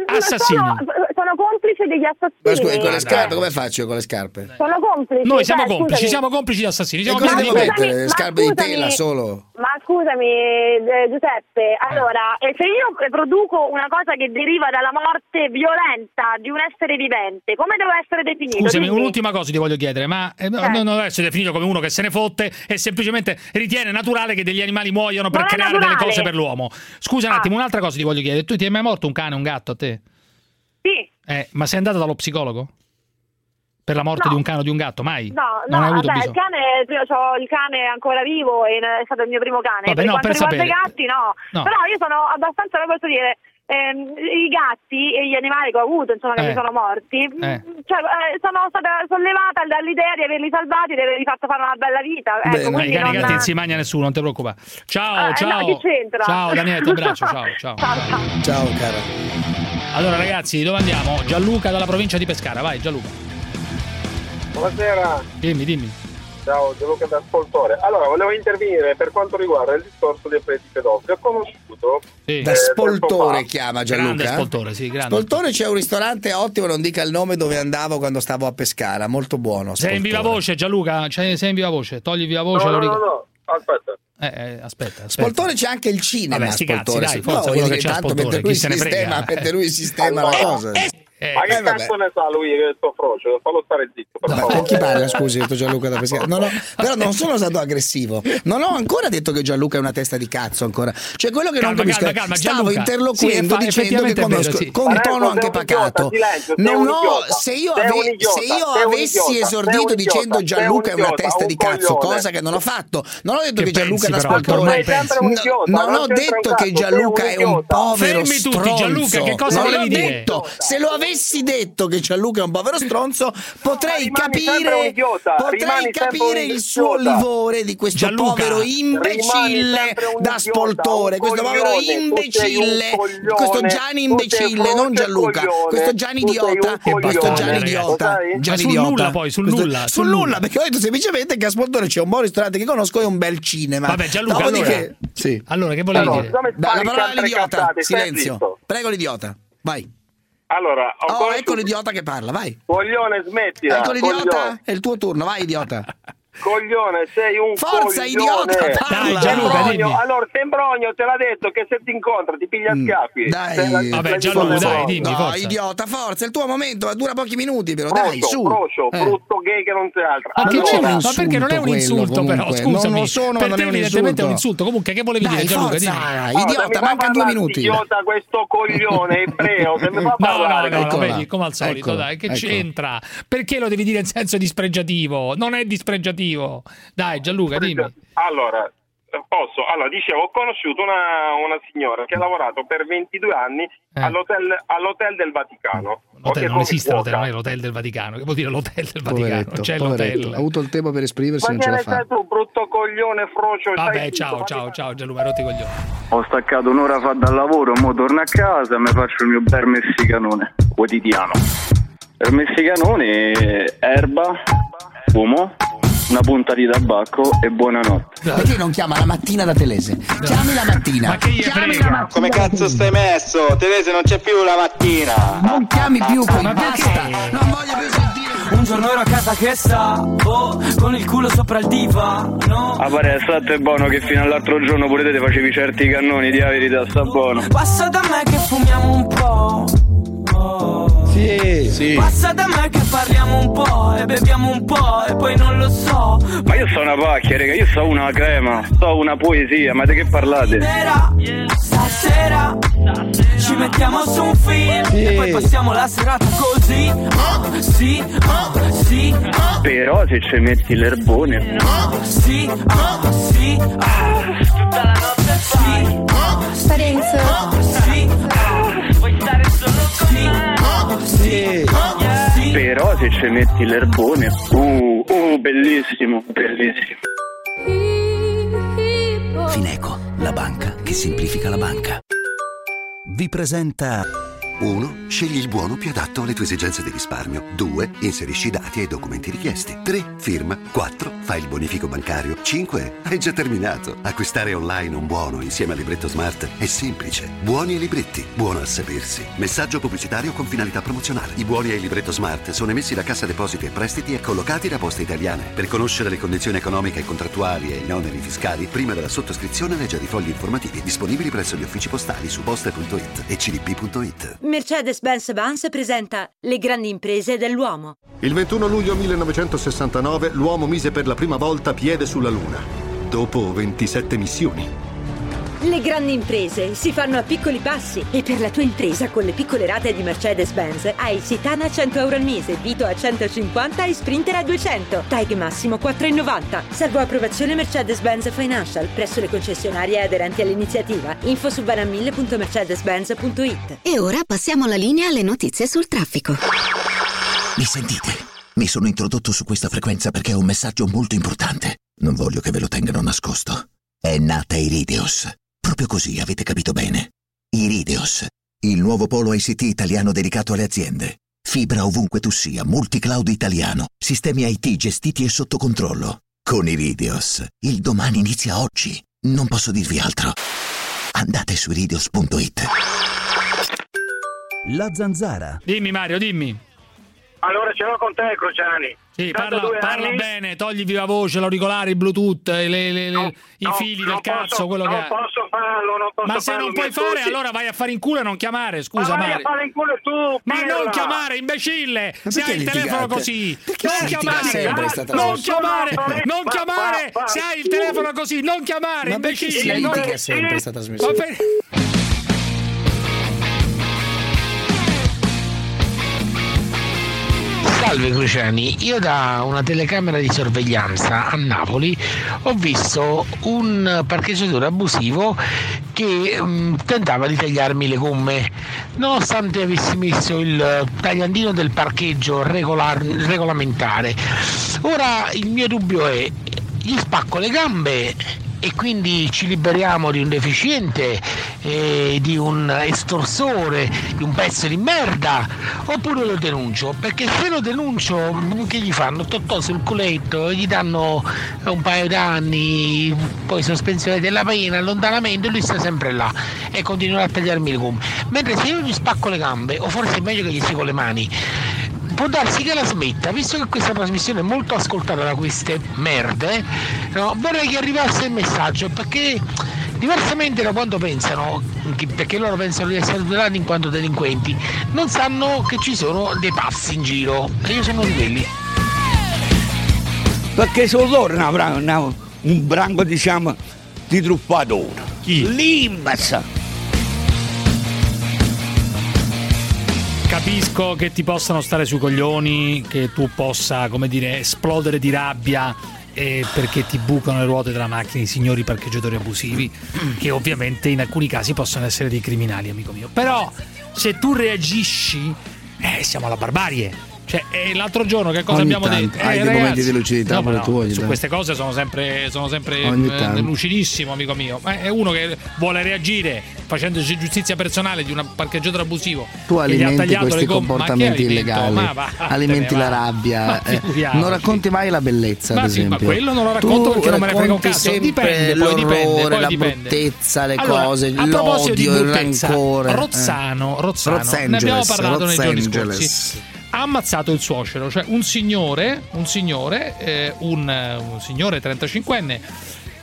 Assassini. Sono complice degli assassini. Ma scusa, con le scarpe, come faccio io con le scarpe? Sono complice. Noi siamo cioè, complici, scusami. siamo complici di assassini. Siamo complici devo mettere? Le scarpe scusami, di tela solo. Ma scusami, eh, Giuseppe, eh. allora, eh. se io produco una cosa che deriva dalla morte violenta di un essere vivente, come devo essere definito? Scusami, Dimmi. un'ultima cosa ti voglio chiedere, ma eh, eh. non deve essere definito come uno che se ne fotte e semplicemente ritiene naturale che degli animali muoiano per creare naturale. delle cose per l'uomo. Scusa un ah. attimo, un'altra cosa ti voglio chiedere. Tu ti è mai morto un cane, un gatto a te? Sì. Eh, ma sei andata dallo psicologo? Per la morte no. di un cane o di un gatto, mai? No, non no, hai avuto vabbè, il cane, io ho il cane ancora vivo e è stato il mio primo cane. Vabbè, per no, quanto per riguarda i gatti, no. no. Però io sono abbastanza, come posso dire, ehm, i gatti e gli animali che ho avuto, insomma, che eh. mi sono morti, mm, eh. Cioè, eh, sono stata sollevata dall'idea di averli salvati e di averli fatto fare una bella vita. Ecco, Beh, i cani non... gatti non si mangia nessuno, non ti preoccupare. Ciao, ciao. No, ciao Daniele, ti abbraccio, ciao, ciao. Ciao, ciao cara. Allora ragazzi, dove andiamo? Gianluca dalla provincia di Pescara, vai Gianluca. Buonasera. Dimmi, dimmi. Ciao Gianluca da Spoltore. Allora, volevo intervenire per quanto riguarda il discorso dei preti pedofili. Ho conosciuto sì. eh, da Spoltore chiama Gianluca. Grande eh? Spoltore, sì, grande. Spoltore c'è un ristorante ottimo, non dica il nome dove andavo quando stavo a Pescara, molto buono. Spoltore. Sei in viva voce Gianluca, cioè, sei in viva voce, togli viva voce. No, no, no, no, aspetta. Eh, eh, aspetta, aspetta. Spoltore c'è anche il cinema. Vabbè, sti cazzi, dai, forza, no, quello che c'è tanto, Spoltore, chi se ne. Sistema, eh. per lui sistema la cosa. Eh. Eh, ma che cazzo ne sa lui che è il tuo frocio? Fallo stare zitto. Per no, favore. Chi parla? Scusi, detto Gianluca da Pescara. Non ho, però non sono stato aggressivo. Non ho ancora detto che Gianluca è una testa di cazzo. Ancora, cioè quello che calma, non capisco. Calma, calma, Stavo Gianluca. interloquendo sì, dicendo che conosco vero, sì. con Parenzo, tono anche pacato. Non ho, se io, ave, se io avessi esordito dicendo Gianluca è una testa di cazzo, cosa che non ho fatto, non ho detto che, Gianluca è un ascoltatore. Non ho detto che Gianluca è un povero. Fermi tutti, Gianluca, che cosa volevi dire? Se lo avessi avessi detto che Gianluca è un povero stronzo, potrei capire, potrei capire il suo livore di questo Gianluca, povero imbecille da idiota, spoltore. Questo povero imbecille, coglione, questo Gianni imbecille, non Gianluca, coglione, questo Gianni idiota, questo Gianni idiota. Gianni sul idiota. nulla poi, sul questo, nulla. Sul, sul nulla, nulla, perché ho detto semplicemente che a spoltore c'è un buon ristorante che conosco e un bel cinema. Vabbè, Gianluca, Dopodiché, allora, sì. allora che volevi allora, dire? La parola all'idiota, silenzio. Prego l'idiota, vai. Allora, ho oh, ecco l'idiota che parla, vai. Coglione, smettila. Ecco l'idiota, coglione. è il tuo turno, vai idiota. (laughs) Coglione, sei un Forza, coglione. idiota! Dai, Gianluca, dimmi. Allora, Sembrogno te l'ha detto che se ti incontra ti piglia mm, schiaffi. Dai, la, vabbè, Gianluca, dai, dimmi, no, forza. idiota, forza, il tuo momento eh, dura pochi minuti, però Procio, dai, su. Procio, eh. brutto gay che non c'è altro. Ma, allora, c'è ma perché non è un insulto quello, però, scusami. Non lo sono, per te evidentemente è un insulto. Comunque, che volevi dai, dire Gianluca? Forza, dimmi. idiota, manca due minuti. Idiota questo coglione ebreo che mi fa (laughs) parlare. No, no, vedi, come al solito, dai, che c'entra? Perché lo devi dire in senso dispregiativo? Non è dispregiativo cattivo. Dai, Gianluca, dimmi. Allora, posso. Allora, dicevo, ho conosciuto una, una signora che ha lavorato per 22 anni eh. all'hotel, all'hotel, del Vaticano. L'hotel, non esiste l'hotel, non è l'hotel del Vaticano. Che vuol dire l'hotel del Vaticano? Poveretto, c'è poveretto. l'hotel. Ha avuto il tempo per esprimersi, Ma non ce la fa. Stato un brutto coglione frocio. Vabbè, ciao, ciao, ciao Gianluca, rotti coglione. Ho staccato un'ora fa dal lavoro, mo torno a casa e mi faccio il mio bel messicanone quotidiano. Per messicanone erba, fumo, una punta di tabacco e buonanotte. Perché non chiama la mattina da Telese? Chiami la mattina. Chiami la mattina. Come cazzo stai messo? Terese non c'è più la mattina. Non chiami più poi basta. Non voglio più sentire. Un giorno ero a casa che stavo con il culo sopra il divano. Ah, pare, stato è buono che fino all'altro giorno pure te facevi certi cannoni, di la verità, sta buono. Passa da me che fumiamo un po'. Sì, sì. Passa da me che parliamo un po' e beviamo un po' e poi non lo so. Ma io so una pacchia, raga, io so una crema, so una poesia, ma di che parlate? Sera, stasera ci mettiamo su un film Sì. e poi passiamo la serata così. Oh, sì, oh, sì, oh, Però se ci metti l'erbone. sì, oh, sì, oh, tutta la notte sì, oh, Parenzo. oh, sì, sì. Però se ci metti l'erbone. Uh, uh, bellissimo, bellissimo. Fineco, la banca che semplifica la banca. Vi presenta 1. Scegli il buono più adatto alle tue esigenze di risparmio. 2. Inserisci i dati e i documenti richiesti. 3. Firma. 4. Fai il bonifico bancario. 5. Hai già terminato. Acquistare online un buono insieme al libretto smart è semplice. Buoni e libretti. Buono a sapersi. Messaggio pubblicitario con finalità promozionale. I buoni e il libretto smart sono emessi da Cassa Depositi e Prestiti e collocati da Poste Italiane. Per conoscere le condizioni economiche e contrattuali e gli oneri fiscali, prima della sottoscrizione legge i fogli informativi disponibili presso gli uffici postali su poste.it e cdp.it. Mercedes-Benz Vans presenta Le grandi imprese dell'uomo. Il 21 luglio 1969 l'uomo mise per la prima volta piede sulla Luna, dopo 27 missioni. Le grandi imprese si fanno a piccoli passi e per la tua impresa con le piccole rate di Mercedes-Benz hai Citana a 100 euro al mese, Vito a 150 e Sprinter a 200. Tag massimo 4,90. Salvo approvazione Mercedes-Benz Financial presso le concessionarie aderenti all'iniziativa. Info su banamille.mercedes-benz.it E ora passiamo la linea alle notizie sul traffico. Mi sentite? Mi sono introdotto su questa frequenza perché ho un messaggio molto importante. Non voglio che ve lo tengano nascosto. È nata Iridios. Proprio così, avete capito bene. Iridios, il nuovo polo ICT italiano dedicato alle aziende. Fibra ovunque tu sia, multicloud italiano, sistemi IT gestiti e sotto controllo. Con Iridios, il domani inizia oggi. Non posso dirvi altro. Andate su iridios.it. La zanzara. Dimmi Mario, dimmi. Allora ce l'ho con te, Crociani. Sì, parla, 82 parla anni. bene, togli viva voce, l'auricolare, il bluetooth, le- le- le- i No, fili del non cazzo, posso- quello non che è. posso farlo, non posso Ma se farlo, non puoi fare, ascolti. allora vai a fare in culo e non chiamare, scusa Ma vai a Mario. fare in culo tu, Ma pirla. non chiamare, imbecille! Ma Se perché hai il telefono così! Perché Non chiamare! sempre Non chiamare! Non chiamare! Se hai il telefono così, non chiamare, Ma perché imbecille! non- litiga sempre sta trasmissione? Salve Cruciani, io da una telecamera di sorveglianza a Napoli ho visto un parcheggiatore abusivo che mm, tentava di tagliarmi le gomme. Nonostante avessi messo il tagliandino del parcheggio regolar- regolamentare. Ora il mio dubbio è, gli spacco le gambe e quindi ci liberiamo di un deficiente, eh, di un estorsore, di un pezzo di merda, oppure lo denuncio, perché se lo denuncio che gli fanno? Totò sul culetto, gli danno un paio d'anni, poi sospensione della pena, allontanamento e lui sta sempre là e continuerà a tagliarmi le gomme. Mentre se io gli spacco le gambe, o forse è meglio che gli sigo le mani, può darsi che la smetta, visto che questa trasmissione è molto ascoltata da queste merde, no, vorrei che arrivasse il messaggio perché diversamente da quanto pensano, perché loro pensano di essere tutelati in quanto delinquenti, non sanno che ci sono dei passi in giro e io sono di quelli. Perché sono loro una una- un branco, diciamo, di truffatori. Chi? L'Imbas. Capisco che ti possano stare sui coglioni, che tu possa, come dire, esplodere di rabbia perché ti bucano le ruote della macchina i signori parcheggiatori abusivi, che ovviamente in alcuni casi possono essere dei criminali, amico mio. Però se tu reagisci, eh, siamo alla barbarie. Cioè, e l'altro giorno che cosa Ogni abbiamo tanto. detto? Eh, Hai dei ragazzi, momenti di lucidità no, pure no, tu, Su tanto. queste cose sono sempre, sono sempre eh, lucidissimo, amico mio. Ma è uno che vuole reagire facendosi giustizia personale di un parcheggiatore abusivo. Tu alimenti questi. Ma comportamenti illegali, Ma (laughs) alimenti va. la rabbia, eh, non racconti mai la bellezza, Ma ad sì, ma esempio. quello non lo racconto Tu perché non me ne frega un cazzo. sempre Dipende, poi dipende, poi la dipende. bruttezza, le Allora, cose, l'odio, il rancore. Rozzano, eh. Rozzano, Los ne abbiamo parlato nei giorni scorsi. Ha ammazzato il suocero, cioè un signore, un signore, eh, un, eh, un signore 35enne,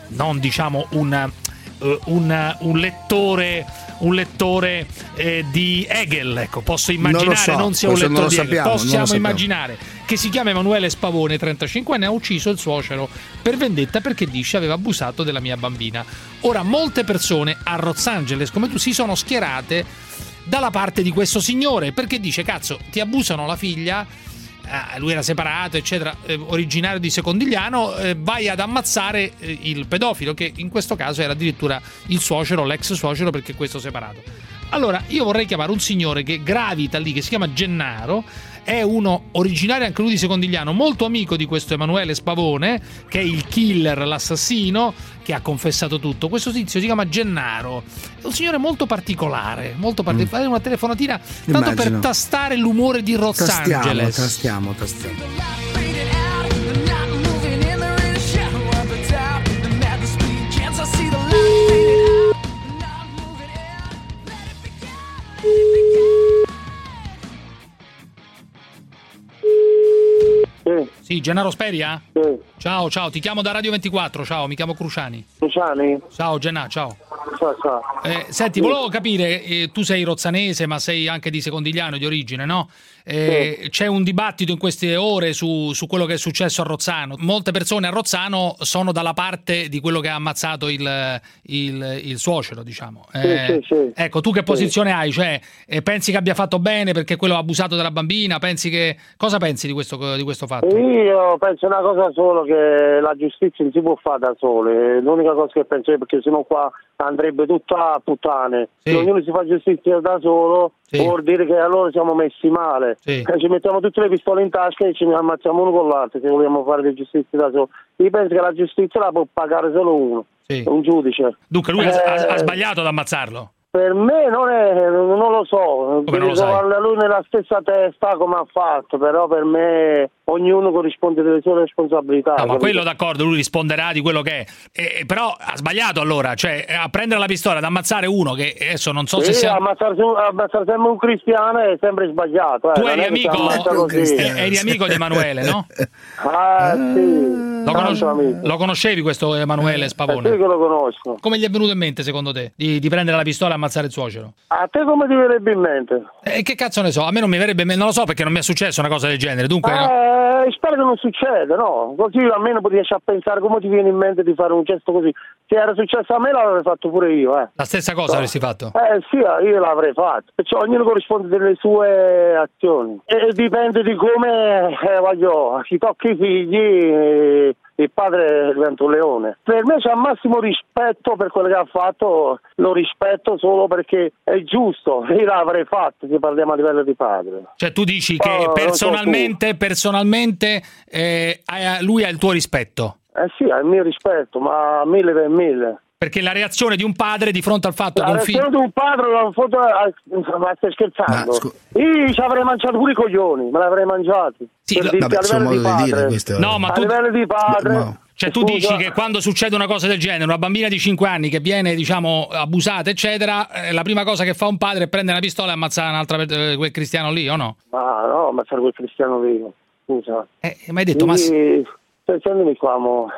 non diciamo un, eh, un, un lettore, un lettore eh, di Hegel, ecco, posso immaginare, Non so, sia un non lettore di Hegel, sappiamo, non possiamo immaginare che si chiama Emanuele Spavone, 35enne, ha ucciso il suocero per vendetta perché dice aveva abusato della mia bambina. Ora, molte persone a Los Angeles, come tu, si sono schierate dalla parte di questo signore perché dice cazzo ti abusano la figlia eh, lui era separato eccetera eh, originario di Secondigliano eh, vai ad ammazzare eh, il pedofilo che in questo caso era addirittura il suocero l'ex suocero perché questo separato. Allora io vorrei chiamare un signore che gravita lì che si chiama Gennaro è uno originario anche lui di Secondigliano, molto amico di questo Emanuele Spavone, che è il killer, l'assassino, che ha confessato tutto. Questo tizio si chiama Gennaro, è un signore molto particolare, molto particolare. Fare una telefonatina tanto per Immagino. tastare l'umore di Los Tastiamo, Angeles. tastiamo, tastiamo. Sì, Gennaro Speria? Ciao, ciao, ti chiamo da Radio 24, ciao, mi chiamo Cruciani. Cruciani? Ciao Gennà, ciao. Ciao, ciao. Eh, senti, volevo capire, eh, tu sei rozzanese, ma sei anche di Secondigliano di origine, no? Eh, C'è un dibattito in queste ore su, su quello che è successo a Rozzano. Molte persone a Rozzano sono dalla parte di quello che ha ammazzato il, il- il suocero, diciamo. Eh, sì, sì. Ecco, tu che Sì. posizione hai? Cioè, eh, pensi che abbia fatto bene perché quello ha abusato della bambina? Pensi che... Cosa pensi di questo, di questo fatto? Io penso una cosa solo che la giustizia non si può fare da sole, l'unica cosa che penso è perché sennò qua andrebbe tutta a puttane. Se ognuno si fa giustizia da solo vuol dire che allora siamo messi male. Sì. Eh, Ci mettiamo tutte le pistole in tasca e ci ammazziamo uno con l'altro se vogliamo fare le giustizie da solo. Io penso che la giustizia la può pagare solo uno, un giudice. Dunque, lui ha- ha, ha Eh, sbagliato ad ammazzarlo. Per me non, è, non lo so, sai? trovarla lui nella stessa testa come ha fatto, però per me ognuno corrisponde delle sue responsabilità. No, ma quello d'accordo, lui risponderà di quello che è. Eh, però ha sbagliato allora, cioè a prendere la pistola ad ammazzare uno che adesso non so se Sì, sia... ammazzare, ammazzare sempre un cristiano è sempre sbagliato. Eh. Tu eri amico, eh, eri amico di Emanuele, no? (laughs) Ah, sì. Lo, conos- lo conoscevi questo Emanuele Eh, Spavone? sì che lo conosco. Come gli è venuto in mente secondo te di, di prendere la pistola e ammazzare il suocero? A te come ti verrebbe in mente? E che cazzo ne so? A me non mi verrebbe, non lo so perché non mi è successo una cosa del genere. Dunque, no. Eh, spero che non succeda, no? Così almeno riesci a pensare come ti viene in mente di fare un gesto così. Se era successo a me l'avrei fatto pure io, eh. la stessa cosa avresti fatto. Eh sì, io l'avrei fatto. Perciò ognuno corrisponde delle sue azioni. E dipende di come, eh, voglio, chi tocca i figli, eh, il padre diventa un leone. Per me c'è al massimo rispetto per quello che ha fatto, lo rispetto solo perché è giusto. Io l'avrei fatto se parliamo a livello di padre. Cioè tu dici che Oh, non so personalmente, personalmente eh, lui ha il tuo rispetto. Eh sì, ha il mio rispetto, ma mille per mille. Perché la reazione di un padre di fronte al fatto La che un figlio... reazione di un padre non foto, ah, ma stai scherzando? Io ci avrei mangiato pure i coglioni, me l'avrei mangiati. Sì, Per lo- dirti, vabbè, a di modo di dire, padre. questo è- No, ma a tu- livello di padre. Cioè tu dici che quando succede una cosa del genere, una bambina di 5 anni che viene, diciamo, abusata, eccetera, eh, la prima cosa che fa un padre è prendere una pistola e ammazzare un'altra eh, quel cristiano lì, o no? Ma no, ma sarà quel cristiano vivo. Scusa. Eh, ma hai detto, ma... Io- Stai sentimi qua, mo.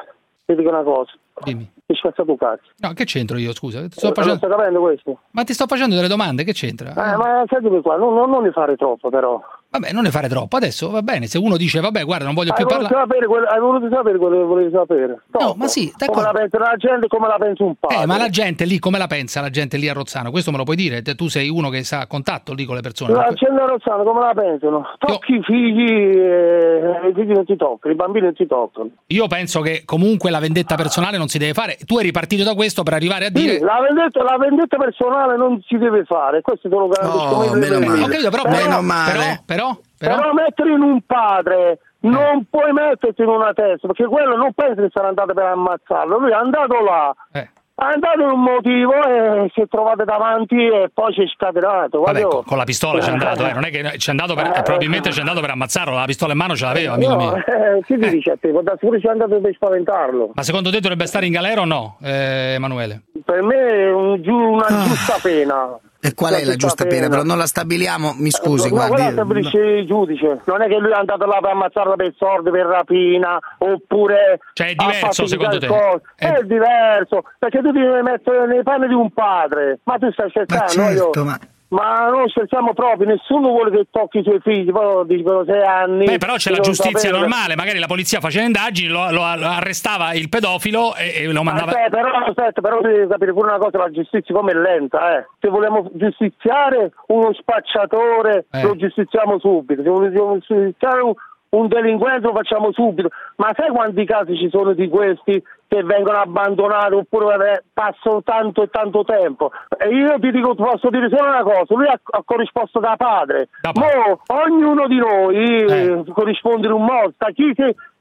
Ti dico una cosa. Dimmi. Scazzato un cazzo. No, che c'entro io, scusa? Ti Eh, sto non facendo... stai capendo questo? Ma ti sto facendo delle domande, che c'entra? Eh, ma sentimi qua, non, non, non ne fare troppo però. Vabbè, non ne fare troppo, adesso va bene, se uno dice, vabbè, guarda, non voglio Hai più voluto, parlare... quello, hai voluto sapere quello che volevi sapere. No, ma sì, Come la pensa la gente come la pensa un padre. Eh, ma la gente lì, come la pensa la gente lì a Rozzano? Questo me lo puoi dire? Te- Tu sei uno che sta a contatto lì con le persone. La gente a Rozzano come la pensano? Tocchi i figli e i figli non ti toccano, i bambini non ti toccano. Io penso che comunque la vendetta personale non si deve fare. Tu eri partito da questo per arrivare a dire... Sì, la, vendetta, la vendetta personale non si deve fare, questo te lo garantisco. Oh, meno male. Ho capito, però- Però- meno male. però- però- Però? Però mettere in un padre non puoi metterti in una testa, perché quello non pensa che sarà andato per ammazzarlo, lui è andato là. Eh. È andato in un motivo e si è trovato davanti e poi si è scatenato. Vabbè, guarda. co- con la pistola c'è andato, eh. non è che c'è andato per, probabilmente c'è andato per ammazzarlo, la pistola in mano ce l'aveva, amico No, mio. (laughs) eh, chi ti dice a te? Può darsi pure sia andato per spaventarlo. Ma secondo te dovrebbe stare in galera o no, eh, Emanuele? Per me è un una Ah. giusta pena. E qual è la giusta pena? Però non la stabiliamo, mi scusi, No, quella guardi. stabilisce il giudice. Non è che lui è andato là per ammazzarla per soldi, per rapina, oppure. Cioè, è diverso, secondo te? qualcosa. È... diverso, perché tu ti devi mettere nei panni di un padre. Ma tu stai scherzando? Ma certo, io- ma- Ma non scherziamo proprio, nessuno vuole che tocchi i suoi figli, poi dicono sei anni. Beh, però c'è la giustizia normale, magari la polizia faceva indagini, lo, lo- lo arrestava il pedofilo e, e lo mandava... Aspetta, però, aspetta, però devi capire pure una cosa, la giustizia come è lenta, eh. Se vogliamo giustiziare uno spacciatore, Eh. lo giustiziamo subito. Se vogliamo giustiziare un, un delinquente lo facciamo subito. Ma sai quanti casi ci sono di questi che vengono abbandonati oppure passano tanto e tanto tempo? E io ti dico, posso dire solo una cosa, lui ha, ha corrisposto da padre. Mo, ognuno di noi eh, corrisponde in un modo, chi,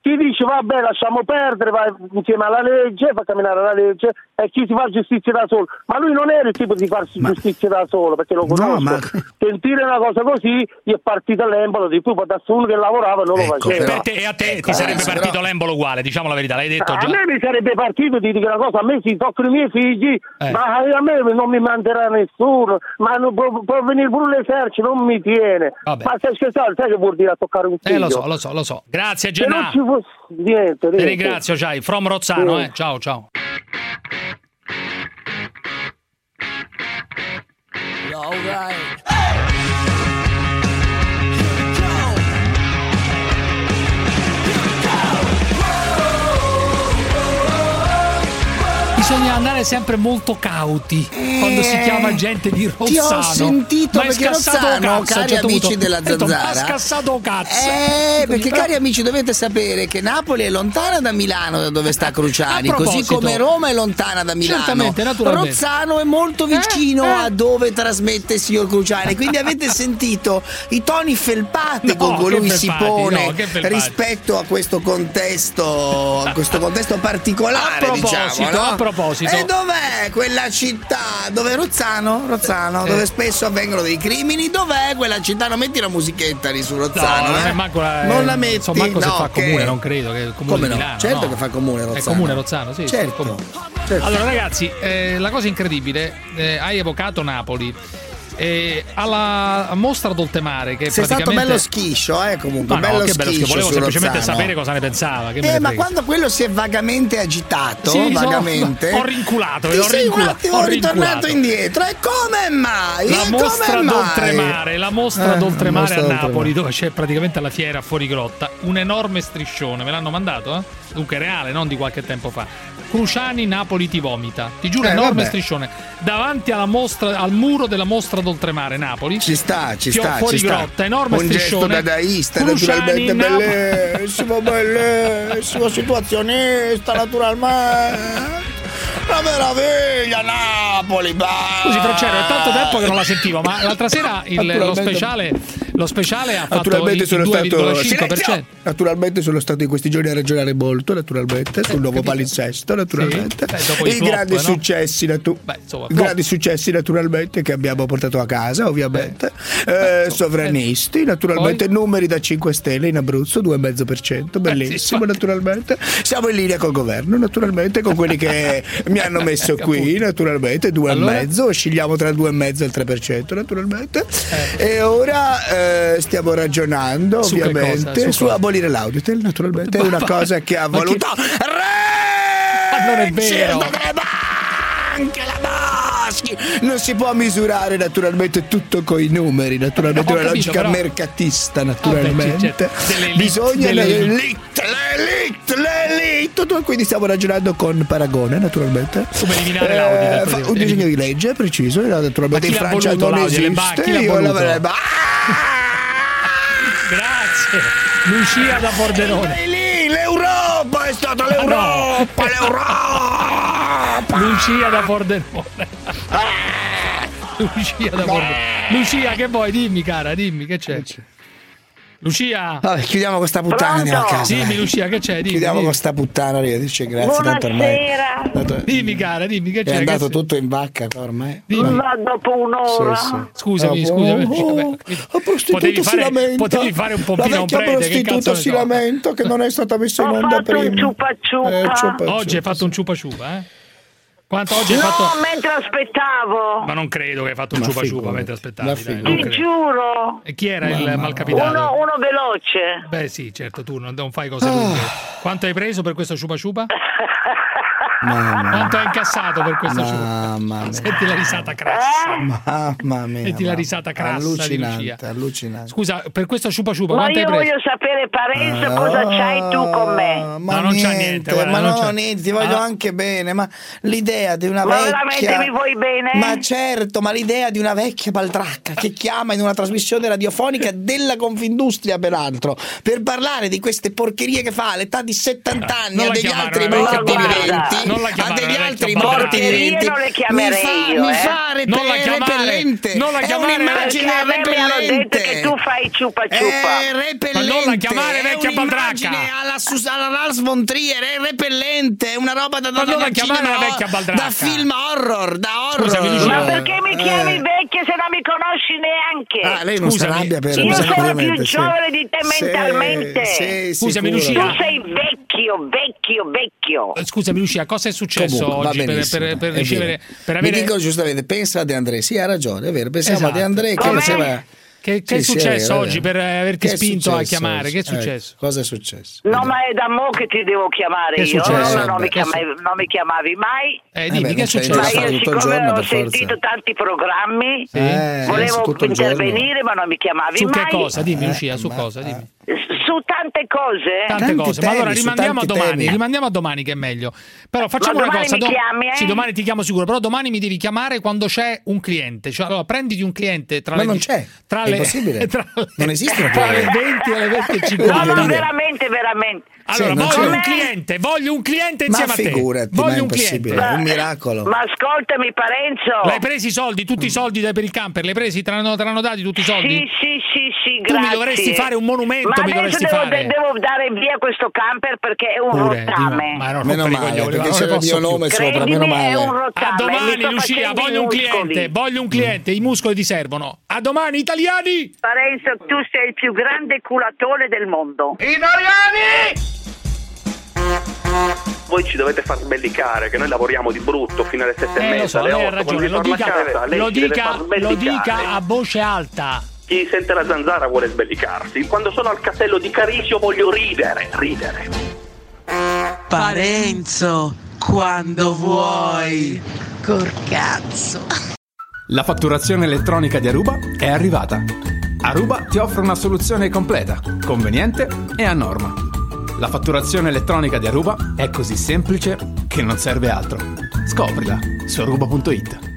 chi dice vabbè lasciamo perdere, va insieme alla legge, fa camminare la legge e chi si fa giustizia da solo. Ma lui non era il tipo di farsi giustizia da solo, perché lo conosco. ma- Sentire una cosa così gli è partita l'embolo, di cui può darsi uno che lavorava e non lo faceva. Per te- e a te ti sarebbe partito l'embolo uguale, diciamo la verità, l'hai detto A già. me mi sarebbe partito di dire una cosa, a me si toccano i miei figli, Eh. ma a me non mi manderà nessuno, ma non può, può venire pure l'esercito, non mi tiene. Vabbè. Ma stai scherzando, sai che vuol dire a toccare un figlio? Eh, lo so, lo so, lo so. Grazie, Se fosse niente, Ti niente. ringrazio, Ciai. From Rozzano, Sì. eh. Ciao, ciao. Bisogna andare sempre molto cauti quando si chiama gente di Rozzano. Eh, Ti ho sentito Ma perché Rozzano, cazzo, cari certo amici punto. della detto, Ma ha Zanzara. scassato cazzo. Eh, perché cari amici dovete sapere che Napoli è lontana da Milano da dove sta Cruciani, A così come Roma è lontana da Milano. Certamente, naturalmente. Rozzano è molto vicino a dove trasmette il signor Cruciani, quindi avete sentito i toni felpati No, con cui lui si pone no, rispetto a questo contesto, a questo contesto particolare, A proposito, diciamo, no? a proposito. E dov'è quella città? Dove Rozzano? Rozzano, Eh. dove spesso avvengono dei crimini? Dov'è quella città? Non metti la musichetta lì su Rozzano, No, non eh? manco la, non la eh, metti, insomma, manco se no, fa che- comune, non credo che comune Come no? Milano. Certo no. che fa comune Rozzano. È comune Rozzano, sì. Certo. comune. Certo. Allora, ragazzi, eh, la cosa incredibile, eh, hai evocato Napoli. Eh, alla mostra d'Oltemare, che Sei stato praticamente. bello schiscio, eh, comunque, No, no, bello che bello schiscio schifo. Volevo semplicemente Rozzano. sapere cosa ne pensava. Che Eh, ne ma quando quello si è vagamente agitato, Sì, vagamente, ho rinculato, ti ho sei un attimo ho ritornato rinculato. indietro. E come mai? La E mostra d'oltremare, la mostra Eh, d'oltremare mostra a d'oltremare. Napoli, dove c'è praticamente alla fiera fuori grotta, un enorme striscione, me l'hanno mandato, eh? Dunque reale, non di qualche tempo fa. Cruciani Napoli ti vomita. Ti giuro, Eh, enorme vabbè. striscione. Davanti alla mostra, al muro della mostra d'oltremare Napoli. Ci sta, ci sta, fuori ci sta. grotta, enorme Un gesto striscione. dadaista, Cruciani, naturalmente Napoli- bellissimo, bellissimo, situazionista, naturalmente. Una meraviglia, Napoli, bah. Scusi, Francero, è tanto tempo che non la sentivo, ma l'altra sera il- lo, speciale, lo speciale ha fatto il sono stato 2,5%. Silenzio! Naturalmente sono stato in questi giorni a ragionare molto, naturalmente, sul nuovo palinsesto, naturalmente. Beh, dopo i flop, grandi no? successi, natu- insomma, i grandi successi naturalmente che abbiamo portato a casa, ovviamente. Eh, sovranisti, naturalmente, numeri da 5 stelle in Abruzzo, 2,5%, bellissimo, naturalmente. Siamo in linea col governo, naturalmente, con quelli che (laughs) mi hanno messo qui, naturalmente, 2,5%, oscilliamo tra il 2,5% e il 3%, naturalmente. E ora eh, stiamo ragionando, Su ovviamente, cosa? Su su, abolire l'Auditel, naturalmente, è una cosa che ha Ma che- voluto Ma non è vero. anche la Boschi! Non si può misurare naturalmente tutto con i numeri naturalmente una capito, logica però- mercatista Vabbè, naturalmente. Dell'elite, bisogna l'elite l'elite l'elite Tu- quindi stiamo ragionando con paragone naturalmente Come eliminare Eh, l'Audi, fa- un disegno di legge preciso e naturalmente Ma chi in Francia non ba- esiste chi l'ha io l'avrei- ma- (laughs) Grazie. Lucia da Pordenone. È lì l'Europa è stata l'Europa l'Europa Lucia da Pordenone. (laughs) Lucia da Pordenone. Lucia, che vuoi? Dimmi, cara, dimmi, che c'è? Lucia! Vabbè, chiudiamo questa puttana e andiamo a casa. Dimmi dai. Lucia, che c'è? Dimmi, Chiudiamo dimmi. questa puttana, arrivederci, grazie. Tanto ormai Buonasera. Dimmi cara, dimmi che è c'è. che andato tutto in vacca ormai. Ma dopo un'ora. Sì, sì. Scusami, Ah, scusami. oh, oh, la prostituta potevi, si fare, lamenta. potevi fare un pompino La a un prete. Che prostituta si lamenta che non è stata messa in Ho onda fatto un prima. ciupa ciupa. Eh, ciupa Oggi hai fatto un ciupa ciupa, eh? Quanto oggi hai No, fatto? mentre aspettavo. Ma non credo che hai fatto un ciupa ciupa figurati. mentre aspettavi. Dai. Ti credo. giuro. E chi era il Mamma. malcapitato? Uno, uno veloce. Beh sì, certo, tu non, non fai cose lunghe. Quanto hai preso per questo ciupa ciupa? (laughs) Mamma, Quanto hai incassato per questo ciupa? mamma mia. Senti la risata crassa. Mamma mia. Senti la risata crassa allucinante, allucinante. Scusa, per questo ciupa ciupa Ma quanto io preso? voglio sapere, Parenzo, cosa c'hai tu con me? Ah, Ma No, non c'ha niente, guarda, ma non no, niente, ti voglio Ah. anche bene, ma l'idea di una Ma vecchia veramente mi vuoi bene? Ma certo, ma l'idea di una vecchia baldracca che chiama in una trasmissione radiofonica della Confindustria peraltro per parlare di queste porcherie che fa all'età di 70 anni a la degli altri baldracca. viventi, Non la a chiamare degli una altri vecchia morti baldracca. viventi. mi fa, io, mi eh. fa Non la chiamare, repellente. non la È chiamare un'immagine a mi hanno detto repellente. che tu fai ciupa ciupa. È repellente. Ma non la chiamare è vecchia un'immagine baldracca. alla, Sus- alla Lars von Trier, è repellente, è una roba da, da, da chiamare cinema, la vecchia baldracca. da film horror, da horror. Scusami, Lucia. Ma perché mi chiami Eh. vecchia se non mi conosci neanche? Ah, lei non si Scusami. arrabbia per Io sono più giovane di te mentalmente. Scusami. Lucia. Tu sei vecchio, vecchio, vecchio. Eh, Scusami Lucia, cosa è successo Comunque, oggi per, per- per ricevere... Per Mi avere... dico giustamente, pensa a De André, sì, ha ragione, è vero, pensiamo Esatto. a De André che Com'è? faceva... Che, che Sì, è sì, successo è oggi per averti Che spinto a chiamare? oggi? Che è successo? Ecco, cosa è successo? No, ma è da mo' che ti devo chiamare Che io. No, no, non, mi chiamavi, non mi chiamavi mai. Eh, Eh dimmi, beh, che è successo? Ma io siccome giorno, ho sentito tanti programmi, Eh, volevo intervenire, ma non mi chiamavi Su che mai. cosa? Dimmi Eh, Lucia, su ma- cosa? Dimmi. Su tante cose. Tante Tanti cose, ma temi, allora su rimandiamo a domani, temi. rimandiamo a domani che è meglio. Però facciamo Ma una cosa, mi chiami, eh? Sì, domani ti chiamo sicuro, però domani mi devi chiamare quando c'è un cliente, cioè allora prenditi un cliente tra Ma le non c'è, tra è le impossibile. (laughs) tra le- Non esistono tra le clienti. 20 e le 20 e (laughs) No, 50. no, veramente, veramente. Allora, Sì, voglio un cliente, voglio un cliente Ma insieme a te. figurati, ma è Voglio un cliente. è un miracolo. Ma ascoltami, Parenzo. L'hai presi i soldi, tutti i soldi dai per il camper, l'hai presi, te l'hanno, dati tutti i soldi? Sì, sì, sì, sì, Tu mi grazie. dovresti fare un monumento, Ma mi adesso dovresti devo, fare. de- devo dare via questo camper perché è un Pure, rottame. di- ma non Meno male, coglioni, perché c'era il mio più. nome sopra, Credimi, meno è un male. rottame. A domani Lucia, voglio un cliente, voglio un cliente, i muscoli ti servono. A domani italiani! Parenzo, tu sei il più grande culatore del mondo. Voi ci dovete far sbellicare che noi lavoriamo di brutto fino alle sette e Eh, lo mezza, so, alle lei ha otto, ragione, quando lo dica, casa, lo dica, lo dica a voce alta. Chi sente la zanzara vuole sbellicarsi. Quando sono al castello di Carisio voglio ridere, ridere. Parenzo, quando vuoi. Corcazzo. La fatturazione elettronica di Aruba è arrivata. Aruba ti offre una soluzione completa, conveniente e a norma. La fatturazione elettronica di Aruba è così semplice che non serve altro. Scoprila su aruba.it.